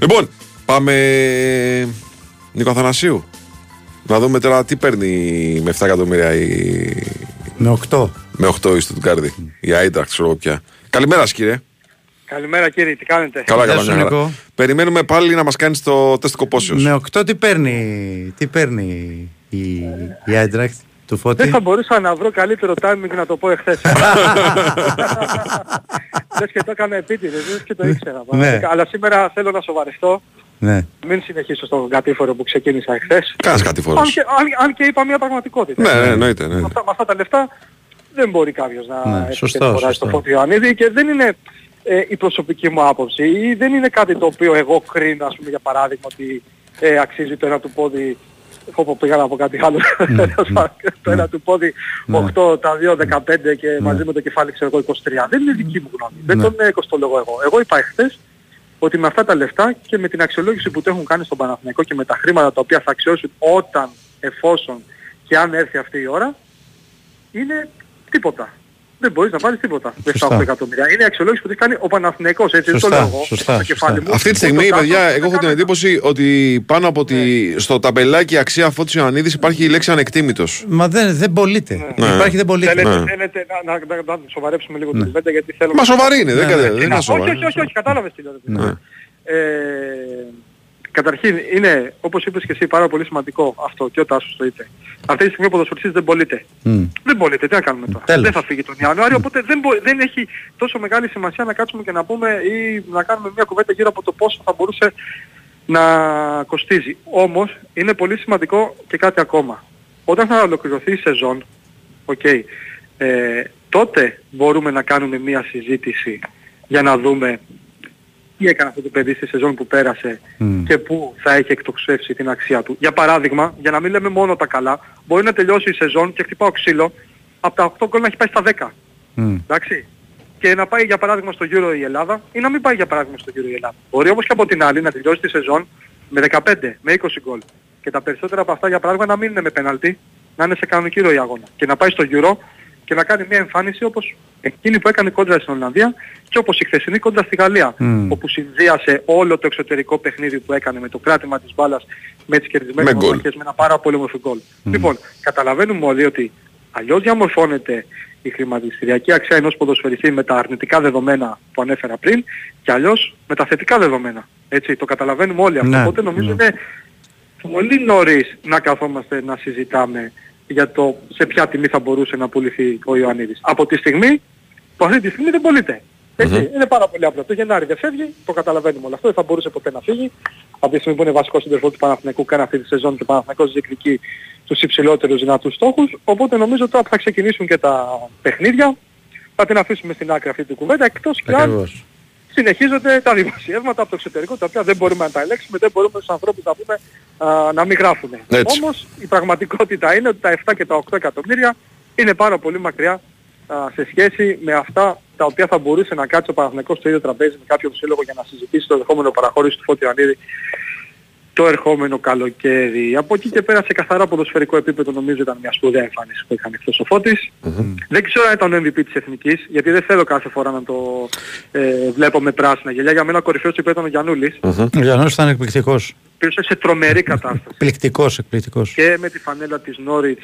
[SPEAKER 1] Λοιπόν, πάμε. Νίκο Αθανασίου. Να δούμε τώρα τι παίρνει με 7 εκατομμύρια η.
[SPEAKER 2] Με 8.
[SPEAKER 1] Με 8 η Στουτγκάρδη. Η Άιντραχτ, ξέρω εγώ πια. Καλημέρα, σας, κύριε.
[SPEAKER 15] Καλημέρα κύριε, τι κάνετε;
[SPEAKER 1] Καλά,
[SPEAKER 2] Γεια
[SPEAKER 1] καλά.
[SPEAKER 2] σου,
[SPEAKER 1] μια χαρά.
[SPEAKER 2] Νικό.
[SPEAKER 1] Περιμένουμε πάλι να μας κάνεις το τεστ κοπόσεως.
[SPEAKER 2] Με 8 τι παίρνει, τι παίρνει η, η Άιντρακτ του Φώτη;
[SPEAKER 15] Δεν θα μπορούσα να βρω καλύτερο timing να το πω εχθές. Λες και το έκανα επίτηδες, λες και το ήξερα.
[SPEAKER 2] Ναι.
[SPEAKER 15] πραγματικά. Αλλά σήμερα θέλω να σοβαρευτώ.
[SPEAKER 2] Ναι.
[SPEAKER 15] Μην συνεχίσω στον κατήφορο που ξεκίνησα εχθές.
[SPEAKER 1] Κάνεις κάτι
[SPEAKER 15] Αν
[SPEAKER 1] φορός.
[SPEAKER 15] και, αν, αν και είπα μια πραγματικότητα.
[SPEAKER 1] Ναι, ναι, εννοείται,
[SPEAKER 15] Με
[SPEAKER 1] εννοείται.
[SPEAKER 15] αυτά, με αυτά τα λεφτά δεν μπορεί κάποιος να
[SPEAKER 2] Ναι,
[SPEAKER 15] έχει
[SPEAKER 2] σωστό,
[SPEAKER 15] και φοράει
[SPEAKER 2] σωστό.
[SPEAKER 15] στο Φώτη Ιωαννίδη και δεν είναι ε, η προσωπική μου άποψη ή δεν είναι κάτι το οποίο εγώ κρίνω ας πούμε για παράδειγμα ότι ε, αξίζει το ένα του πόδι Όπω πήγα να πω κάτι άλλο. το ένα του πόδι 8, τα 2, 15 και μαζί με το κεφάλι ξέρω εγώ 23. Δεν είναι δική μου γνώμη. Δεν τον ε, κοστολογώ εγώ. Εγώ είπα εχθές ότι με αυτά τα λεφτά και με την αξιολόγηση που το έχουν κάνει στον Παναθηναϊκό και με τα χρήματα τα οποία θα αξιώσουν όταν, εφόσον και αν έρθει αυτή η ώρα, είναι τίποτα. Δεν μπορείς να πάρεις τίποτα με
[SPEAKER 2] Σωστά.
[SPEAKER 15] 7 εκατομμύρια. Είναι η αξιολόγηση που το έχει κάνει ο Παναθηναϊκός, έτσι δεν το
[SPEAKER 2] Σωστά,
[SPEAKER 15] λέω εγώ.
[SPEAKER 2] σωστά,
[SPEAKER 15] στο κεφάλι μου.
[SPEAKER 1] Αυτή τη στιγμή,
[SPEAKER 15] Ούτε ο
[SPEAKER 1] παιδιά,
[SPEAKER 15] Τάσος,
[SPEAKER 1] εγώ έχω την εντύπωση ότι πάνω από τη, στο ταμπελάκι αξία Φώτης Ιωαννίδης υπάρχει η λέξη ανεκτήμητος.
[SPEAKER 2] Μα δεν, δεν πωλείται.
[SPEAKER 1] Ναι.
[SPEAKER 2] Υπάρχει δεν πωλείται.
[SPEAKER 15] Θέλετε,
[SPEAKER 1] Ναι.
[SPEAKER 15] θέλετε να, να, να, να σοβαρέψουμε λίγο την κουβέντα γιατί θέλω...
[SPEAKER 1] Μα σοβαρή είναι, δεν
[SPEAKER 2] Ναι,
[SPEAKER 1] κα-
[SPEAKER 2] ναι.
[SPEAKER 1] δεν
[SPEAKER 15] Να-
[SPEAKER 1] είναι
[SPEAKER 15] όχι,
[SPEAKER 1] σοβαρή.
[SPEAKER 15] όχι, όχι, όχι, κατάλαβες τι λέω. Ρε παιδί.
[SPEAKER 1] Ναι.
[SPEAKER 15] Ε, καταρχήν είναι, όπως είπες και εσύ, πάρα πολύ σημαντικό αυτό και ο Τάσος το είπε. Αυτή τη στιγμή ο ποδοσφαιριστής δεν πωλείται.
[SPEAKER 2] Μμ.
[SPEAKER 15] Δεν πωλείται, τι να κάνουμε τώρα.
[SPEAKER 2] Τέλος.
[SPEAKER 15] Δεν θα φύγει τον Ιανουάριο, οπότε δεν, μπο- δεν έχει τόσο μεγάλη σημασία να κάτσουμε και να πούμε ή να κάνουμε μια κουβέντα γύρω από το πόσο θα μπορούσε να κοστίζει. Όμως είναι πολύ σημαντικό και κάτι ακόμα. Όταν θα ολοκληρωθεί η σεζόν, οκ, ε, τότε μπορούμε να κάνουμε μια συζήτηση για να δούμε τι έκανε αυτό το παιδί στη σεζόν που πέρασε
[SPEAKER 2] Μμ.
[SPEAKER 15] και πού θα έχει εκτοξεύσει την αξία του. Για παράδειγμα, για να μην λέμε μόνο τα καλά, μπορεί να τελειώσει η σεζόν και χτυπάω ξύλο, από τα 8 γκολ να έχει πάει στα 10.
[SPEAKER 2] Μμ.
[SPEAKER 15] Εντάξει. Και να πάει για παράδειγμα στο Euro η Ελλάδα ή να μην πάει για παράδειγμα στο Euro η Ελλάδα. Μπορεί όμως και από την άλλη να τελειώσει τη σεζόν με 15, με 20 γκολ. Και τα περισσότερα από αυτά για παράδειγμα να μην είναι με πέναλτι, να είναι σε κανονική ροή αγώνα. Και να πάει στο Euro και να κάνει μια εμφάνιση όπως εκείνη που έκανε κόντρα στην Ολλανδία και όπως η χθεσινή κόντρα στη Γαλλία.
[SPEAKER 2] Μμ.
[SPEAKER 15] Όπου συνδύασε όλο το εξωτερικό παιχνίδι που έκανε με το κράτημα της μπάλας με τις κερδισμένες
[SPEAKER 1] Με γκολ.
[SPEAKER 15] μονομαχίες με ένα πάρα πολύ όμορφο γκολ. Λοιπόν, καταλαβαίνουμε όλοι ότι αλλιώς διαμορφώνεται η χρηματιστηριακή αξία ενός ποδοσφαιριστή με τα αρνητικά δεδομένα που ανέφερα πριν και αλλιώς με τα θετικά δεδομένα. Έτσι, το καταλαβαίνουμε όλοι αυτό.
[SPEAKER 2] Ναι,
[SPEAKER 15] Οπότε νομίζω
[SPEAKER 2] ναι.
[SPEAKER 15] είναι πολύ νωρίς να καθόμαστε να συζητάμε για το σε ποια τιμή θα μπορούσε να πουληθεί ο Ιωαννίδης. Από τη στιγμή που αυτή τη στιγμή δεν πωλείται. Έτσι, Είναι πάρα πολύ απλό. Το Γενάρη δεν φεύγει, το καταλαβαίνουμε όλο αυτό, δεν θα μπορούσε ποτέ να φύγει. Από τη στιγμή που είναι βασικός συνδεσμός του Παναθηναϊκού, κάνει αυτή τη σεζόν και ο Παναθηναϊκός διεκδικεί τους υψηλότερους δυνατούς στόχους. Οπότε νομίζω τώρα που θα ξεκινήσουν και τα παιχνίδια, θα την αφήσουμε στην άκρη αυτή την κουβέντα, εκτός και αν
[SPEAKER 2] Ακριβώς.
[SPEAKER 15] Συνεχίζονται τα δημοσιεύματα από το εξωτερικό, τα οποία δεν μπορούμε να τα ελέγξουμε, δεν μπορούμε στους ανθρώπους να πούμε α, να μην γράφουν.
[SPEAKER 1] Έτσι.
[SPEAKER 15] Όμως η πραγματικότητα είναι ότι τα 7 και τα 8 εκατομμύρια είναι πάρα πολύ μακριά α, σε σχέση με αυτά τα οποία θα μπορούσε να κάτσει ο Παναθηναϊκός στο ίδιο τραπέζι με κάποιον σύλλογο για να συζητήσει το δεχόμενο παραχώρηση του Φώτη Ιωαννίδη το ερχόμενο καλοκαίρι. Από εκεί και πέρα σε καθαρά ποδοσφαιρικό επίπεδο νομίζω ήταν μια σπουδαία εμφάνιση που είχαν χθες ο Φώτης. Δεν ξέρω αν ήταν ο MVP της Εθνικής, γιατί δεν θέλω κάθε φορά να το ε, βλέπω με πράσινα γελιά. Για μένα ο κορυφαίος του ήταν ο Γιαννούλης.
[SPEAKER 2] Ο Γιαννός ήταν εκπληκτικός.
[SPEAKER 15] Πήρε σε τρομερή κατάσταση.
[SPEAKER 2] Εκπληκτικός, εκπληκτικός.
[SPEAKER 15] και με τη φανέλα της Νόριτς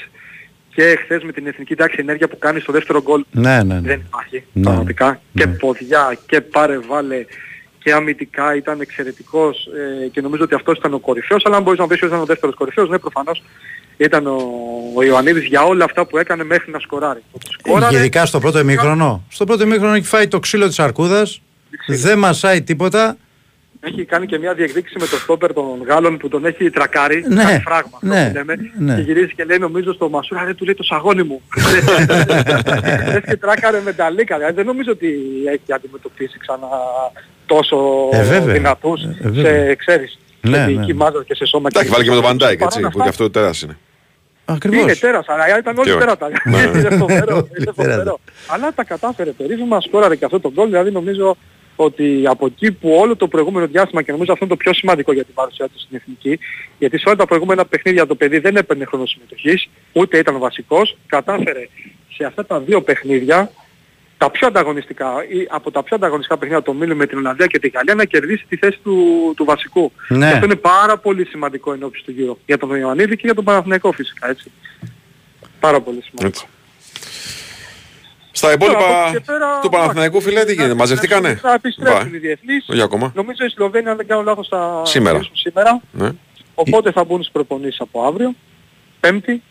[SPEAKER 15] και χθες με την εθνική τάξη ενέργεια που κάνει στο δεύτερο γκολ
[SPEAKER 2] Ναι, ναι, ναι.
[SPEAKER 15] δεν υπάρχει
[SPEAKER 2] Ναι.
[SPEAKER 15] πραγματικά. Και ποδιά και πάρε βάλε και αμυντικά ήταν εξαιρετικός ε, και νομίζω ότι αυτός ήταν ο κορυφαίος αλλά αν μπορείς να πεις ότι ήταν ο δεύτερος κορυφαίος ναι προφανώς ήταν ο, ο Ιωαννίδης για όλα αυτά που έκανε μέχρι να σκοράρει. Ότι σκόραρε,
[SPEAKER 2] Ειδικά στο πρώτο ημίχρονο. Στο πρώτο ημίχρονο έχει φάει το ξύλο της αρκούδας. Δεν μασάει τίποτα.
[SPEAKER 15] Έχει κάνει και μια διεκδίκηση με το στόπερ των Γάλλων που τον έχει τρακάρει.
[SPEAKER 2] Ναι,
[SPEAKER 15] κάνει φράγμα αυτό
[SPEAKER 2] ναι,
[SPEAKER 15] που λέμε.
[SPEAKER 2] ναι.
[SPEAKER 15] Και γυρίζει και λέει νομίζω στο Μασούρα δεν του λέει το σαγόνι μου. Λες και τράκαρε με τα λίκα. Δηλαδή δεν νομίζω ότι έχει αντιμετωπίσει ξανά τόσο
[SPEAKER 2] Ε, βέβαια.
[SPEAKER 15] δυνατούς
[SPEAKER 2] Ε, βέβαια.
[SPEAKER 15] σε, ξέρεις,
[SPEAKER 2] Ναι,
[SPEAKER 15] σε
[SPEAKER 2] ναι.
[SPEAKER 15] διοική μάζα και σε σώμα.
[SPEAKER 1] Τα έχει βάλει και με τον Βαντάικ,
[SPEAKER 15] Παρόλα
[SPEAKER 1] έτσι, που
[SPEAKER 15] αυτά,
[SPEAKER 1] γι' αυτό τέρας είναι.
[SPEAKER 2] Ακριβώς.
[SPEAKER 15] είναι τέρας, αλλά ήταν όλοι
[SPEAKER 1] Και όχι.
[SPEAKER 15] τέρατα.
[SPEAKER 1] Ναι.
[SPEAKER 15] είναι φοβερό, είναι
[SPEAKER 2] Τέρατα.
[SPEAKER 15] φοβερό. Αλλά τα κατάφερε περίφημα, σκόραρε και αυτό το γκολ, δηλαδή νομίζω ότι από εκεί που όλο το προηγούμενο διάστημα και νομίζω αυτό είναι το πιο σημαντικό για την παρουσία τους στην Εθνική, γιατί σε όλα τα προηγούμενα παιχνίδια το παιδί δεν έπαιρνε χρόνο συμμετοχής, ούτε ήταν βασικός, κατάφερε σε αυτά τα δύο παιχνίδια τα πιο ανταγωνιστικά, ή από τα πιο ανταγωνιστικά παιχνίδια το Μίλου με την Ολλανδία και την Γαλλία να κερδίσει τη θέση του, του βασικού.
[SPEAKER 2] Ναι.
[SPEAKER 15] Και αυτό είναι πάρα πολύ σημαντικό εν ώψη του γύρω. Για τον Ιωαννίδη και για τον Παναθηναϊκό φυσικά, έτσι. Πάρα πολύ σημαντικό.
[SPEAKER 1] Έτσι. Στα
[SPEAKER 15] Τώρα, από
[SPEAKER 1] υπόλοιπα
[SPEAKER 15] εκεί και πέρα,
[SPEAKER 1] του Παναθηναϊκού φίλε τι γίνεται, μαζευτήκανε;
[SPEAKER 15] Θα επιστρέψουν
[SPEAKER 1] Μπα.
[SPEAKER 15] οι διεθνείς.
[SPEAKER 1] Όχι ακόμα.
[SPEAKER 15] Νομίζω οι Σλοβαίνοι αν δεν κάνω λάθος θα
[SPEAKER 1] Σήμερα.
[SPEAKER 15] γυρίσουν σήμερα.
[SPEAKER 1] Ναι.
[SPEAKER 15] Οπότε θα μπουν στις προπονήσεις από αύριο. Πέμπτη.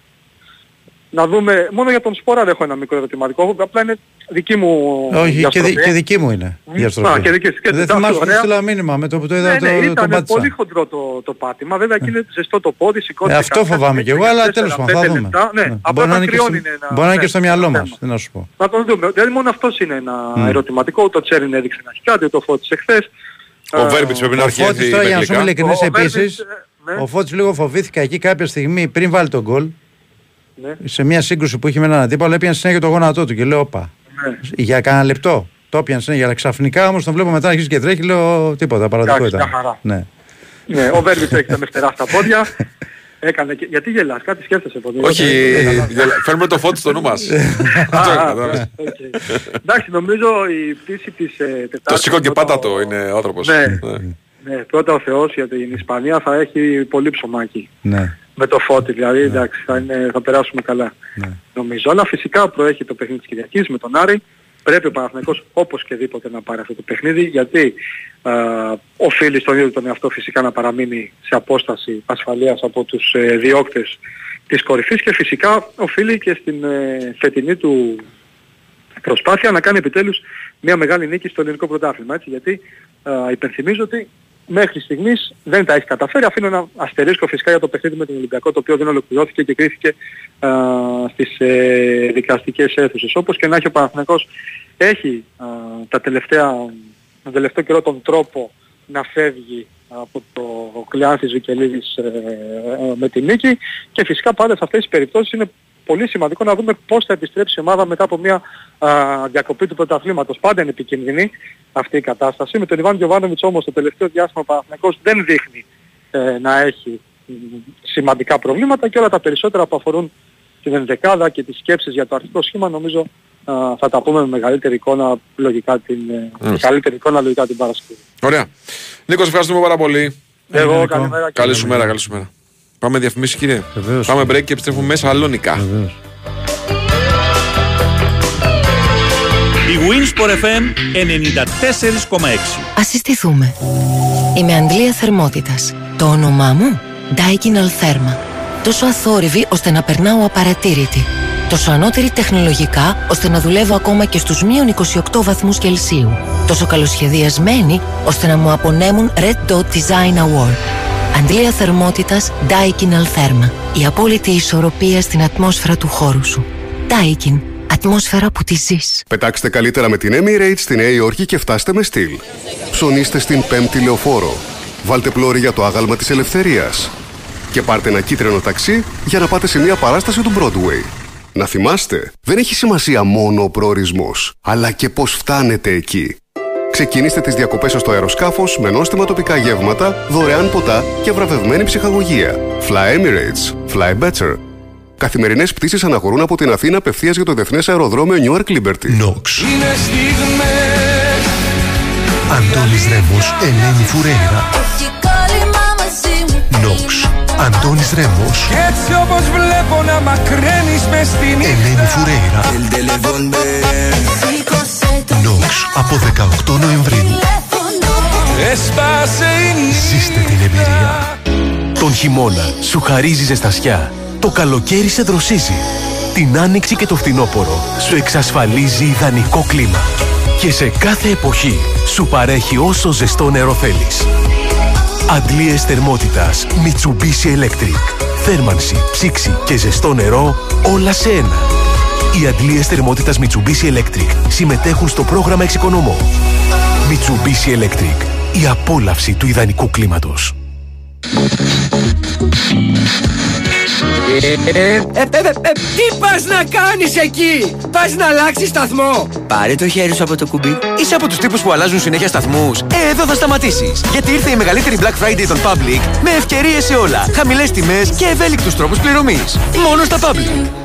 [SPEAKER 15] Να δούμε, μόνο για τον Σπόρα έχω ένα μικρό ερωτηματικό, απλά είναι δική μου
[SPEAKER 2] Όχι, και,
[SPEAKER 15] διαστροφή.
[SPEAKER 2] δι- και δική μου είναι.
[SPEAKER 15] Μ,
[SPEAKER 2] διαστροφή.
[SPEAKER 15] α, και δική σου, και
[SPEAKER 2] Δεν
[SPEAKER 15] εντάξει,
[SPEAKER 2] θυμάσαι ότι
[SPEAKER 15] ωραία.
[SPEAKER 2] στείλα μήνυμα με το που το είδα
[SPEAKER 15] Ναι,
[SPEAKER 2] το,
[SPEAKER 15] ναι,
[SPEAKER 2] το
[SPEAKER 15] ήταν
[SPEAKER 2] πάτησα.
[SPEAKER 15] πολύ χοντρό το, το πάτημα. Βέβαια εκεί είναι ζεστό το πόδι, σηκώθηκε.
[SPEAKER 2] Ε, αυτό
[SPEAKER 15] κανένα
[SPEAKER 2] φοβάμαι κι εγώ,
[SPEAKER 15] 10,
[SPEAKER 2] αλλά
[SPEAKER 15] 14,
[SPEAKER 2] τέλος πάντων θα
[SPEAKER 15] 5
[SPEAKER 2] δούμε.
[SPEAKER 15] λεπτά. Ναι,
[SPEAKER 2] Ναι.
[SPEAKER 15] απλά
[SPEAKER 2] Μπορεί να
[SPEAKER 15] τα
[SPEAKER 2] είναι και
[SPEAKER 15] κρυώνει
[SPEAKER 2] στο-
[SPEAKER 15] είναι ένα...
[SPEAKER 2] μπορεί να είναι
[SPEAKER 15] ναι,
[SPEAKER 2] και στο μυαλό
[SPEAKER 15] ένα
[SPEAKER 2] μας,
[SPEAKER 15] θέμα.
[SPEAKER 2] τι να σου πω.
[SPEAKER 15] Να τον δούμε. Δηλαδή μόνο αυτός είναι ένα
[SPEAKER 2] Mm.
[SPEAKER 15] ερωτηματικό. Το Τσέριν έδειξε να έχει κάτι, το φώτισε χθες.
[SPEAKER 1] Ο Βέρμπιτς πρέπει να
[SPEAKER 2] Ο
[SPEAKER 1] έχει
[SPEAKER 2] Φώτης
[SPEAKER 1] έρθει
[SPEAKER 2] τώρα για να σου είμαι
[SPEAKER 1] παιχτικά.
[SPEAKER 2] ειλικρινής
[SPEAKER 15] Ο Βέρμπιτς,
[SPEAKER 2] επίσης,
[SPEAKER 15] ε, ναι.
[SPEAKER 2] ο Φώτης λίγο φοβήθηκα εκεί κάποια στιγμή πριν βάλει τον γκολ
[SPEAKER 15] Ναι.
[SPEAKER 2] σε μια σύγκρουση που είχε με έναν αντίπαλο έπιανε συνέχεια το γόνατό του και λέω όπα.
[SPEAKER 15] Ναι.
[SPEAKER 2] Για κανένα λεπτό. Το έπιανε συνέχεια, αλλά ξαφνικά όμως τον βλέπω μετά να αρχίσει και τρέχει, λέω τίποτα, παραδικό
[SPEAKER 15] Εντάξει,
[SPEAKER 2] ήταν.
[SPEAKER 15] μια χαρά.
[SPEAKER 2] Ναι.
[SPEAKER 15] Ναι, ο Βέρμπιτς έχει τα μευτερά στα πόδια. Έκανε και... Γιατί γελάς, κάτι σκέφτεσαι ποτέ.
[SPEAKER 1] Όχι, γελα- φέρνουμε τον Φώτη στο νου μας.
[SPEAKER 15] Α,
[SPEAKER 1] Αυτό
[SPEAKER 15] α,
[SPEAKER 1] κατάλαβες.
[SPEAKER 15] οκ. Εντάξει, νομίζω η πτήση της ε,
[SPEAKER 1] Το
[SPEAKER 15] Τετάρτης...
[SPEAKER 1] σήκω και
[SPEAKER 15] πρώτα
[SPEAKER 1] πάτατο είναι ο άνθρωπος.
[SPEAKER 15] Ναι.
[SPEAKER 1] Ναι.
[SPEAKER 15] Ναι, πρώτα ο Θεός για την Ισπανία θα έχει πολύ ψωμάκι.
[SPEAKER 2] Ναι.
[SPEAKER 15] Με το Φώτη δηλαδή, εντάξει, θα, είναι, θα περάσουμε καλά.
[SPEAKER 2] Ναι.
[SPEAKER 15] Νομίζω, αλλά φυσικά προέχει το παιχνίδι της Κυριακής με τον Άρη. Πρέπει ο Παναθηναϊκός οπωσδήποτε να πάρει αυτό το παιχνίδι, γιατί α, οφείλει στον ίδιο τον εαυτό φυσικά να παραμείνει σε απόσταση ασφαλείας από τους ε, διώκτες της κορυφής και φυσικά οφείλει και στην ε, φετινή του προσπάθεια να κάνει επιτέλους μια μεγάλη νίκη στο ελληνικό πρωτάθλημα. Έτσι, γιατί α, υπενθυμίζω ότι μέχρι στιγμής δεν τα έχει καταφέρει. Αφήνω ένα αστερίσκο φυσικά για το παιχνίδι με τον Ολυμπιακό, το οποίο δεν ολοκληρώθηκε και κρίθηκε α, στις ε, δικαστικές αίθουσες. Όπως και να έχει ο Παναθηναϊκός έχει α, τα τελευταία, τον τελευταίο καιρό τον τρόπο να φεύγει από το κλειάν της Βικελίδης ε, ε, με τη νίκη και φυσικά πάντα σε αυτές τις περιπτώσεις είναι πολύ σημαντικό να δούμε πώς θα επιστρέψει η ομάδα μετά από μια α, διακοπή του πρωταθλήματος. Πάντα είναι επικίνδυνη αυτή η κατάσταση. Με τον Ιβάν Γιωβάνοβιτς όμως το τελευταίο διάστημα ο Παναθηναϊκός δεν δείχνει ε, να έχει μ, σημαντικά προβλήματα και όλα τα περισσότερα που αφορούν την ενδεκάδα και τις σκέψεις για το αρχικό σχήμα νομίζω α, θα τα πούμε με μεγαλύτερη εικόνα λογικά την, ε,
[SPEAKER 1] Μάλιστα.
[SPEAKER 15] καλύτερη εικόνα λογικά την Παρασκευή.
[SPEAKER 1] Ωραία. Νίκος, ευχαριστούμε πάρα πολύ.
[SPEAKER 15] Εγώ καλημέρα και
[SPEAKER 1] Καλή σου μέρα, καλή σου μέρα. Πάμε διαφημίσεις κύριε.
[SPEAKER 2] Βεβαίως.
[SPEAKER 1] Πάμε break και επιστρέφουμε μέσα Σαλόνικα.
[SPEAKER 2] Βεβαίως.
[SPEAKER 3] Η Winsport FM 94,6.
[SPEAKER 4] Ας συστηθούμε. Είμαι Αντλία Θερμότητας. Το όνομά μου; Daikin Altherma. Τόσο αθόρυβη ώστε να περνάω απαρατήρητη. Τόσο ανώτερη τεχνολογικά ώστε να δουλεύω ακόμα και στους μείον 28 βαθμούς Κελσίου. Τόσο καλοσχεδιασμένη ώστε να μου απονέμουν Red Dot Design Award. Αντλία θερμότητας Daikin Altherma. Η απόλυτη ισορροπία στην ατμόσφαιρα του χώρου σου. Daikin. Ατμόσφαιρα που τη ζεις.
[SPEAKER 16] Πετάξτε καλύτερα με την Emirates στη Νέα Υόρκη και φτάστε με στυλ. Ψωνίστε στην πέμπτη λεωφόρο. Βάλτε πλώρη για το άγαλμα της ελευθερίας. Και πάρτε ένα κίτρινο ταξί για να πάτε σε μια παράσταση του Broadway. Να θυμάστε, δεν έχει σημασία μόνο ο προορισμός, αλλά και πώς φτάνετε εκεί. Ξεκινήστε τις διακοπές σας στο αεροσκάφος με νόστιμα τοπικά γεύματα, δωρεάν ποτά και βραβευμένη ψυχαγωγία. Fly Emirates. Fly better. Καθημερινές πτήσεις αναχωρούν από την Αθήνα απευθείας για το Διεθνές Αεροδρόμιο Newark Liberty.
[SPEAKER 11] Νόξ.
[SPEAKER 17] Είναι στιγμές
[SPEAKER 11] Αντώνης Ρέμος, Ελένη Φουρέιρα. Νόξ. Αντώνης Ρέμος,
[SPEAKER 17] Κι έτσι όπως βλέπω να μακραίνεις μες στην
[SPEAKER 11] Ελένη Φουρέιρα. Νόξ. Από 18 Νοεμβρίου.
[SPEAKER 17] Έσπασε η νύχτα
[SPEAKER 11] Ζήστε την εμπειρία.
[SPEAKER 18] Τον χειμώνα σου χαρίζεις ζεστασιά. Το καλοκαίρι σε δροσίζει. Την άνοιξη και το φθινόπωρο σου εξασφαλίζει ιδανικό κλίμα. Και σε κάθε εποχή σου παρέχει όσο ζεστό νερό θέλεις. Αντλίες θερμότητας Mitsubishi Electric. Θέρμανση, ψήξη και ζεστό νερό όλα σε ένα. Οι αντλίες θερμότητας Mitsubishi Electric συμμετέχουν στο πρόγραμμα Εξοικονομώ. Mitsubishi Electric. Η απόλαυση του ιδανικού κλίματος.
[SPEAKER 19] Τι πας να κάνεις εκεί! Πας να αλλάξεις σταθμό!
[SPEAKER 20] Πάρε το χέρι σου από το κουμπί. Είσαι από τους τύπους που αλλάζουν συνέχεια σταθμούς. Ε, εδώ θα σταματήσεις. Γιατί ήρθε η μεγαλύτερη Black Friday των Public με ευκαιρίες σε όλα. Χαμηλές τιμές και ευέλικτους τρόπους πληρωμής. Μόνο στα Public.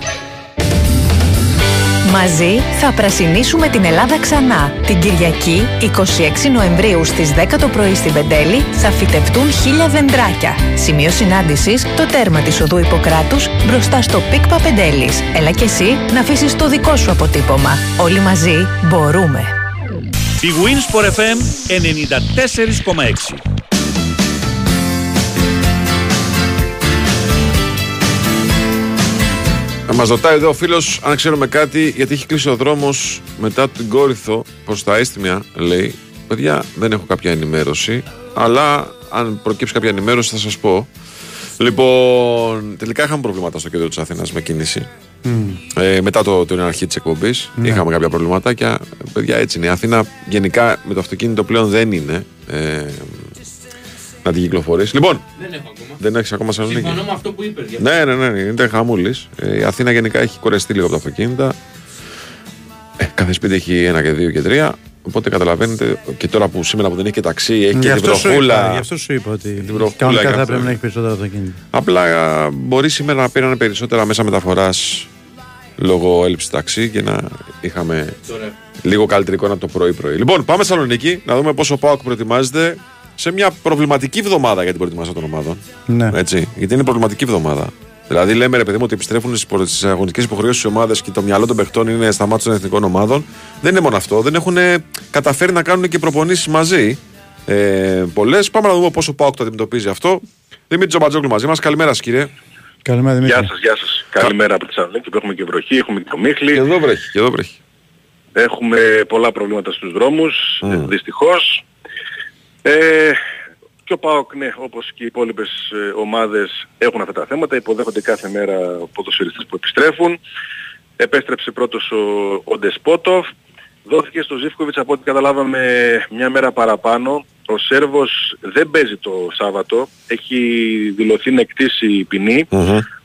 [SPEAKER 13] Μαζί θα πρασινίσουμε την Ελλάδα ξανά. Την Κυριακή, 26 Νοεμβρίου στις 10 το πρωί στην Πεντέλη, θα φυτευτούν χίλια δεντράκια. Σημείο συνάντησης, το τέρμα της οδού Ιπποκράτους, μπροστά στο ΠΙΚΠΑ Πεντέλης. Έλα και εσύ να αφήσεις το δικό σου αποτύπωμα. Όλοι μαζί μπορούμε.
[SPEAKER 3] Η Wins for FM 94,6
[SPEAKER 1] μας ρωτάει εδώ ο φίλος αν ξέρουμε κάτι, γιατί έχει κλείσει ο δρόμος μετά την Κόρυθο προς τα Αίστιμια. Λέει, παιδιά, δεν έχω κάποια ενημέρωση, αλλά αν προκύψει κάποια ενημέρωση θα σας πω. Λοιπόν, τελικά είχαμε προβλήματα στο κέντρο της Αθήνας με κίνηση. Ε, μετά το, την αρχή της εκπομπής
[SPEAKER 2] Ναι.
[SPEAKER 1] είχαμε κάποια προβληματάκια. Παιδιά, έτσι είναι. Η Αθήνα γενικά με το αυτοκίνητο πλέον δεν είναι ε, να την κυκλοφορήσει. Λοιπόν,
[SPEAKER 21] Δεν έχω ακόμα.
[SPEAKER 1] δεν έχεις ακόμα Θεσσαλονίκη.
[SPEAKER 21] Συμφωνώ με αυτό που είπες. για-
[SPEAKER 1] Ναι, ναι, ναι, είναι χαμούλης. η Αθήνα γενικά έχει κορεστεί λίγο από τα αυτοκίνητα. Ε, κάθε σπίτι έχει ένα και δύο και τρία. Οπότε καταλαβαίνετε και τώρα που σήμερα που δεν έχει και ταξί, έχει
[SPEAKER 2] Γι'
[SPEAKER 1] και την
[SPEAKER 2] αυτό, σου είπα,
[SPEAKER 1] βροχούλα.
[SPEAKER 2] γι' αυτό σου είπα ότι
[SPEAKER 1] βροχούλα
[SPEAKER 2] κανονικά
[SPEAKER 1] και
[SPEAKER 2] θα
[SPEAKER 1] αυτό.
[SPEAKER 2] πρέπει να έχει περισσότερα αυτοκίνητα.
[SPEAKER 1] Απλά α, μπορεί σήμερα να πήραν περισσότερα μέσα μεταφοράς λόγω έλλειψης ταξί και να είχαμε
[SPEAKER 21] Τώρα.
[SPEAKER 1] λίγο καλύτερη εικόνα από το πρωί-πρωί. Λοιπόν, πάμε Θεσσαλονίκη να δούμε πόσο ο Πάοκ προετοιμάζεται σε μια προβληματική εβδομάδα για την προετοιμασία των ομάδων.
[SPEAKER 2] Ναι.
[SPEAKER 1] Έτσι, γιατί είναι προβληματική εβδομάδα. Δηλαδή, λέμε ρε παιδί μου ότι επιστρέφουν στις αγωνιστικές υποχρεώσεις τη ομάδες και το μυαλό των παιχτών είναι στα μάτια των εθνικών ομάδων. Δεν είναι μόνο αυτό. Δεν έχουν καταφέρει να κάνουν και προπονήσεις μαζί. Ε, Πολλές. Πάμε να δούμε πόσο ο Πάοκ το αντιμετωπίζει αυτό. Δημήτρη Τζομπατζόγλου μαζί μας. Καλημέρα, σας, κύριε.
[SPEAKER 2] Καλημέρα, Δημήτρη.
[SPEAKER 22] Γεια σας, γεια σας. Καλημέρα από τη Θεσσαλονίκη που έχουμε και βροχή, έχουμε και το Μίχλι.
[SPEAKER 1] Και εδώ βρέχει, και εδώ βρέχει.
[SPEAKER 22] Έχουμε πολλά προβλήματα στους δρόμους, ε, δυστυχώς. Ε, και ο ΠΑΟΚ, ναι, όπως και οι υπόλοιπες ε, ομάδες έχουν αυτά τα θέματα, υποδέχονται κάθε μέρα ποδοσφαιριστές που επιστρέφουν. Επέστρεψε πρώτος ο, ο Ντεσπότοφ. Δόθηκε στο Ζίφκοβιτς από ό,τι καταλάβαμε μια μέρα παραπάνω. Ο Σέρβος δεν παίζει το Σάββατο. Έχει δηλωθεί να εκτίσει η ποινή.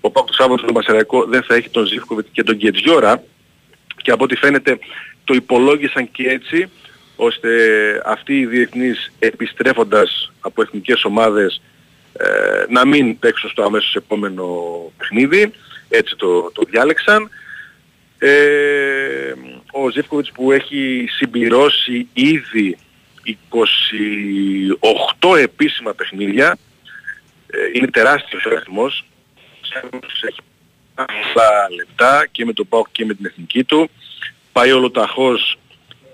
[SPEAKER 22] Ο Πάκ το Σάββατο στον Πασεραϊκό δεν θα έχει τον Ζίφκοβιτ και τον Γκετζιόρα και από ό,τι φαίνεται το υπολόγισαν και έτσι ώστε αυτοί οι διεθνείς επιστρέφοντας από εθνικές ομάδες ε, να μην παίξουν στο αμέσως επόμενο παιχνίδι. Έτσι το, το διάλεξαν. Ε, ο Ζεύκοβιτς που έχει συμπληρώσει ήδη 28 επίσημα παιχνίδια ε, είναι τεράστιος ο αριθμός. Έχει πολλά λεπτά και με τον ΠΑΟΚ και με την εθνική του. Πάει ολοταχώς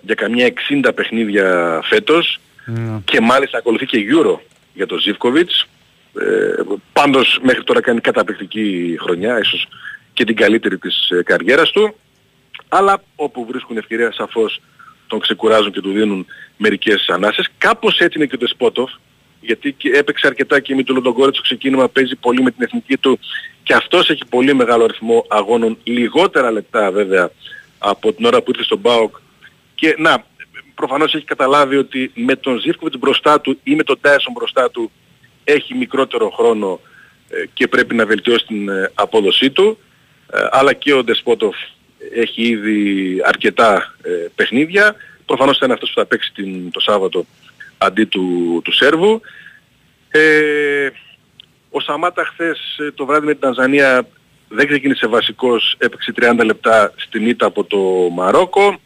[SPEAKER 22] για καμιά 60 παιχνίδια φέτος και μάλιστα ακολουθεί και Euro για τον Ζίβκοβιτς. Ε, πάντως μέχρι τώρα κάνει καταπληκτική χρονιά, ίσως και την καλύτερη της ε, καριέρας του. Αλλά όπου βρίσκουν ευκαιρία σαφώς τον ξεκουράζουν και του δίνουν μερικές ανάσες. Κάπως έτσι είναι και το Σπότοφ, γιατί και έπαιξε αρκετά και με τον Λοντογκόρετ στο ξεκίνημα, παίζει πολύ με την εθνική του και αυτός έχει πολύ μεγάλο αριθμό αγώνων, λιγότερα λεπτά βέβαια από την ώρα που ήρθε στον ΠΑΟΚ και να, προφανώς έχει καταλάβει ότι με τον Ζίβκοβιτς μπροστά του ή με τον Τάισον μπροστά του έχει μικρότερο χρόνο ε, και πρέπει να βελτιώσει την ε, απόδοσή του. Ε, αλλά και ο Ντεσπότοφ έχει ήδη αρκετά ε, παιχνίδια. Προφανώς θα είναι αυτός που θα παίξει την, το Σάββατο αντί του, του Σέρβου. Ε, ο Σαμάτα χθες ε, το βράδυ με την Τανζανία δεν ξεκίνησε βασικός, έπαιξε 30 λεπτά στην ήττα από το Μαρόκο.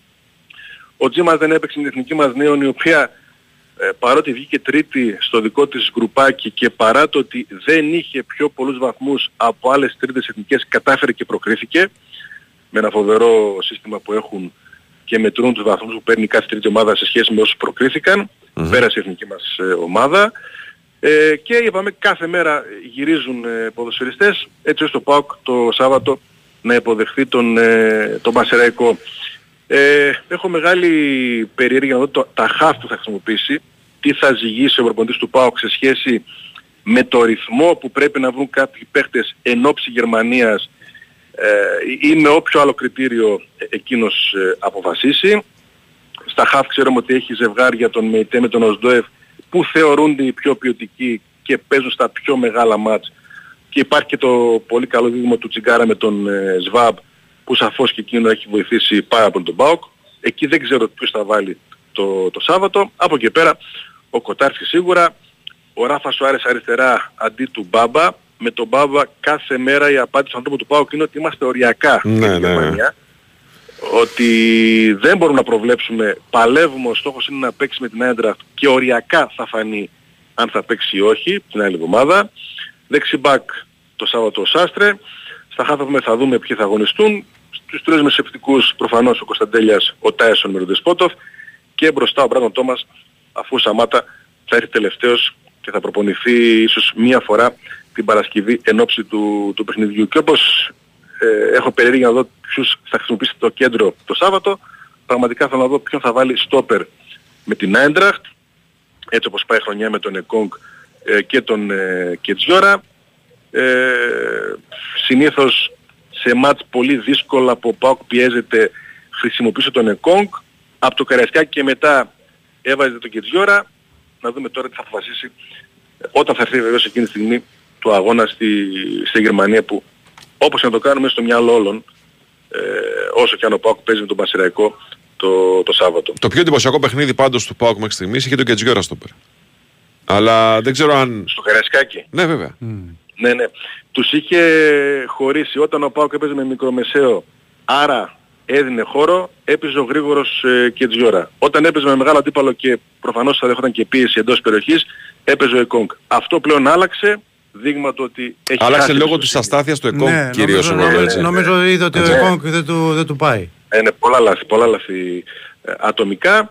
[SPEAKER 22] Ο Τζίμας δεν έπαιξε την εθνική μας νέων η οποία ε, παρότι βγήκε τρίτη στο δικό της γκρουπάκι και παρά το ότι δεν είχε πιο πολλούς βαθμούς από άλλες τρίτες εθνικές κατάφερε και προκρίθηκε με ένα φοβερό σύστημα που έχουν και μετρούν τους βαθμούς που παίρνει κάθε τρίτη ομάδα σε σχέση με όσους προκρίθηκαν. Πέρασε η εθνική μας ε, ομάδα. Ε, και είπαμε κάθε μέρα γυρίζουν ε, ποδοσφαιριστές έτσι ώστε το ΠΑΟΚ το Σάββατο να υποδεχθεί τον, ε, τον Πασεραϊκό. Ε, έχω μεγάλη περιέργεια να δω το, τα χαφ που θα χρησιμοποιήσει, τι θα ζυγίσει ο προπονητής του ΠΑΟΚ σε σχέση με το ρυθμό που πρέπει να βρουν κάποιοι παίχτες εν ώψη Γερμανίας ε, ή με όποιο άλλο κριτήριο ε, εκείνος ε, αποφασίσει. Στα χαφ ξέρουμε ότι έχει ζευγάρια τον ΜΕΙΤΕ με τον Οσδόεφ που θεωρούνται οι πιο ποιοτικοί και παίζουν στα πιο μεγάλα μάτς. Και υπάρχει και το πολύ καλό δίδυμο του Τσιγκάρα με τον ε, Σβάμπ που σαφώς και εκείνο έχει βοηθήσει πάρα πολύ τον ΠΑΟΚ. Εκεί δεν ξέρω ποιος θα βάλει το, το Σάββατο. Από εκεί πέρα ο Κοτάρσκι σίγουρα, ο Ράφα Σουάρες αριστερά αντί του Μπάμπα. Με τον Μπάμπα κάθε μέρα η απάντηση του ανθρώπου του ΠΑΟΚ είναι ότι είμαστε οριακά
[SPEAKER 1] Ναι,
[SPEAKER 22] στην
[SPEAKER 1] ναι.
[SPEAKER 22] Γερμανία. ότι δεν μπορούμε να προβλέψουμε, παλεύουμε, ο στόχος είναι να παίξει με την Έντραφτ και οριακά θα φανεί αν θα παίξει ή όχι την άλλη εβδομάδα. Δεξιμπάκ το Σάββατο ο Σάστρε. Στα χάφευμε θα δούμε ποιοι θα αγωνιστούν. Στους τρεις μεσεπτικούς προφανώς ο Κωνσταντέλιας, ο Τάισον με τον Δεσπότοφ και μπροστά ο Μπράντον Τόμας αφού ο Σαμάτα θα έρθει τελευταίος και θα προπονηθεί ίσως μία φορά την Παρασκευή εν ώψη του, του παιχνιδιού. Και όπως ε, έχω περίεργη να δω ποιους θα χρησιμοποιήσει το κέντρο το Σάββατο, πραγματικά θέλω να δω ποιον θα βάλει στόπερ με την Άιντραχτ, έτσι όπως πάει χρονιά με τον Εκόνγκ ε, και τον ε, Κετζιόρα. Ε, συνήθως σε μάτς πολύ δύσκολα που ο Πάουκ πιέζεται χρησιμοποιούσε τον Εκόνγκ. Από το Καραϊσκάκι και μετά έβαζε τον Κετζιόρα. Να δούμε τώρα τι θα αποφασίσει όταν θα έρθει βεβαίως εκείνη τη στιγμή του αγώνα στη, στη Γερμανία που όπως να το κάνουμε στο μυαλό όλων ε, όσο και αν ο Πάουκ παίζει με τον Πασιραϊκό το, το Σάββατο.
[SPEAKER 1] Το πιο εντυπωσιακό παιχνίδι πάντως του Πάουκ μέχρι στιγμής είχε τον Κετζιόρα στο πέρα. Αλλά δεν ξέρω αν...
[SPEAKER 22] Στο Καραϊσκάκι;
[SPEAKER 1] Ναι βέβαια.
[SPEAKER 22] Ναι, ναι. Τους είχε χωρίσει όταν ο Πάουκ έπαιζε με μικρομεσαίο. Άρα έδινε χώρο, έπαιζε ο γρήγορος ε, Κετζιόρα. Όταν έπαιζε με μεγάλο αντίπαλο και προφανώς θα δέχονταν και πίεση εντός περιοχής, έπαιζε ο Εκόνγκ. Αυτό πλέον άλλαξε, δείγμα του ότι έχει
[SPEAKER 1] Άλλαξε
[SPEAKER 22] χάσει
[SPEAKER 1] λόγω
[SPEAKER 22] της
[SPEAKER 1] της αστάθειας του Εκόνγκ
[SPEAKER 2] Ναι,
[SPEAKER 1] κυρίως.
[SPEAKER 2] νομίζω,
[SPEAKER 1] εγώ,
[SPEAKER 2] νομίζω,
[SPEAKER 1] έτσι.
[SPEAKER 2] νομίζω είδε ότι ο
[SPEAKER 22] Ναι.
[SPEAKER 2] Εκόνγκ δεν του, δεν του πάει.
[SPEAKER 22] Είναι πολλά λάθη, πολλά λάθη ε, ατομικά.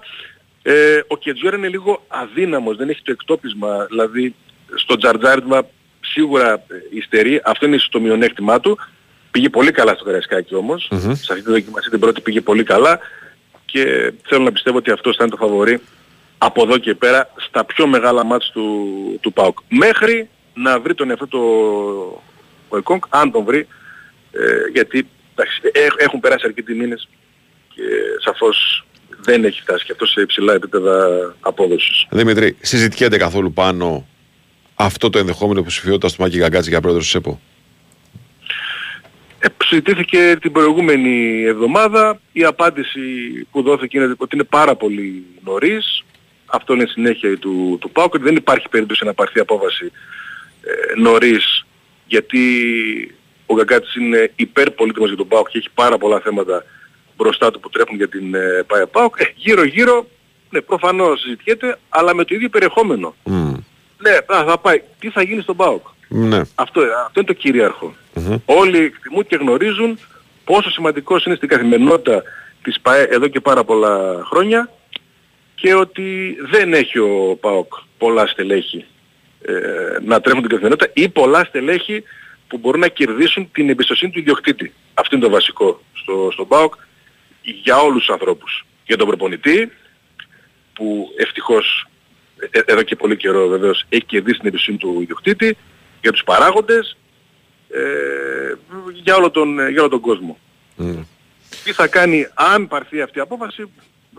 [SPEAKER 22] Ε, ο Κετζιόρα είναι λίγο αδύναμος, δεν έχει το εκτόπισμα, δηλαδή στο τζαρτζάρισμα σίγουρα ε, υστερεί, αυτό είναι το μειονέκτημά του. Πήγε πολύ καλά στο Καραϊσκάκι όμως,
[SPEAKER 1] Μμμ.
[SPEAKER 22] σε αυτή τη δοκιμασία την πρώτη πήγε πολύ καλά και θέλω να πιστεύω ότι αυτό θα είναι το φαβορή από εδώ και πέρα στα πιο μεγάλα μάτς του, του ΠΑΟΚ. Μέχρι να βρει τον εαυτό το ο Εκόνγκ, αν τον βρει, ε, γιατί εντάξει, έχ- έχουν περάσει αρκετοί μήνες και σαφώς δεν έχει φτάσει και αυτό σε υψηλά επίπεδα απόδοσης.
[SPEAKER 1] Δημήτρη, συζητιέται καθόλου πάνω αυτό το ενδεχόμενο υποψηφιότητας του Μάκη Γαγκάτση για πρόεδρο της ΕΠΟ.
[SPEAKER 22] Ε, συζητήθηκε την προηγούμενη εβδομάδα. Η απάντηση που δόθηκε είναι ότι είναι πάρα πολύ νωρίς. Αυτό είναι συνέχεια του, του ΠΑΟΚ. ότι Δεν υπάρχει περίπτωση να πάρθει απόφαση ε, νωρίς γιατί ο Γκαγκάτης είναι υπερπολίτημος για τον ΠΑΟΚ και έχει πάρα πολλά θέματα μπροστά του που τρέχουν για την ε, ΠΑΕ ΠΑΟΚ. Ε, γύρω γύρω, ναι, προφανώς συζητιέται, αλλά με το ίδιο περιεχόμενο. Ναι, θα, θα πάει. Τι θα γίνει στον ΠΑΟΚ;
[SPEAKER 1] Ναι.
[SPEAKER 22] Αυτό, αυτό είναι το κυριαρχο Όλοι εκτιμούν και γνωρίζουν πόσο σημαντικός είναι στην καθημερινότητα της ΠΑΕ εδώ και πάρα πολλά χρόνια και ότι δεν έχει ο ΠΑΟΚ πολλά στελέχη ε, να τρέχουν την καθημερινότητα ή πολλά στελέχη που μπορούν να κερδίσουν την εμπιστοσύνη του ιδιοκτήτη. Αυτό είναι το βασικό στο, στον ΠΑΟΚ για όλους τους ανθρώπους. Για τον προπονητή που ευτυχώς ε, εδώ και πολύ καιρό βεβαίως έχει κερδίσει την εμπιστοσύνη του ιδιοκτήτη, για τους παράγοντες, ε, για, όλο τον, για όλο τον κόσμο. Τι θα κάνει αν πάρθει αυτή η απόφαση,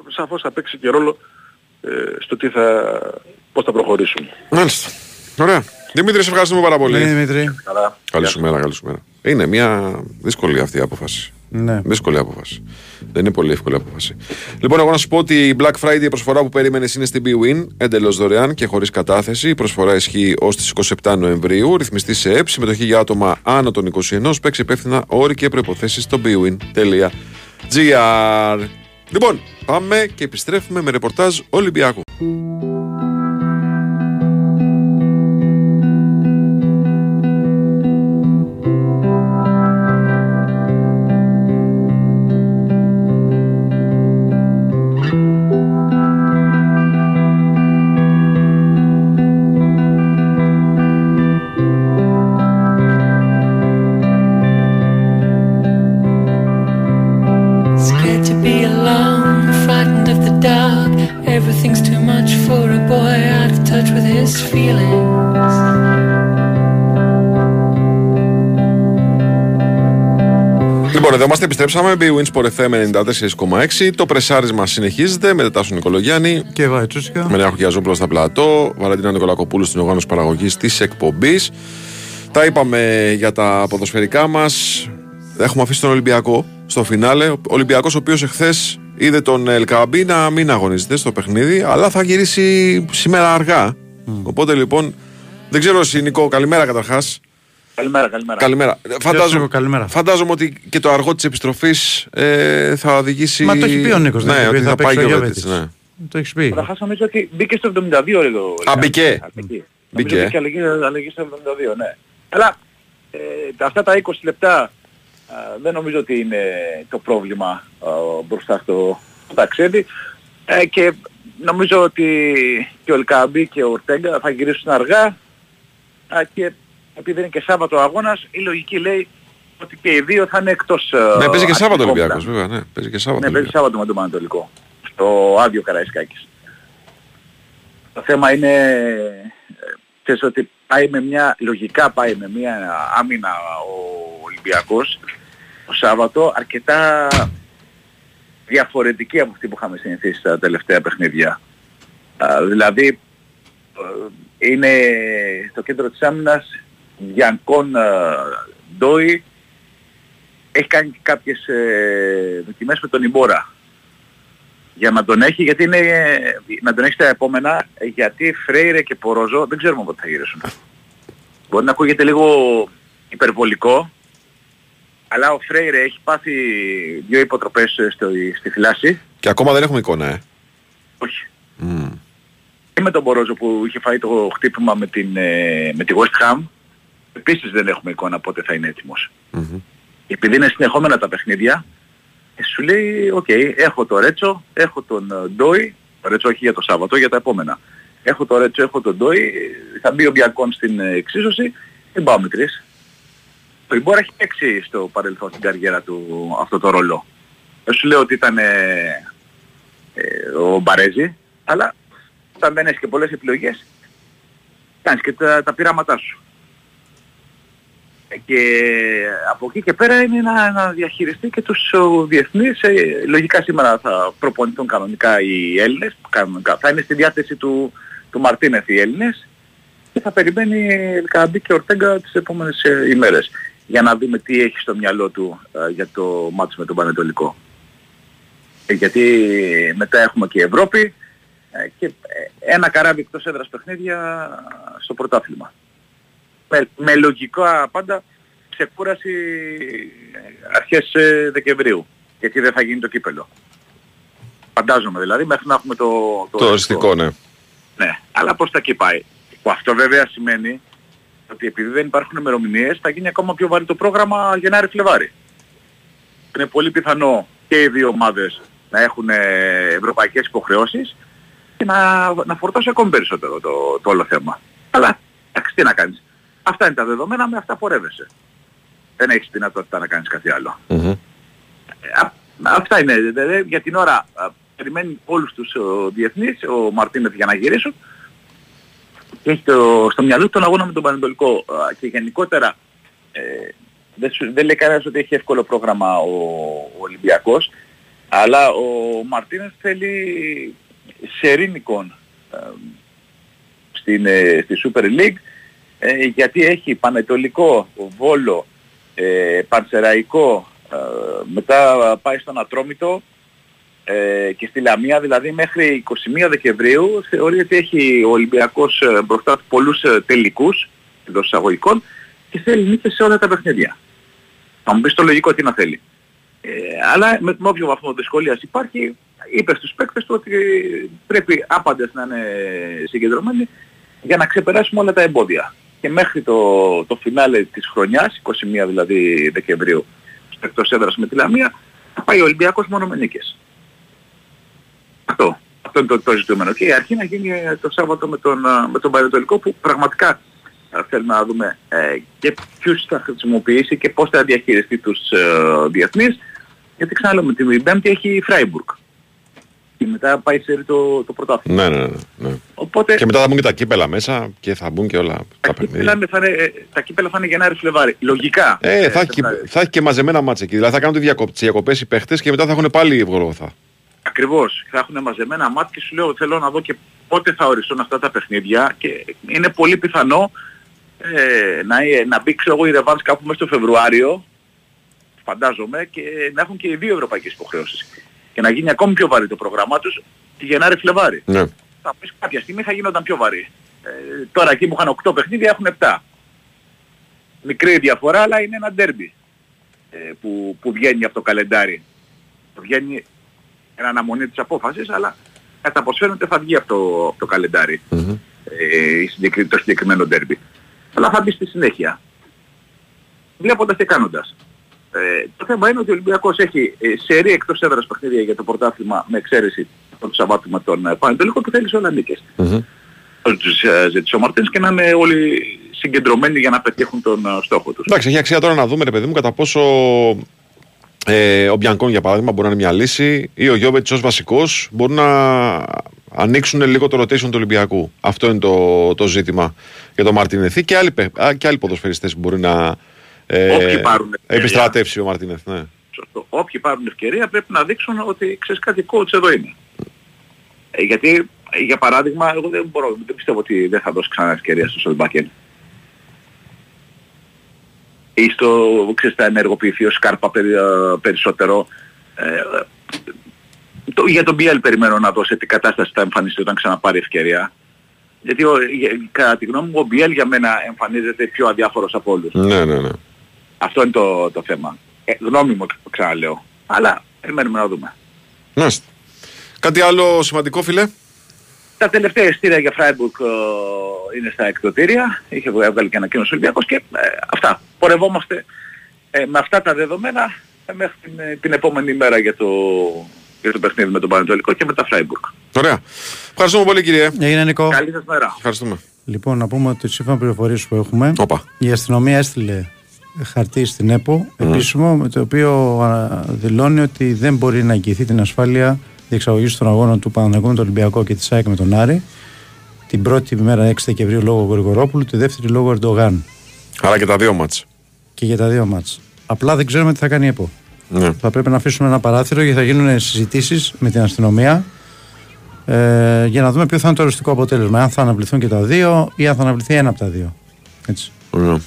[SPEAKER 22] σαφώς θα παίξει και ρόλο ε, στο τι θα, πώς θα προχωρήσουν.
[SPEAKER 1] Μάλιστα. Ωραία. Δημήτρη, σε ευχαριστούμε πάρα πολύ.
[SPEAKER 2] Ναι, Δημήτρη.
[SPEAKER 22] Καλά.
[SPEAKER 1] Καλή σου μέρα, καλή σου μέρα. Είναι μια δύσκολη αυτή η απόφαση.
[SPEAKER 2] Ναι.
[SPEAKER 1] Δύσκολη απόφαση. Δεν είναι πολύ εύκολη απόφαση. Λοιπόν, εγώ να σου πω ότι η Black Friday η προσφορά που περίμενε είναι στην BWIN, εντελώς δωρεάν και χωρίς κατάθεση. Η προσφορά ισχύει ως τις 27 Νοεμβρίου. Ρυθμιστή σε ΕΠ, συμμετοχή για άτομα άνω των 21. Παίξει υπεύθυνα όροι και προποθέσει στο bwin.gr. Λοιπόν, πάμε και επιστρέφουμε με ρεπορτάζ Ολυμπιακού. Επιστρέψαμε. BWIN Sport FM 94,6. Το πρεσάρισμα συνεχίζεται με Τάσο Νικολογιάννη.
[SPEAKER 2] Και εγώ Ετσούσικα.
[SPEAKER 1] Με Νέα Χιαζόπουλο στα πλατό. Βαλαντίνα Νικολακοπούλου στην οργάνωση παραγωγής της εκπομπής. Τα είπαμε για τα ποδοσφαιρικά μας. Έχουμε αφήσει τον Ολυμπιακό στο φινάλε. Ο Ολυμπιακός, ο οποίος εχθές είδε τον Ελκαμπή να μην αγωνίζεται στο παιχνίδι, αλλά θα γυρίσει σήμερα αργά. Οπότε λοιπόν, δεν ξέρω εσύ Νικό, καλημέρα καταρχάς.
[SPEAKER 23] Καλημέρα, καλημέρα.
[SPEAKER 1] Καλημέρα. Ε, Φαντάζομαι,
[SPEAKER 2] Νίκο, καλημέρα.
[SPEAKER 1] φαντάζομαι ότι και το αργό της επιστροφής ε, θα οδηγήσει...
[SPEAKER 2] Μα το έχει πει ο Νίκος, δεν
[SPEAKER 1] Ναι,
[SPEAKER 2] έχει πει,
[SPEAKER 1] ότι
[SPEAKER 2] θα
[SPEAKER 1] θα πάει
[SPEAKER 2] παίξει
[SPEAKER 1] και
[SPEAKER 2] ο
[SPEAKER 1] ο
[SPEAKER 2] Γιώβετιτς.
[SPEAKER 1] Βέτιτς, ναι.
[SPEAKER 2] Το έχεις πει.
[SPEAKER 23] Καταρχάς νομίζω ότι μπήκε στο 72 ρε το...
[SPEAKER 1] Α, μπήκε.
[SPEAKER 23] Μπήκε.
[SPEAKER 1] Μπήκε.
[SPEAKER 23] Νομίζω μπήκε αλλαγή, αλλαγή στο 72, ναι. Αλλά ε, τα- αυτά τα 20 λεπτά α, δεν νομίζω ότι είναι το πρόβλημα α, μπροστά στο, στο ταξίδι. Ε, και νομίζω ότι και ο Ελκαμπή και ο Ορτέγκα θα γυρίσουν αργά α, και επειδή είναι και Σάββατο ο αγώνας η λογική λέει ότι και οι δύο θα είναι εκτός
[SPEAKER 1] Ναι, παίζει και Σάββατο
[SPEAKER 23] αρχικών
[SPEAKER 1] Ολυμπιακός
[SPEAKER 23] πλάνων.
[SPEAKER 1] βέβαια. Ναι, παίζει και Σάββατο.
[SPEAKER 23] Ναι, παίζει
[SPEAKER 1] Ολυμπιακός.
[SPEAKER 23] Σάββατο με τον Πανατολικό. Στο άδειο Καραϊσκάκης. Το θέμα είναι, ε, ξέρεις ότι πάει με μια, λογικά πάει με μια άμυνα ο Ολυμπιακός το Σάββατο αρκετά διαφορετική από αυτή που είχαμε συνηθίσει στα τελευταία παιχνίδια. Α, δηλαδή ε, είναι στο κέντρο της άμυνας Γιανκόν ε, Ντόι έχει κάνει και κάποιες ε, δοκιμές με τον Ιμπόρα για να τον έχει, γιατί είναι, ε, να τον έχει στα επόμενα, ε, γιατί Φρέιρε και Πορόζο δεν ξέρουμε πότε θα γυρίσουν. Μπορεί να ακούγεται λίγο υπερβολικό, αλλά ο Φρέιρε έχει πάθει δύο υποτροπές ε, στο, στη θλάση.
[SPEAKER 1] Και ακόμα δεν έχουμε εικόνα, ε.
[SPEAKER 23] Όχι.
[SPEAKER 1] Μμ.
[SPEAKER 23] Και με τον Πορόζο που είχε φάει το χτύπημα με, την, ε, με τη West Ham, επίσης δεν έχουμε εικόνα πότε θα είναι έτοιμος.
[SPEAKER 1] Μμμ.
[SPEAKER 23] επειδή είναι συνεχόμενα τα παιχνίδια, ε, σου λέει, οκ, έχω το Ρέτσο, έχω τον ε, Ντόι, το Ρέτσο όχι για το Σάββατο, για τα επόμενα. Έχω το Ρέτσο, έχω τον Ντόι, ε, θα μπει ο Μπιανκόν στην ε, εξίσωση, δεν πάω με τρεις. Το Ιμπόρα έχει παίξει στο παρελθόν στην καριέρα του αυτό το ρόλο. Δεν σου λέω ότι ήταν ε, ε, ο Μπαρέζη, αλλά όταν δεν έχεις και πολλές επιλογές, κάνεις και τα, τα πειράματά σου. Και από εκεί και πέρα είναι να, να διαχειριστεί και τους ο, διεθνείς. Ε, λογικά σήμερα θα προπονηθούν κανονικά οι Έλληνες. Κανονικά. Θα είναι στη διάθεση του, του Μαρτίνεθ οι Έλληνες. Και θα περιμένει Καμπή και Ορτέγκα τις επόμενες ε, ημέρες. Για να δούμε τι έχει στο μυαλό του ε, για το μάτς με τον Πανετολικό. Ε, γιατί μετά έχουμε και Ευρώπη ε, και ε, ένα καράβι εκτός έδρας παιχνίδια στο πρωτάθλημα με, με λογικά πάντα ξεκούραση ε, αρχές ε, Δεκεμβρίου. Γιατί δεν θα γίνει το κύπελο. Φαντάζομαι δηλαδή μέχρι να έχουμε το...
[SPEAKER 1] Το οριστικό, ναι.
[SPEAKER 23] Ναι, αλλά πώς θα εκεί πάει. Που αυτό βέβαια σημαίνει ότι επειδή δεν υπάρχουν ημερομηνίες θα γίνει ακόμα πιο βαρύ το πρόγραμμα Γενάρη-Φλεβάρη. Είναι πολύ πιθανό και οι δύο ομάδες να έχουν ε, ευρωπαϊκές υποχρεώσεις και να, να φορτώσει ακόμη περισσότερο το, το όλο θέμα. Αλλά εντάξει τι να κάνεις. Αυτά είναι τα δεδομένα, με αυτά πορεύεσαι. Δεν έχεις δυνατότητα να κάνεις κάτι άλλο.
[SPEAKER 1] Μμμ.
[SPEAKER 23] Ε, α- αυτά είναι. Δηλαδή, για την ώρα α, περιμένει όλους τους ο, διεθνείς, ο Μαρτίνεθ για να γυρίσουν και έχει το, στο μυαλό του τον αγώνα με τον Πανετολικό Α, και γενικότερα ε, δεν, σου- δεν λέει κανένας ότι έχει εύκολο πρόγραμμα ο, ο Ολυμπιακός αλλά ο Μαρτίνεθ θέλει σερήνικον ε, στην, ε, στη Super League ε, γιατί έχει Πανετολικό, Βόλο, ε, Πανσεραϊκό, ε, μετά πάει στον Ατρόμητο ε, και στη Λαμία, δηλαδή μέχρι 21 Δεκεμβρίου θεωρεί ότι έχει ο Ολυμπιακός ε, μπροστά του πολλούς ε, τελικούς εντός εισαγωγικών και θέλει νίκες σε όλα τα παιχνίδια. Θα μου πεις το λογικό τι να θέλει. Ε, αλλά με, με όποιο βαθμό δυσκολίας υπάρχει, είπες στους παίκτες του ότι πρέπει άπαντες να είναι συγκεντρωμένοι για να ξεπεράσουμε όλα τα εμπόδια. Και μέχρι το, το φινάλε της χρονιάς, 21 δηλαδή Δεκεμβρίου, στο εκτός έδρας με τη Λαμία, θα πάει ο Ολυμπιακός μόνο με νίκες. Αυτό. Αυτό είναι το, το ζητούμενο. Και η αρχή να γίνει ε, το Σάββατο με τον, α, με τον Πανετολικό που πραγματικά α, θέλουμε να δούμε ε, και ποιους θα χρησιμοποιήσει και πώς θα διαχειριστεί τους ε, διεθνείς. Γιατί ξαναλέω με την Πέμπτη έχει η Φράιμπουργκ. Και μετά πάει σε το, το πρωτάθλημα.
[SPEAKER 1] Ναι, ναι, ναι, ναι.
[SPEAKER 23] Οπότε
[SPEAKER 1] Και μετά θα μπουν και τα κύπελα μέσα και θα μπουν και όλα τα παιχνίδια.
[SPEAKER 23] θα είναι- θα είναι- ε, τα κύπελα θα είναι Γενάρη Φλεβάρη. Λογικά.
[SPEAKER 1] Ε, θα, έχει, και-
[SPEAKER 23] Φλεβάρη.
[SPEAKER 1] θα έχει και μαζεμένα μάτσα εκεί. Δηλαδή θα κάνουν τις διακοπ- τις διακοπές οι παίχτες και μετά θα έχουν πάλι γολγοθά.
[SPEAKER 23] Ακριβώς. Θα έχουν μαζεμένα μάτια και σου λέω θέλω να δω και πότε θα οριστούν αυτά τα παιχνίδια και είναι πολύ πιθανό ε, να, ε, να μπει ξέρω εγώ η Ρεβάνς κάπου μέσα στο Φεβρουάριο φαντάζομαι και να έχουν και οι δύο ευρωπαϊκές υποχρεώσεις και να γίνει ακόμη πιο βαρύ το πρόγραμμά τους τη Γενάρη Φλεβάρη.
[SPEAKER 1] Ναι.
[SPEAKER 23] Θα πεις κάποια στιγμή θα γίνονταν πιο βαρύ. Ε, τώρα εκεί που είχαν 8 παιχνίδια έχουν 7. μικρή διαφορά, αλλά είναι ένα ντέρμπι ε, που, που βγαίνει από το καλεντάρι. Βγαίνει εν αναμονή της απόφασης, αλλά κατά πως φαίνεται θα βγει από το, από το καλεντάρι ε, η συγκεκρι- το συγκεκριμένο ντέρμπι. Αλλά θα μπει στη συνέχεια. Βλέποντας και κάνοντας. Ε, το θέμα είναι ότι ο Ολυμπιακός έχει ε, σερή εκτός έδρας παιχνίδια για το πρωτάθλημα με εξαίρεση το Σαββάτου με τον ε, Πανετολικό και θέλει σε όλα νίκες. Θα τους ε, ζήτησε ο Μαρτίνς και να είναι όλοι συγκεντρωμένοι για να πετύχουν τον ε, στόχο τους.
[SPEAKER 1] Εντάξει, έχει αξία τώρα να δούμε, ρε παιδί μου, κατά πόσο ε, ο Μπιανκόν για παράδειγμα μπορεί να είναι μια λύση ή ο Γιώβετς ως βασικός μπορούν να ανοίξουν λίγο το rotation του Ολυμπιακού. Αυτό είναι το, το ζήτημα για τον Μαρτίνεθ και άλλοι, παί- α, και άλλοι ποδοσφαιριστές που μπορεί να ε,
[SPEAKER 23] Όποιοι πάρουν ευκαιρία.
[SPEAKER 1] επιστρατεύσει ο Μαρτίνεθ. Ναι.
[SPEAKER 23] Σωστό. Όποιοι πάρουν ευκαιρία πρέπει να δείξουν ότι ξέρεις κάτι coach εδώ είναι. Ε, γιατί ε, για παράδειγμα εγώ δεν μπορώ, δεν πιστεύω ότι δεν θα δώσει ξανά ευκαιρία στο Σολμπάκεν. Ή στο, ξέρεις, θα ενεργοποιηθεί ο Σκάρπα περι- ε, περισσότερο. Ε, το, για τον Μπιέλ περιμένω να δω σε τι κατάσταση θα εμφανιστεί όταν ξαναπάρει ευκαιρία. Γιατί ο, για- κατά τη γνώμη μου ο Μπιέλ για μένα εμφανίζεται πιο αδιάφορος από όλους.
[SPEAKER 1] ναι, ναι, ναι.
[SPEAKER 23] Αυτό είναι το, το θέμα. Ε, γνώμη μου το ξαναλέω. Αλλά περιμένουμε να δούμε.
[SPEAKER 1] Μάλιστα. Κάτι άλλο σημαντικό, φίλε;
[SPEAKER 23] Τα τελευταία εστία για Φράιμπουργκ ε, είναι στα εκδοτήρια. Είχε βγάλει και ανακοίνωση ο Ολυμπιακός και ε, αυτά. Πορευόμαστε ε, με αυτά τα δεδομένα ε, μέχρι την, ε, την επόμενη μέρα για το, για το παιχνίδι με τον Πανετολικό και με τα Φράιμπουργκ.
[SPEAKER 1] Ωραία. Ευχαριστούμε πολύ, κύριε.
[SPEAKER 2] Έγινε Νικό.
[SPEAKER 23] Καλή σας μέρα.
[SPEAKER 1] Ευχαριστούμε.
[SPEAKER 2] Λοιπόν, να πούμε ότι σύμφωνα με πληροφορίες που έχουμε,
[SPEAKER 1] Όπα.
[SPEAKER 2] η αστυνομία έστειλε χαρτί στην ΕΠΟ
[SPEAKER 1] Μμμ.
[SPEAKER 2] επίσημο με το οποίο α, δηλώνει ότι δεν μπορεί να εγγυηθεί την ασφάλεια διεξαγωγής των αγώνων του Παναγενικού με τον Ολυμπιακό και τη ΑΕΚ με τον Άρη την πρώτη μέρα 6 Δεκεμβρίου λόγω Γρηγορόπουλου, τη δεύτερη λόγω Ερντογάν.
[SPEAKER 1] Άρα και τα δύο μάτς.
[SPEAKER 2] Και για τα δύο μάτς. Απλά δεν ξέρουμε τι θα κάνει η ΕΠΟ.
[SPEAKER 1] Ναι.
[SPEAKER 2] Θα πρέπει να αφήσουμε ένα παράθυρο γιατί θα γίνουν συζητήσεις με την αστυνομία ε, για να δούμε ποιο θα είναι το οριστικό αποτέλεσμα. Αν θα αναβληθούν και τα δύο ή αν θα αναβληθεί ένα από τα δύο. Έτσι.
[SPEAKER 1] Ωραία.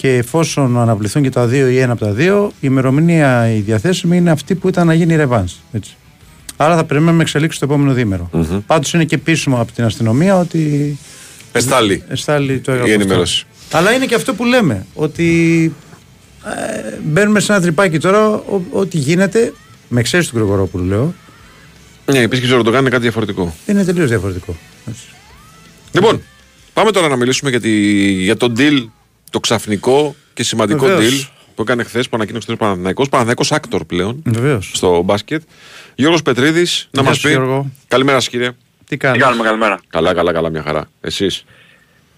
[SPEAKER 2] Και εφόσον αναβληθούν και τα δύο ή ένα από τα δύο, η ημερομηνία η διαθέσιμη είναι αυτή που ήταν να γίνει η ρεβάνς. Έτσι. Άρα θα περιμένουμε εξελίξεις το επόμενο διήμερο.
[SPEAKER 1] Μμμ.
[SPEAKER 2] Πάντως είναι και επίσημο από την αστυνομία ότι.
[SPEAKER 1] Εστάλη.
[SPEAKER 2] Εστάλη το έγγραφο
[SPEAKER 1] Η
[SPEAKER 2] αυτό.
[SPEAKER 1] ενημέρωση.
[SPEAKER 2] Αλλά είναι και αυτό που λέμε. Ότι ε, μπαίνουμε σε ένα τρυπάκι τώρα. ο- ό,τι γίνεται, με εξαίρεση του Γρηγορόπουλου λέω,
[SPEAKER 1] Ναι, η επίσκεψη του Ερντογάν είναι κάτι διαφορετικό.
[SPEAKER 2] είναι τελείως διαφορετικό. Έτσι.
[SPEAKER 1] Λοιπόν, πάμε τώρα να μιλήσουμε για, τη, για το deal, το ξαφνικό και σημαντικό
[SPEAKER 2] Βεβαίως.
[SPEAKER 1] deal που έκανε χθες που ανακοίνωσε ο Παναθηναϊκός. Παναθηναϊκός Aktor πλέον
[SPEAKER 2] Βεβαίως.
[SPEAKER 1] στο μπάσκετ. Γιώργος Πετρίδης να
[SPEAKER 2] Γεια
[SPEAKER 1] μας
[SPEAKER 2] σου,
[SPEAKER 1] πει.
[SPEAKER 2] Γιώργο.
[SPEAKER 1] Καλημέρα σας κύριε.
[SPEAKER 2] Τι κάνουμε.
[SPEAKER 23] Τι κάνουμε, καλημέρα.
[SPEAKER 1] Καλά, καλά, καλά, μια χαρά. Εσείς;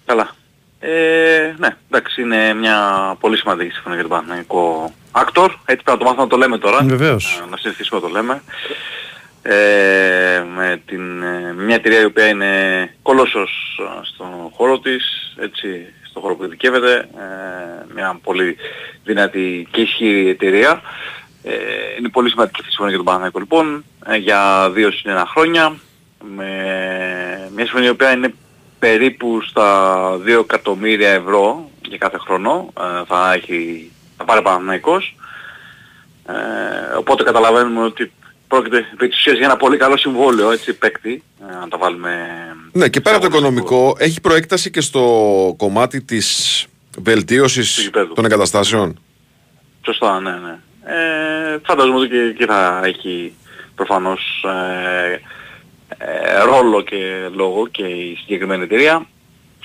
[SPEAKER 21] Καλά. Ε, ναι, εντάξει, είναι μια πολύ σημαντική συμφωνία για τον Παναθηναϊκό actor. Έτσι πρέπει να το μάθουμε να το λέμε τώρα.
[SPEAKER 2] Βεβαίως.
[SPEAKER 21] Ε, να συνηθίσουμε να το λέμε. Ε, με την, ε, μια εταιρεία η οποία είναι κολόσος ε, στον χώρο της, έτσι, στον χώρο που ειδικεύεται. Ε, μια πολύ δυνατή και ισχυρή εταιρεία. Ε, είναι πολύ σημαντική αυτή η συμφωνία για τον Παναθηναϊκό λοιπόν, ε, για δύο συν ένα χρόνια. Με μια συμφωνία η οποία είναι περίπου στα 2 εκατομμύρια ευρώ για κάθε χρόνο ε, θα, έχει, θα πάρει ο Παναθηναϊκός. Ε, οπότε καταλαβαίνουμε ότι πρόκειται επί της ουσίας για ένα πολύ καλό συμβόλαιο, έτσι, παίκτη, ε, αν τα βάλουμε...
[SPEAKER 1] Ναι, και πέρα από το οικονομικό, έχει προέκταση και στο κομμάτι της βελτίωσης των εγκαταστάσεων;
[SPEAKER 21] Σωστά, ναι, ναι. Ε, φαντάζομαι ότι και, και θα έχει προφανώς ε, ε, ρόλο και λόγο και η συγκεκριμένη εταιρεία.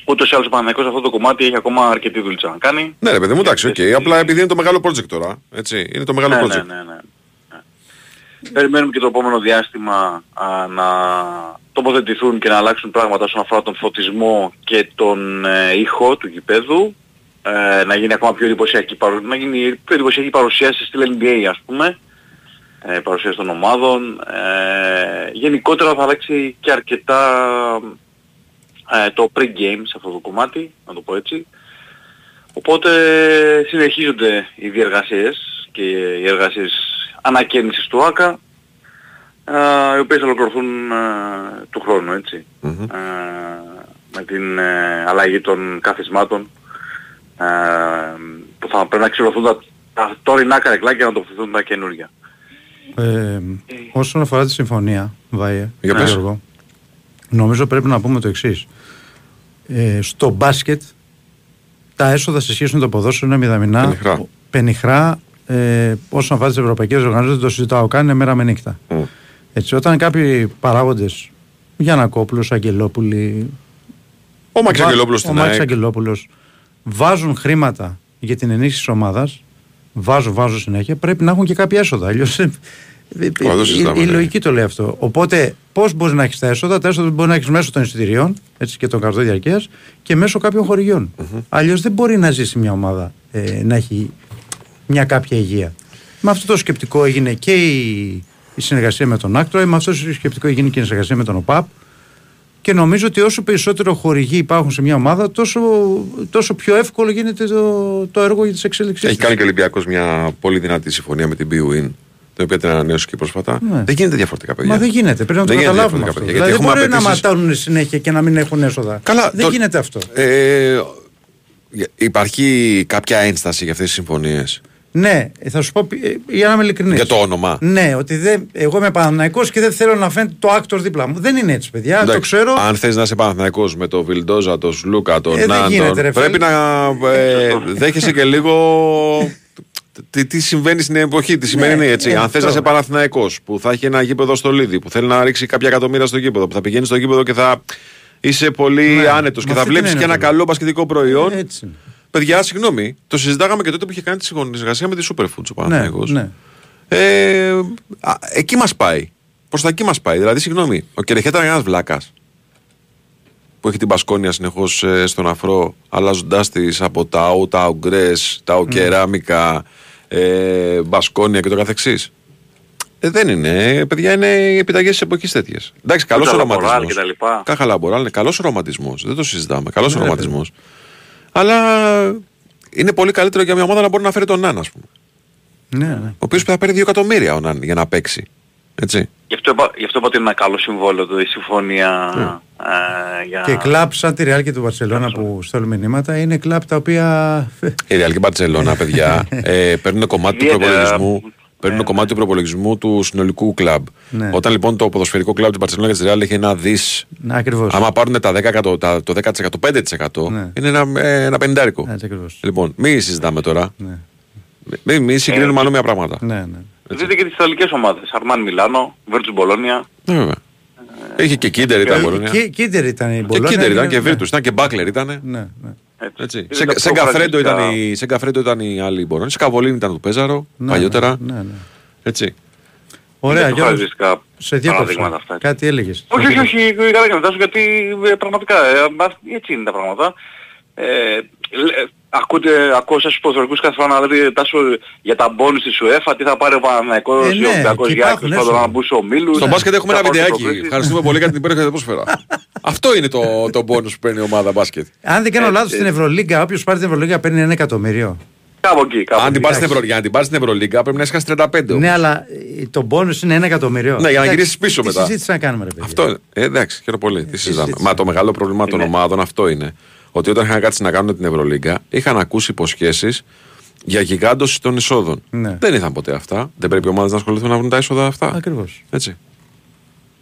[SPEAKER 21] Ούτως ή άλλως ο Παναθηναϊκός σε αυτό το κομμάτι έχει ακόμα αρκετή δουλειά να κάνει.
[SPEAKER 1] Ναι, ρε παιδί μου, εντάξει, οκ. Απλά επειδή είναι το μεγάλο project τώρα. Έτσι, είναι το μεγάλο
[SPEAKER 21] ναι,
[SPEAKER 1] project.
[SPEAKER 21] Ναι, ναι, ναι. Περιμένουμε και το επόμενο διάστημα α, να τοποθετηθούν και να αλλάξουν πράγματα όσον αφορά τον φωτισμό και τον ε, ήχο του γηπέδου. Ε, να γίνει ακόμα πιο εντυπωσιακή παρουσίαση, να γίνει πιο εντυπωσιακή παρουσίαση στη NBA ας πούμε. Ε, παρουσίαση των ομάδων. Ε, γενικότερα θα αλλάξει και αρκετά ε, το pre-game σε αυτό το κομμάτι, να το πω έτσι. Οπότε συνεχίζονται οι διεργασίες και οι εργασίες ανακαίνησης του ΆΚΑ ε, οι οποίες θα ολοκληρωθούν ε, του χρόνου, έτσι. Ε, με την ε, αλλαγή των καθισμάτων ε, που θα πρέπει να ξυλωθούν τα, τα τωρινά καρεκλάκια να τοποθετηθούν τα καινούργια.
[SPEAKER 2] Ε, όσον αφορά τη συμφωνία, Βάιε,
[SPEAKER 1] Για πες.
[SPEAKER 2] Γιώργο, νομίζω πρέπει να πούμε το εξής. Ε, στο μπάσκετ τα έσοδα σε σχέση με το ποδόσφαιρο είναι μηδαμινά.
[SPEAKER 1] Πενιχρά.
[SPEAKER 2] Πενιχρά, ε, όσον αφορά τις ευρωπαϊκές οργανώσεις, δεν το συζητάω καν, είναι μέρα με νύχτα. Έτσι, όταν κάποιοι παράγοντες, Γιανακόπουλος, Αγγελόπουλοι.
[SPEAKER 1] Ο Μάκης
[SPEAKER 2] βα-
[SPEAKER 1] Αγγελόπουλος
[SPEAKER 2] Ο
[SPEAKER 1] στην
[SPEAKER 2] Μάκης
[SPEAKER 1] ΑΕΚ.
[SPEAKER 2] Αγγελόπουλος βάζουν χρήματα για την ενίσχυση της ομάδας. Βάζουν, βάζουν συνέχεια. Πρέπει να έχουν και κάποια έσοδα. Αλλιώς.
[SPEAKER 1] Καλά, το
[SPEAKER 2] η,
[SPEAKER 1] συζητάμε,
[SPEAKER 2] η
[SPEAKER 1] ναι.
[SPEAKER 2] λογική το λέει αυτό. Οπότε, πώς μπορείς να έχεις τα έσοδα, τα έσοδα μπορεί να έχεις μέσω των εισιτηριών έτσι, και των καρτών διαρκεία και μέσω κάποιων χορηγιών. Αλλιώς δεν μπορεί να ζήσει μια ομάδα ε, να έχει μια κάποια υγεία. Με αυτό το σκεπτικό έγινε και η, η συνεργασία με τον Άκτρο, με αυτό το σκεπτικό έγινε και η συνεργασία με τον ΟΠΑΠ. Και νομίζω ότι όσο περισσότερο χορηγοί υπάρχουν σε μια ομάδα, τόσο, τόσο πιο εύκολο γίνεται το, το έργο για τις εξέλιξει.
[SPEAKER 1] Έχει κάνει και ο Ολυμπιακός μια πολύ δυνατή συμφωνία με την BUIN, την οποία την ανανέωσε και πρόσφατα.
[SPEAKER 2] Ναι.
[SPEAKER 1] Δεν γίνεται διαφορετικά, παιδιά.
[SPEAKER 2] Μα δεν γίνεται. Πρέπει να το
[SPEAKER 1] Δεν γίνεται
[SPEAKER 2] καταλάβουμε αυτό.
[SPEAKER 1] διαφορετικά,
[SPEAKER 2] Δηλαδή
[SPEAKER 1] παιδιά,
[SPEAKER 2] δεν
[SPEAKER 1] γιατί
[SPEAKER 2] μπορεί να
[SPEAKER 1] έχουμε
[SPEAKER 2] ματώνουν συνέχεια και να μην έχουν έσοδα.
[SPEAKER 1] Καλά,
[SPEAKER 2] δεν
[SPEAKER 1] το-
[SPEAKER 2] γίνεται αυτό.
[SPEAKER 1] Ε, υπάρχει κάποια ένσταση για αυτές τις συμφωνίες;
[SPEAKER 2] Ναι, θα σου πω ε, για να είμαι ειλικρινής.
[SPEAKER 1] Για το όνομα.
[SPEAKER 2] Ναι, ότι δεν, εγώ είμαι Παναθηναϊκός και δεν θέλω να φαίνεται το Aktor δίπλα μου. Δεν είναι έτσι, παιδιά. το
[SPEAKER 1] Εντάξει,
[SPEAKER 2] ξέρω.
[SPEAKER 1] Αν θες να είσαι Παναθηναϊκός με τον Βιλντόζα, τον Σλούκα, τον
[SPEAKER 2] Ε, δεν
[SPEAKER 1] Ναν, τον,
[SPEAKER 2] γίνεται, ρε,
[SPEAKER 1] πρέπει
[SPEAKER 2] φίλε.
[SPEAKER 1] να ε, δέχεσαι και λίγο. Τι, τι συμβαίνει στην εποχή, τη σημερινή
[SPEAKER 2] Ναι,
[SPEAKER 1] έτσι.
[SPEAKER 2] ναι,
[SPEAKER 1] Αν θες
[SPEAKER 2] αυτό.
[SPEAKER 1] να είσαι Παναθηναϊκός που θα έχει ένα γήπεδο στο Λίδι, που θέλει να ρίξει κάποια εκατομμύρια στο γήπεδο, που θα πηγαίνει στο γήπεδο και θα είσαι πολύ
[SPEAKER 2] Ναι,
[SPEAKER 1] άνετος και
[SPEAKER 2] με
[SPEAKER 1] θα
[SPEAKER 2] αυτή την
[SPEAKER 1] βλέπεις και
[SPEAKER 2] έννοια
[SPEAKER 1] ένα
[SPEAKER 2] το λέω.
[SPEAKER 1] καλό μπασκετικό προϊόν.
[SPEAKER 2] Έτσι. Είναι.
[SPEAKER 1] Παιδιά, συγγνώμη, το συζητάγαμε και τότε που είχε κάνει τη συνεργασία με τη Superfoods ο Παναθηναϊκός.
[SPEAKER 2] Ναι, ναι.
[SPEAKER 1] Ε, α, εκεί μας πάει. Προς τα εκεί μας πάει. Δηλαδή, συγγνώμη, ο Κερεχέ ήταν ένας βλάκας που έχει την Πασκόνια συνεχώς στον αφρό, αλλάζοντάς τη από τα ο, τα ογκρές, τα ο κεράμικα, ε, Μπασκόνια και το καθεξής. Ε, δεν είναι. Ε, Παιδιά, είναι οι επιταγές της εποχής τέτοιες. Εντάξει, καλός ο
[SPEAKER 21] Τζαλαμποράλ
[SPEAKER 1] ρομαντισμό.
[SPEAKER 21] και τα λοιπά.
[SPEAKER 1] Κάχαλα μποράλ, είναι καλός ο ρομαντισμό. Δεν το συζητάμε. Καλός ο
[SPEAKER 2] Ναι,
[SPEAKER 1] ρομαντισμό. Αλλά είναι πολύ καλύτερο για μια ομάδα να μπορεί να φέρει τον Νάν, ας πούμε.
[SPEAKER 2] Ναι, ναι.
[SPEAKER 1] Ο οποίος θα παίρνει 2 εκατομμύρια ο Νάν για να παίξει. Έτσι.
[SPEAKER 21] Γι' αυτό, είπα, γι' αυτό είπα ότι είναι ένα καλό συμβόλαιο το η συμφωνία ε, για...
[SPEAKER 2] Και κλαμπ σαν τη Ρεάλ και του Βαρσελόνα που στέλνουν μηνύματα είναι κλαμπ τα οποία.
[SPEAKER 1] Η Real και η Barcelona, παιδιά, ε, παίρνουν κομμάτι του
[SPEAKER 21] Ιδιαίτερα,
[SPEAKER 1] προπολογισμού. Παίρνουν κομμάτι του προπολογισμού του συνολικού κλαμπ.
[SPEAKER 2] Ναι.
[SPEAKER 1] Όταν λοιπόν το ποδοσφαιρικό κλαμπ τη Barcelona και της Real έχει ένα δις.
[SPEAKER 2] Ναι, ακριβώς.
[SPEAKER 1] Άμα πάρουν τα 10, εκατο- τα- το 10%, το 5%
[SPEAKER 2] Ναι.
[SPEAKER 1] είναι ένα, ε, ένα πεντάρικο.
[SPEAKER 2] Έτσι ακριβώς.
[SPEAKER 1] Λοιπόν, μην συζητάμε τώρα.
[SPEAKER 2] Ναι.
[SPEAKER 1] Μην μη συγκρίνουμε
[SPEAKER 21] Ε,
[SPEAKER 1] ανώμια πράγματα.
[SPEAKER 2] Ναι, ναι.
[SPEAKER 21] Δείτε και τις Ιταλικές ομάδες. Αρμάν Μιλάνο, Βέρτους Μπολόνια.
[SPEAKER 1] Ναι, βέβαια. Είχε και Κίντερ ήταν η Μπολόνια.
[SPEAKER 2] Κι- Κίντερ ήταν η
[SPEAKER 1] Και
[SPEAKER 2] Μπολόνια.
[SPEAKER 1] Κίντερ ήταν και
[SPEAKER 2] ναι.
[SPEAKER 1] Βίρτου. Ήταν και Μπάκλερ ήταν.
[SPEAKER 2] Ναι, ναι.
[SPEAKER 1] Έτσι.
[SPEAKER 21] Είναι
[SPEAKER 1] Σε,
[SPEAKER 21] τα
[SPEAKER 1] σε,
[SPEAKER 21] πιο
[SPEAKER 1] Γκαφρέντο ήταν
[SPEAKER 21] χαρακτηριστικά.
[SPEAKER 1] η, σε Γκαφρέντο ήταν η άλλη Μπολόνια. Σε Καβολίνη ήταν του Πέζαρο
[SPEAKER 2] Ναι,
[SPEAKER 1] παλιότερα.
[SPEAKER 2] ναι, ναι.
[SPEAKER 1] Έτσι.
[SPEAKER 2] Ωραία,
[SPEAKER 21] Είναι πιο
[SPEAKER 2] Γιώργος.
[SPEAKER 21] χαρακτηριστικά
[SPEAKER 2] Σε
[SPEAKER 21] παραδείγματα
[SPEAKER 2] διέκοψα.
[SPEAKER 21] αυτά.
[SPEAKER 2] Κάτι έλεγες.
[SPEAKER 21] Όχι, όχι, όχι, καλά και να φτάσω γιατί ε, πραγματικά ε, α- έτσι είναι τα πράγματα. Ε, λέ- ακούτε, ακούω σας ποδοσφαιρικούς κάθε φορά να λέτε τάσο για τα μπόνους της UEFA, τι θα πάρει ο Παναθηναϊκός,
[SPEAKER 2] Ε, ναι,
[SPEAKER 21] ο Ολυμπιακός
[SPEAKER 2] και
[SPEAKER 21] για
[SPEAKER 2] υπάρχουν
[SPEAKER 21] άκρης,
[SPEAKER 2] έσοδα.
[SPEAKER 21] να μπουν ο Μίλους.
[SPEAKER 1] Στο μπάσκετ έχουμε
[SPEAKER 21] θα
[SPEAKER 1] ένα
[SPEAKER 21] πάρουν
[SPEAKER 1] βιντεάκι.
[SPEAKER 21] προκρίσεις.
[SPEAKER 1] Ευχαριστούμε πολύ για την υπέροχη ατμόσφαιρα. Αυτό είναι το, το bonus που παίρνει η ομάδα μπάσκετ.
[SPEAKER 2] Αν δεν κάνω
[SPEAKER 21] Έτσι,
[SPEAKER 2] λάθος στην Ευρωλίγκα, όποιος πάρει την Ευρωλίγκα παίρνει ένα εκατομμύριο.
[SPEAKER 21] Κάπου εκεί, κάπου
[SPEAKER 1] Αν την
[SPEAKER 21] εκεί.
[SPEAKER 1] πάρει στην Ευρω... Για να την πάρεις στην Ευρωλίγκα πρέπει να έχεις χάσει 35. όμως.
[SPEAKER 2] Ναι, αλλά ε, το μπόνους είναι ένα εκατομμύριο.
[SPEAKER 1] Ναι, για να
[SPEAKER 2] Εντάξει,
[SPEAKER 1] γυρίσεις πίσω
[SPEAKER 2] τι
[SPEAKER 1] μετά.
[SPEAKER 2] συζήτηση να κάνουμε, ρε παιδί.
[SPEAKER 1] Αυτό είναι. Ε, εντάξει, χαίρομαι πολύ. Τι συζητάμε.
[SPEAKER 2] συζήτηση.
[SPEAKER 1] Μα το μεγάλο πρόβλημα των ομάδων αυτό είναι. Ότι όταν είχαν κάτσει να κάνουν την Ευρωλίγκα, είχαν ακούσει υποσχέσεις για γιγάντωση των εισόδων.
[SPEAKER 2] Ναι.
[SPEAKER 1] Δεν ήρθαν ποτέ αυτά. Δεν πρέπει οι ομάδες να ασχοληθούν να βρουν τα είσοδα αυτά.
[SPEAKER 2] Ακριβώς.
[SPEAKER 1] Έτσι.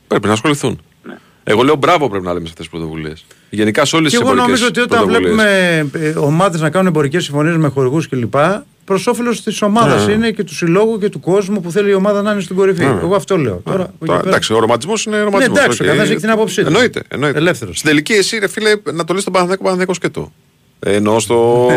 [SPEAKER 1] Πρέπει να ασχοληθούν.
[SPEAKER 21] Ναι.
[SPEAKER 1] Εγώ λέω μπράβο πρέπει να λέμε σε αυτές τις πρωτοβουλίες. Γενικά σε όλες τις
[SPEAKER 2] Και εγώ
[SPEAKER 1] εμπορικές
[SPEAKER 2] νομίζω ότι όταν βλέπουμε ομάδες να κάνουν εμπορικές συμφωνίες με χορηγούς κλπ. Προς όφελος της ομάδας
[SPEAKER 1] Ναι.
[SPEAKER 2] είναι και του συλλόγου και του κόσμου που θέλει η ομάδα να είναι στην κορυφή.
[SPEAKER 1] Ναι.
[SPEAKER 2] Εγώ αυτό λέω. Τώρα, από εκεί
[SPEAKER 1] Τώρα,
[SPEAKER 2] πέρα-
[SPEAKER 1] εντάξει, ο ρομαντισμός είναι ρομαντισμός.
[SPEAKER 2] Ναι, εντάξει, ο καθένας έχει την άποψή του.
[SPEAKER 1] Εννοείται. εννοείται.
[SPEAKER 2] Ελεύθερος.
[SPEAKER 1] Στην τελική, εσύ, ρε φίλε, να το λες τον Παναθηναϊκό Παναθηναϊκός σκέτο. Ε, Εννοώ στο.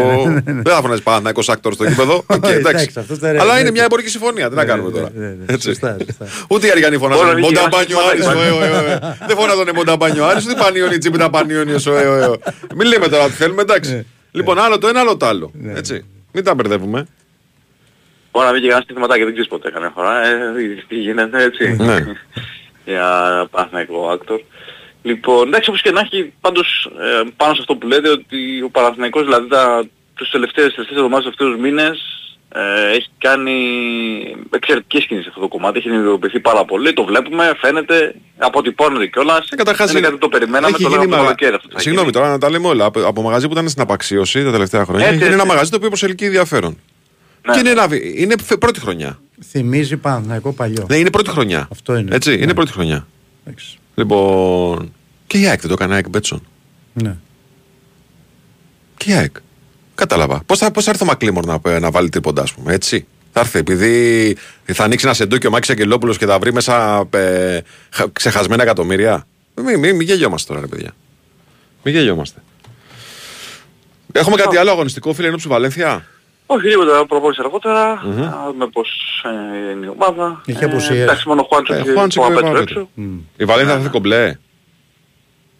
[SPEAKER 1] Δεν θα φωνάζει Παναθηναϊκός Άκτορ στο γήπεδο. Οκ,
[SPEAKER 2] Εντάξει,
[SPEAKER 1] εντάξει.
[SPEAKER 2] αυτό το ρε-
[SPEAKER 1] Αλλά
[SPEAKER 2] ναι,
[SPEAKER 1] είναι
[SPEAKER 2] ναι.
[SPEAKER 1] μια εμπορική συμφωνία. Τι να κάνουμε τώρα.
[SPEAKER 2] ναι, ναι,
[SPEAKER 1] Έτσι.
[SPEAKER 2] σωστά, σωστά.
[SPEAKER 1] Ούτε οι Αριανοί
[SPEAKER 21] Μόνο
[SPEAKER 1] φωνάζουν.
[SPEAKER 21] νίκη,
[SPEAKER 1] Μονταμπάνιο
[SPEAKER 21] ένα
[SPEAKER 1] Άρης.
[SPEAKER 21] σύστημα
[SPEAKER 1] ωε, ωε, ωε. Δεν φωνάζουν Μονταμπάνιο Άρης, ούτε Πανιόνι Τσίπη τα Πανιόνιος. ωε, ωε, ωε. Μην λέμε τώρα τι θέλουμε, εντάξει. Λοιπόν, άλλο το ένα, άλλο το άλλο. Έτσι. Μην τα μπερδεύουμε.
[SPEAKER 21] Μπορεί να βγει και ένα στοιχηματάκι, δεν ξέρεις ποτέ κανένα φορά. Ε, τι γίνεται έτσι.
[SPEAKER 1] Ναι.
[SPEAKER 21] Για Παναθηναϊκό Άκτορ. Λοιπόν, εντάξει όπως και να έχει πάντως ε, πάνω σε αυτό που λέτε ότι ο Παναθηναϊκός δηλαδή τα, τους τελευταίες, τελευταίες εβδομάδες, τους τελευταίους μήνες ε, έχει κάνει εξαιρετικές κινήσεις σε αυτό το κομμάτι, έχει ενεργοποιηθεί πάρα πολύ, το βλέπουμε, φαίνεται, αποτυπώνεται κιόλας.
[SPEAKER 1] Ε, καταρχάς
[SPEAKER 21] είναι
[SPEAKER 1] είναι-
[SPEAKER 21] κάτι που το περιμέναμε,
[SPEAKER 1] Έχει
[SPEAKER 21] το
[SPEAKER 1] γίνει
[SPEAKER 21] λέγαμε το
[SPEAKER 1] μαγα-
[SPEAKER 21] καλοκαίρι αυτό. θα
[SPEAKER 1] Συγγνώμη
[SPEAKER 21] γίνει.
[SPEAKER 1] τώρα να τα λέμε όλα. Από, από μαγαζί που ήταν στην απαξίωση τα τελευταία χρόνια.
[SPEAKER 21] Έτσι,
[SPEAKER 1] Έχει γίνει ένα
[SPEAKER 21] έτσι.
[SPEAKER 1] μαγαζί το οποίο προσελκύει ενδιαφέρον.
[SPEAKER 21] Ναι.
[SPEAKER 1] Και είναι, ένα, βι- είναι φε- πρώτη χρονιά.
[SPEAKER 2] Θυμίζει Παναθηναϊκό παλιό.
[SPEAKER 1] Ναι, είναι πρώτη χρονιά.
[SPEAKER 2] Αυτό είναι.
[SPEAKER 1] Έτσι, είναι
[SPEAKER 2] Ναι.
[SPEAKER 1] πρώτη χρονιά.
[SPEAKER 2] Εντάξει.
[SPEAKER 1] Λοιπόν. Και η ΑΕΚ δεν το έκανε ΑΕΚ Μπέτσον.
[SPEAKER 2] Ναι.
[SPEAKER 1] Και η ΑΕΚ. Κατάλαβα. Πώς θα, πώς θα έρθει ο Μακλίμορ να, να βάλει τρίποντα, ας πούμε, έτσι; Θα έρθει επειδή θα ανοίξει ένα σεντούκι ο Μάκης Αγγελόπουλος και θα βρει μέσα ε, χα- ξεχασμένα εκατομμύρια. Μην μη, μη γελιόμαστε τώρα, ρε παιδιά. Μην γελιόμαστε. Έχουμε κάτι άλλο αγωνιστικό, φίλε, ενόψου Βαλένθια;
[SPEAKER 24] Όχι τίποτα, προπόνηση αργότερα,
[SPEAKER 1] Μμμ.
[SPEAKER 24] να δούμε πώς ε, είναι η ομάδα.
[SPEAKER 2] Έχει
[SPEAKER 24] Ε,
[SPEAKER 2] απουσίες.
[SPEAKER 24] Εντάξει, μόνο ο Χουάντσος
[SPEAKER 1] Ε,
[SPEAKER 24] και
[SPEAKER 1] Χουάντσος
[SPEAKER 24] ο
[SPEAKER 1] και ο
[SPEAKER 24] Απέτρο
[SPEAKER 1] Απέτρο.
[SPEAKER 24] έξω.
[SPEAKER 1] Η Βαλένθια θα έρθει κομπλέ.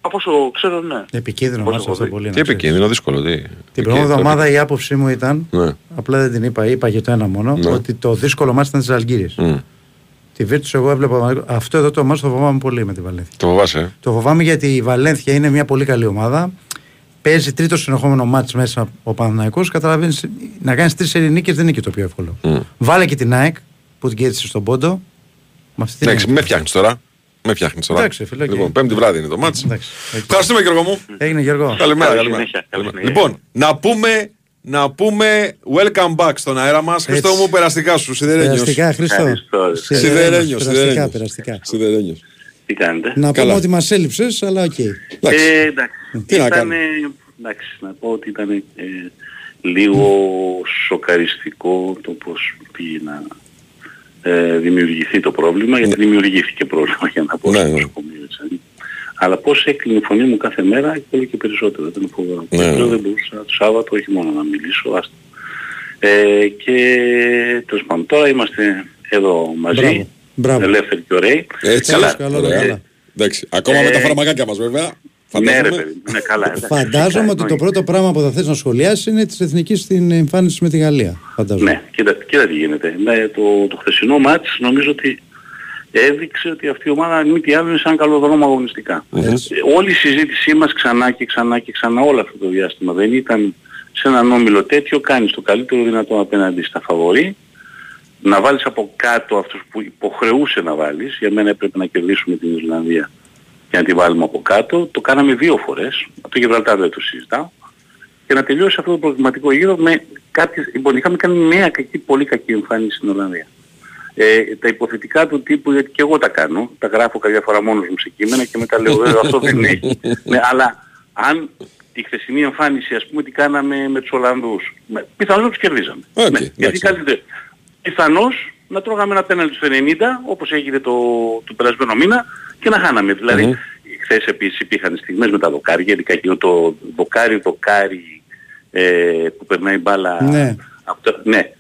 [SPEAKER 24] Από όσο ξέρω, ναι.
[SPEAKER 2] Επικίνδυνο
[SPEAKER 24] Πώς
[SPEAKER 2] μάτς
[SPEAKER 24] έχω
[SPEAKER 2] αυτό
[SPEAKER 24] δει.
[SPEAKER 2] πολύ.
[SPEAKER 1] Τι
[SPEAKER 2] να ξέρεις.
[SPEAKER 1] επικίνδυνο, δύσκολο. Τι.
[SPEAKER 2] Την
[SPEAKER 1] Εκεί,
[SPEAKER 2] προηγούμενη
[SPEAKER 1] το
[SPEAKER 2] εβδομάδα η άποψή μου ήταν,
[SPEAKER 1] Ναι.
[SPEAKER 2] απλά δεν την είπα, είπα και το ένα μόνο,
[SPEAKER 1] Ναι.
[SPEAKER 2] ότι το δύσκολο μάτς ήταν της Αλγύρης.
[SPEAKER 1] Μμ.
[SPEAKER 2] Τη Βίρτους εγώ έβλεπα, αυτό εδώ το ματς το φοβάμαι πολύ με τη Βαλένθια.
[SPEAKER 1] Το φοβάσαι. ε;
[SPEAKER 2] Το φοβάμαι γιατί η Βαλένθια είναι μια πολύ καλή ομάδα. Παίζει τρίτο συνεχόμενο ματς μέσα ο Παναθηναϊκός. Καταλαβαίνεις, να κάνεις τρεις νίκες δεν είναι και το πιο εύκολο.
[SPEAKER 1] Μμ.
[SPEAKER 2] Βάλε και την ΑΕΚ που την κέρδισε στον πόντο. Με αυτή την
[SPEAKER 1] Εντάξει, με φτιάχνεις τώρα. Με φτιάχνει τώρα.
[SPEAKER 2] Εντάξει, φίλε, οκ.
[SPEAKER 1] Λοιπόν, πέμπτη βράδυ είναι το ματς.
[SPEAKER 2] Εντάξει, οκ.
[SPEAKER 1] Ευχαριστούμε, Γιώργο μου.
[SPEAKER 2] Έγινε Γιώργο.
[SPEAKER 1] Καλημέρα,
[SPEAKER 24] Καλή
[SPEAKER 1] καλημέρα.
[SPEAKER 24] συνέχεια, καλή
[SPEAKER 1] Καλημέρα.
[SPEAKER 24] συνέχεια.
[SPEAKER 1] Λοιπόν, να πούμε, να πούμε welcome back στον αέρα μας. Χρήστο μου, περαστικά σου, σιδερένιος.
[SPEAKER 2] Περαστικά, Χρήστο.
[SPEAKER 24] Ευχαριστώ.
[SPEAKER 1] Σιδερένιος,
[SPEAKER 2] Περαστικά,
[SPEAKER 1] σιδερένιος.
[SPEAKER 2] περαστικά.
[SPEAKER 1] Σιδερένιος.
[SPEAKER 24] Τι κάνετε;
[SPEAKER 2] Να
[SPEAKER 1] Καλά.
[SPEAKER 2] πούμε ότι μας έλειψες, αλλά οκ.
[SPEAKER 1] Εντάξει.
[SPEAKER 24] Ε, εντάξει.
[SPEAKER 1] Τι να
[SPEAKER 24] Ήτανε-
[SPEAKER 1] κάνουμε;
[SPEAKER 24] εντάξει, να πω ότι ήταν ε, λίγο σοκαριστικό το πώς πήγε να ε, δημιουργηθεί το πρόβλημα, γιατί δημιουργήθηκε πρόβλημα για να πω
[SPEAKER 1] Ναι,
[SPEAKER 24] στο
[SPEAKER 1] ναι.
[SPEAKER 24] νοσοκομείο, έτσι. Αλλά πώς έκλεινε η φωνή μου κάθε μέρα και όλο και περισσότερο. Ήταν φοβερό.
[SPEAKER 1] Ναι,
[SPEAKER 24] Και
[SPEAKER 1] ναι.
[SPEAKER 24] πλέον δεν μπορούσα το Σάββατο όχι μόνο να μιλήσω, άστα. Ε, και τέλος πάντων, τώρα είμαστε εδώ μαζί,
[SPEAKER 2] Μπράβο. Μπράβο.
[SPEAKER 24] ελεύθεροι και ωραίοι.
[SPEAKER 1] Έτσι.
[SPEAKER 2] Καλά, καλό,
[SPEAKER 1] Ωραία.
[SPEAKER 2] καλά.
[SPEAKER 1] Εντάξει. Ακόμα
[SPEAKER 24] Ε,
[SPEAKER 1] με τα φαρμακάκια μας βέβαια.
[SPEAKER 24] Ναι
[SPEAKER 1] Φαντάζομαι.
[SPEAKER 24] ρε παιδί, μου, ναι καλά. εντάξει,
[SPEAKER 2] Φαντάζομαι
[SPEAKER 24] φυσικά,
[SPEAKER 2] ότι το
[SPEAKER 24] εννοείται.
[SPEAKER 2] πρώτο πράγμα που θα θες να σχολιάσεις είναι της εθνικής στην εμφάνιση με τη Γαλλία. Φαντάζομαι.
[SPEAKER 24] Ναι, κοίτα, κοίτα τι γίνεται. Ναι, το, το χθεσινό μάτς νομίζω ότι έδειξε ότι αυτή η ομάδα αν μη τι άλλο είναι σαν καλό δρόμο αγωνιστικά. Ε, όλη η συζήτησή μας ξανά και ξανά και ξανά όλο αυτό το διάστημα δεν ήταν σε έναν όμιλο τέτοιο κάνεις το καλύτερο δυνατό απέναντι στα φαβορή να βάλεις από κάτω αυτούς που υποχρεούσε να βάλεις για μένα έπρεπε να κερδίσουμε την Ιρλανδία και να τη βάλουμε από κάτω το κάναμε δύο φορές από το Γιβραλτάρ δεν το συζητάω και να τελειώσει αυτό το προβληματικό γύρο με κάποιες, λοιπόν είχαμε κάνει μια κακή, πολύ κακή εμφάνιση στην Ολλανδία. Ε, τα υποθετικά του τύπου, γιατί και εγώ τα κάνω, τα γράφω κάποια φορά μόνος μου σε κείμενα και μετά λέω βέβαια αυτό δεν έχει. ναι, αλλά αν τη χθεσινή εμφάνιση ας πούμε τι κάναμε με τους Ολλανδούς, με, πιθανώς να τους κερδίζαμε.
[SPEAKER 1] Οκ,
[SPEAKER 24] ναι, γιατί
[SPEAKER 1] εντάξει.
[SPEAKER 24] καλύτερα. Πιθανώς να τρώγαμε ένα πέναλτι στο 90 όπως έγινε το, το περασμένο μήνα και να χάναμε. Δηλαδή
[SPEAKER 1] Μμμ.
[SPEAKER 24] χθες επίσης υπήρχαν στιγμές με τα δοκάρια, ειδικά εκείνο το δοκάρι δοκάρι ε, που περνάει μπάλα
[SPEAKER 2] Ναι.
[SPEAKER 24] από το- ναι.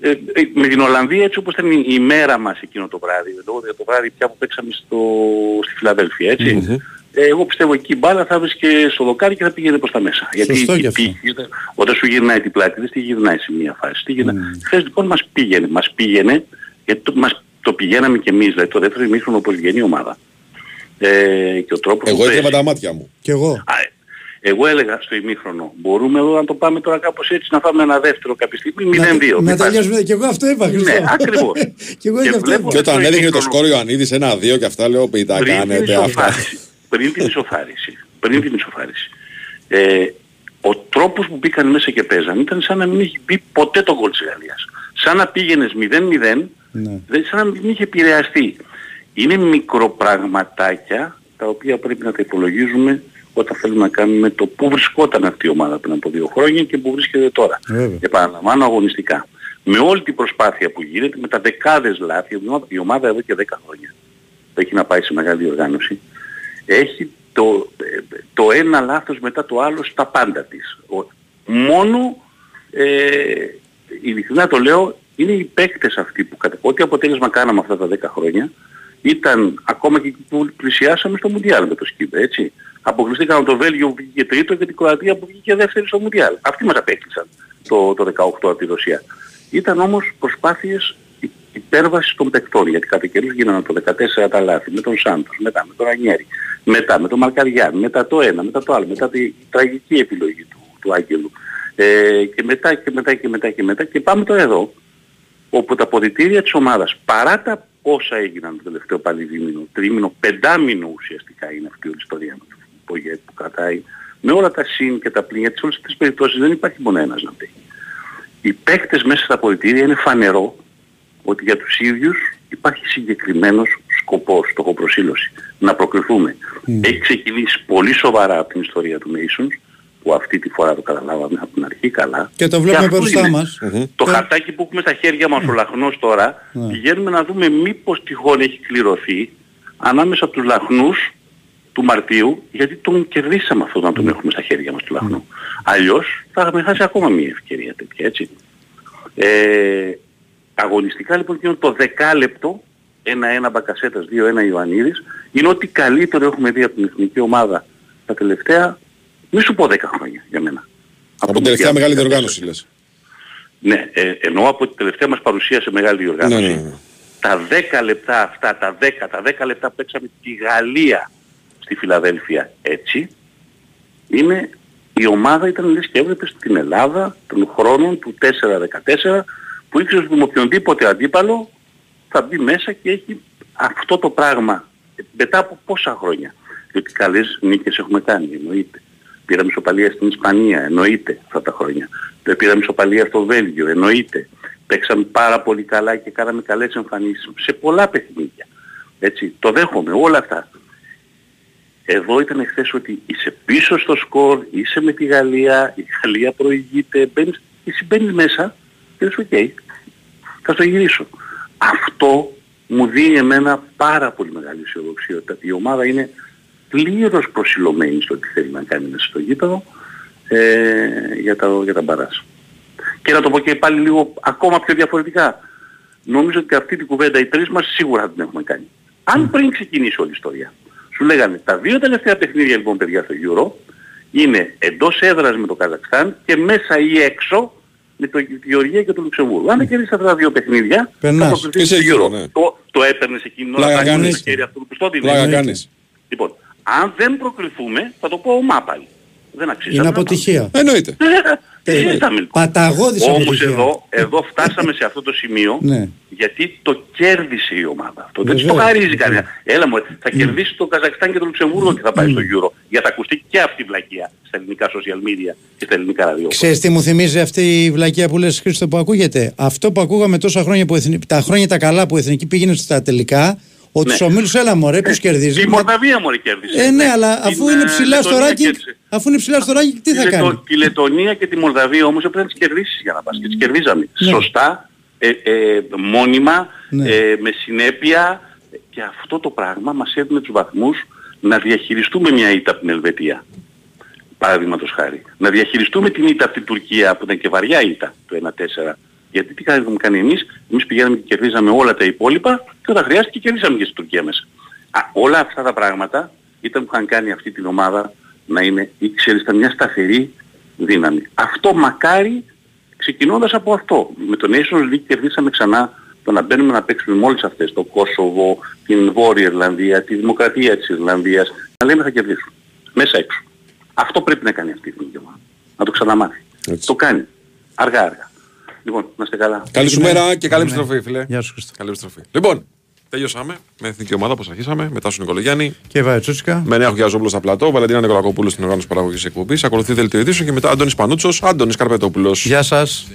[SPEAKER 24] Ε, ε, με την Ολλανδία έτσι όπως ήταν η η μέρα μας εκείνο το βράδυ, λόγω για το βράδυ πια που παίξαμε στο, στη Φιλαδέλφια, έτσι.
[SPEAKER 1] Μμμ.
[SPEAKER 24] Ε, εγώ πιστεύω εκεί η μπάλα θα βρίσκε στο δοκάρι και θα πήγαινε προς τα μέσα.
[SPEAKER 2] Σωστό
[SPEAKER 24] η
[SPEAKER 2] κι αυτό.
[SPEAKER 24] πύχη, όταν- όταν σου γυρνάει την πλάτη, δεν τη γυρνάει σε μία φάση. Τι γυρνάει. Χθες λοιπόν μας πήγαινε, μας πήγαινε, γιατί το, μας, το πηγαίναμε κι εμείς, δηλαδή το δεύτερο ημίχρονο όπως βγαίνει η ομάδα. Ε, και ο τρόπος που
[SPEAKER 1] Εγώ
[SPEAKER 24] παίζει.
[SPEAKER 1] έκλεβα τα μάτια μου.
[SPEAKER 2] Κι εγώ.
[SPEAKER 24] Α, ε, Εγώ έλεγα στο ημίχρονο, μπορούμε εδώ να το πάμε τώρα κάπως έτσι, να φάμε ένα δεύτερο κάποια στιγμή, 0-2.
[SPEAKER 2] Να
[SPEAKER 24] μην
[SPEAKER 2] τελειώσουμε. Κι εγώ αυτό είπα. Χρήστο.
[SPEAKER 24] Ναι, ακριβώς.
[SPEAKER 2] Κι εγώ
[SPEAKER 24] Και
[SPEAKER 2] γι' αυτό
[SPEAKER 24] βλέπω-
[SPEAKER 2] είπα.
[SPEAKER 1] Και όταν
[SPEAKER 24] στο
[SPEAKER 1] έδειχνε το
[SPEAKER 24] ημίχρονο.
[SPEAKER 1] σκόρ Ιωαννίδης ένα-δύο και αυτά λέω πει τα
[SPEAKER 24] πριν την
[SPEAKER 1] κάνετε αυτά.
[SPEAKER 24] Ισοφάριση. πριν την ισοφάριση. πριν την ισοφάριση. Ε, ο τρόπος που μπήκαν μέσα και παίζαν ήταν σαν να μην έχει μπει ποτέ το γκολ της Γαλλίας. Σαν να πήγαινες 0-0,
[SPEAKER 2] Ναι.
[SPEAKER 24] δηλαδή σαν να μην είχε επηρεαστεί. Είναι μικροπραγματάκια τα οποία πρέπει να τα υπολογίζουμε όταν θέλουμε να κάνουμε το πού βρισκόταν αυτή η ομάδα πριν από δύο χρόνια και πού βρίσκεται τώρα.
[SPEAKER 2] Βέβαια.
[SPEAKER 24] Επαναλαμβάνω αγωνιστικά. Με όλη την προσπάθεια που γίνεται, με τα δεκάδες λάθη, η ομάδα- η ομάδα εδώ και 10 χρόνια έχει να πάει σε μεγάλη οργάνωση, έχει το, ε, το ένα λάθος μετά το άλλο στα πάντα της. Ο- μόνο, ε, ειλικρινά το λέω, είναι οι παίκτες αυτοί που κατά ό,τι αποτέλεσμα κάναμε αυτά τα 10 χρόνια, ήταν ακόμα και εκεί που πλησιάσαμε στο Μουντιάλ με το Σκύβε, έτσι. Αποκλειστήκαμε το Βέλγιο που βγήκε τρίτο και την Κροατία που βγήκε δεύτερη στο Μουντιάλ. Αυτοί μας απέκλεισαν το, το 18 από τη Ρωσία. Ήταν όμως προσπάθειες υ- υπέρβασης των παικτών, γιατί κατά καιρούς γίνανε το 14 τα λάθη, με τον Σάντος, μετά με τον Ανιέρη, μετά με τον Μαρκαριάν, μετά το ένα, μετά το άλλο, μετά τη τραγική επιλογή του, του Άγγελου. Ε, και μετά και μετά και μετά και μετά και πάμε τώρα εδώ, όπου τα αποδητήρια της ομάδας, παρά τα όσα έγιναν το τελευταίο πάλι δίμηνο, τρίμηνο, πεντάμηνο ουσιαστικά είναι αυτή η όλη ιστορία με το Πογέτ που κρατάει, με όλα τα συν και τα πλήν, γιατί σε όλες τις περιπτώσεις δεν υπάρχει μόνο ένας να πει. Οι παίκτες μέσα στα αποδητήρια είναι φανερό ότι για τους ίδιους υπάρχει συγκεκριμένος σκοπός, στοχοπροσύλωση, να προκριθούμε. Έχει ξεκινήσει πολύ σοβαρά από την ιστορία του Nations, που αυτή τη φορά το καταλάβαμε από την αρχή καλά.
[SPEAKER 2] Και το βλέπουμε
[SPEAKER 24] αυτό
[SPEAKER 2] μπροστά
[SPEAKER 24] είναι.
[SPEAKER 2] μας.
[SPEAKER 24] Το
[SPEAKER 2] Ε.
[SPEAKER 24] χαρτάκι που έχουμε στα χέρια μας ο Λαχνός τώρα,
[SPEAKER 2] Ναι.
[SPEAKER 24] πηγαίνουμε να δούμε μήπως τυχόν έχει κληρωθεί ανάμεσα από τους Λαχνούς του Μαρτίου, γιατί τον κερδίσαμε αυτό να τον έχουμε στα χέρια μας του Λαχνού. Αλλιώς θα είχαμε χάσει ακόμα μια ευκαιρία τέτοια, έτσι. Ε, αγωνιστικά λοιπόν εκείνο το δεκάλεπτο, 1-1 Μπακασέτας, 2-1 Ιωαννίδης, είναι ό,τι καλύτερο έχουμε δει από την εθνική ομάδα τα τελευταία, μη σου πω 10 χρόνια για μένα.
[SPEAKER 1] Από την τελευταία μεγάλη διοργάνωση λες.
[SPEAKER 24] Ναι, ε, εννοώ από την τελευταία μας παρουσία σε μεγάλη διοργάνωση.
[SPEAKER 1] Ναι, ναι, ναι.
[SPEAKER 24] Τα 10 λεπτά αυτά, τα 10, τα 10 λεπτά που παίξαμε τη Γαλλία στη Φιλαδέλφια έτσι, είναι η ομάδα ήταν λες και έβλεπες στην Ελλάδα των χρόνων του 4-14 που ήξερε ότι με οποιονδήποτε αντίπαλο θα μπει μέσα και έχει αυτό το πράγμα μετά από πόσα χρόνια. Διότι καλές νίκες έχουμε κάνει, εννοείται. Πήραμε ισοπαλία στην Ισπανία, εννοείται αυτά τα χρόνια. Δεν πήραμε ισοπαλία στο Βέλγιο, εννοείται. Παίξαμε πάρα πολύ καλά και κάναμε καλές εμφανίσεις σε πολλά παιχνίδια. Έτσι, το δέχομαι όλα αυτά. Εδώ ήταν χθες ότι είσαι πίσω στο σκορ, είσαι με τη Γαλλία, η Γαλλία προηγείται, μπαίνεις, εσύ μπαίνεις μέσα και λες οκ, θα στο γυρίσω. Αυτό μου δίνει εμένα πάρα πολύ μεγάλη αισιοδοξία ότι η ομάδα είναι πλήρως προσηλωμένη στο τι θέλει να κάνει μέσα στο γήπεδο ε, για, τα, για τα μπαράς. Και να το πω και πάλι λίγο ακόμα πιο διαφορετικά. Νομίζω ότι αυτή την κουβέντα οι τρεις μας σίγουρα θα την έχουμε κάνει. Αν πριν ξεκινήσει όλη η ιστορία, σου λέγανε τα δύο τελευταία παιχνίδια λοιπόν παιδιά στο Euro είναι εντός έδρας με το Καζακστάν και μέσα ή έξω με το, τη Γεωργία και το Λουξεμβούργο. Αν δεν κερδίσεις αυτά τα δύο παιχνίδια,
[SPEAKER 2] Περνάς.
[SPEAKER 24] θα προκριθείς
[SPEAKER 1] Είσαι
[SPEAKER 24] στο
[SPEAKER 1] Euro,
[SPEAKER 24] Euro.
[SPEAKER 1] ναι.
[SPEAKER 24] Το, το έπαιρνες εκείνη την ώρα,
[SPEAKER 1] Πλάκα
[SPEAKER 24] θα κάνεις
[SPEAKER 1] κάνεις.
[SPEAKER 24] το χέρι αυτού του πιστώτη.
[SPEAKER 1] Πλάκα
[SPEAKER 24] Ναι.
[SPEAKER 1] κάνεις.
[SPEAKER 24] Λοιπόν, αν δεν προκριθούμε, θα το πω ομά πάλι. Δεν αξίζει.
[SPEAKER 2] Είναι αποτυχία.
[SPEAKER 1] Εννοείται.
[SPEAKER 24] Τι συζητάμε λοιπόν.
[SPEAKER 2] Παταγώδης
[SPEAKER 24] Όμως
[SPEAKER 2] αποτυχία.
[SPEAKER 24] εδώ, εδώ φτάσαμε σε αυτό το σημείο
[SPEAKER 2] Ναι.
[SPEAKER 24] γιατί το κέρδισε η ομάδα αυτό. Δεν της το
[SPEAKER 2] Βεβαίως,
[SPEAKER 24] χαρίζει κανένα. Έλα μου, θα κερδίσει το Καζακστάν και το Λουξεμβούργο και θα πάει στο Euro. Για θα ακουστεί και αυτή η βλακεία στα ελληνικά social media και στα ελληνικά ραδιόφωνα.
[SPEAKER 2] Ξέρεις τι μου θυμίζει αυτή η βλακεία που λες Χρήστο που ακούγεται; Αυτό που ακούγαμε τόσα χρόνια που εθνική, τα χρόνια τα καλά που η Εθνική πήγαινε στα τελικά, ότι
[SPEAKER 24] Ναι.
[SPEAKER 2] στους ομίλους έλα μωρέ, ποιος κερδίζει;
[SPEAKER 24] Η
[SPEAKER 2] Μα-
[SPEAKER 24] Μορδαβία μωρέ κέρδισε.
[SPEAKER 2] Ε, ναι, αλλά
[SPEAKER 24] Την,
[SPEAKER 2] αφού είναι
[SPEAKER 24] ε,
[SPEAKER 2] ψηλά στο
[SPEAKER 24] Λετωνία
[SPEAKER 2] ranking,
[SPEAKER 24] κέρδισε.
[SPEAKER 2] αφού είναι ψηλά στο ranking, τι
[SPEAKER 24] Τη
[SPEAKER 2] θα
[SPEAKER 24] Λετω-
[SPEAKER 2] κάνει;
[SPEAKER 24] Τη Λετωνία και τη Μολδαβία όμως έπρεπε να τις κερδίσεις για να πας και τις κερδίζαμε.
[SPEAKER 2] Ναι.
[SPEAKER 24] Σωστά, ε, ε, μόνιμα,
[SPEAKER 2] Ναι.
[SPEAKER 24] ε, με συνέπεια και αυτό το πράγμα μας έδινε τους βαθμούς να διαχειριστούμε μια ήττα από την Ελβετία. Παραδείγματος χάρη. Να διαχειριστούμε την ήττα από την Τουρκία που ήταν και βαριά ήττα το 1-4. Γιατί τι κάναμε κάνει εμείς, εμείς πηγαίναμε και κερδίζαμε όλα τα υπόλοιπα και όταν χρειάστηκε κερδίσαμε και στην Τουρκία μέσα. Α, όλα αυτά τα πράγματα ήταν που είχαν κάνει αυτή την ομάδα να είναι, ήξερες, ήταν μια σταθερή δύναμη. Αυτό μακάρι ξεκινώντας από αυτό. Με το Nations League κερδίσαμε ξανά το να μπαίνουμε να παίξουμε με όλες αυτές, το Κόσοβο, την Βόρεια Ιρλανδία, τη Δημοκρατία της Ιρλανδίας, να λέμε θα κερδίσουμε. Μέσα έξω. Αυτό πρέπει να κάνει αυτή η εθνική ομάδα. Να το ξαναμάθει. Το κάνει. Αργά αργά. Λοιπόν, να είστε καλά.
[SPEAKER 1] Καλή σου μέρα και καλή επιστροφή, φίλε.
[SPEAKER 2] Γεια σου, Χρήστο.
[SPEAKER 1] Καλή επιστροφή. Λοιπόν, τελειώσαμε με εθνική ομάδα όπως αρχίσαμε. Μετά στον Νικολογιάννη.
[SPEAKER 2] Και Βάιο Τσούτσικα.
[SPEAKER 1] Με Νέα Χιαζόπουλο στα πλατό. Βαλεντίνα Νικολακοπούλου στην οργάνωση παραγωγής εκπομπής. Ακολουθεί δελτίο ειδήσεων και μετά Άντωνη Πανούτσος, Άντωνη Καρπετόπουλος.
[SPEAKER 2] Γεια σας.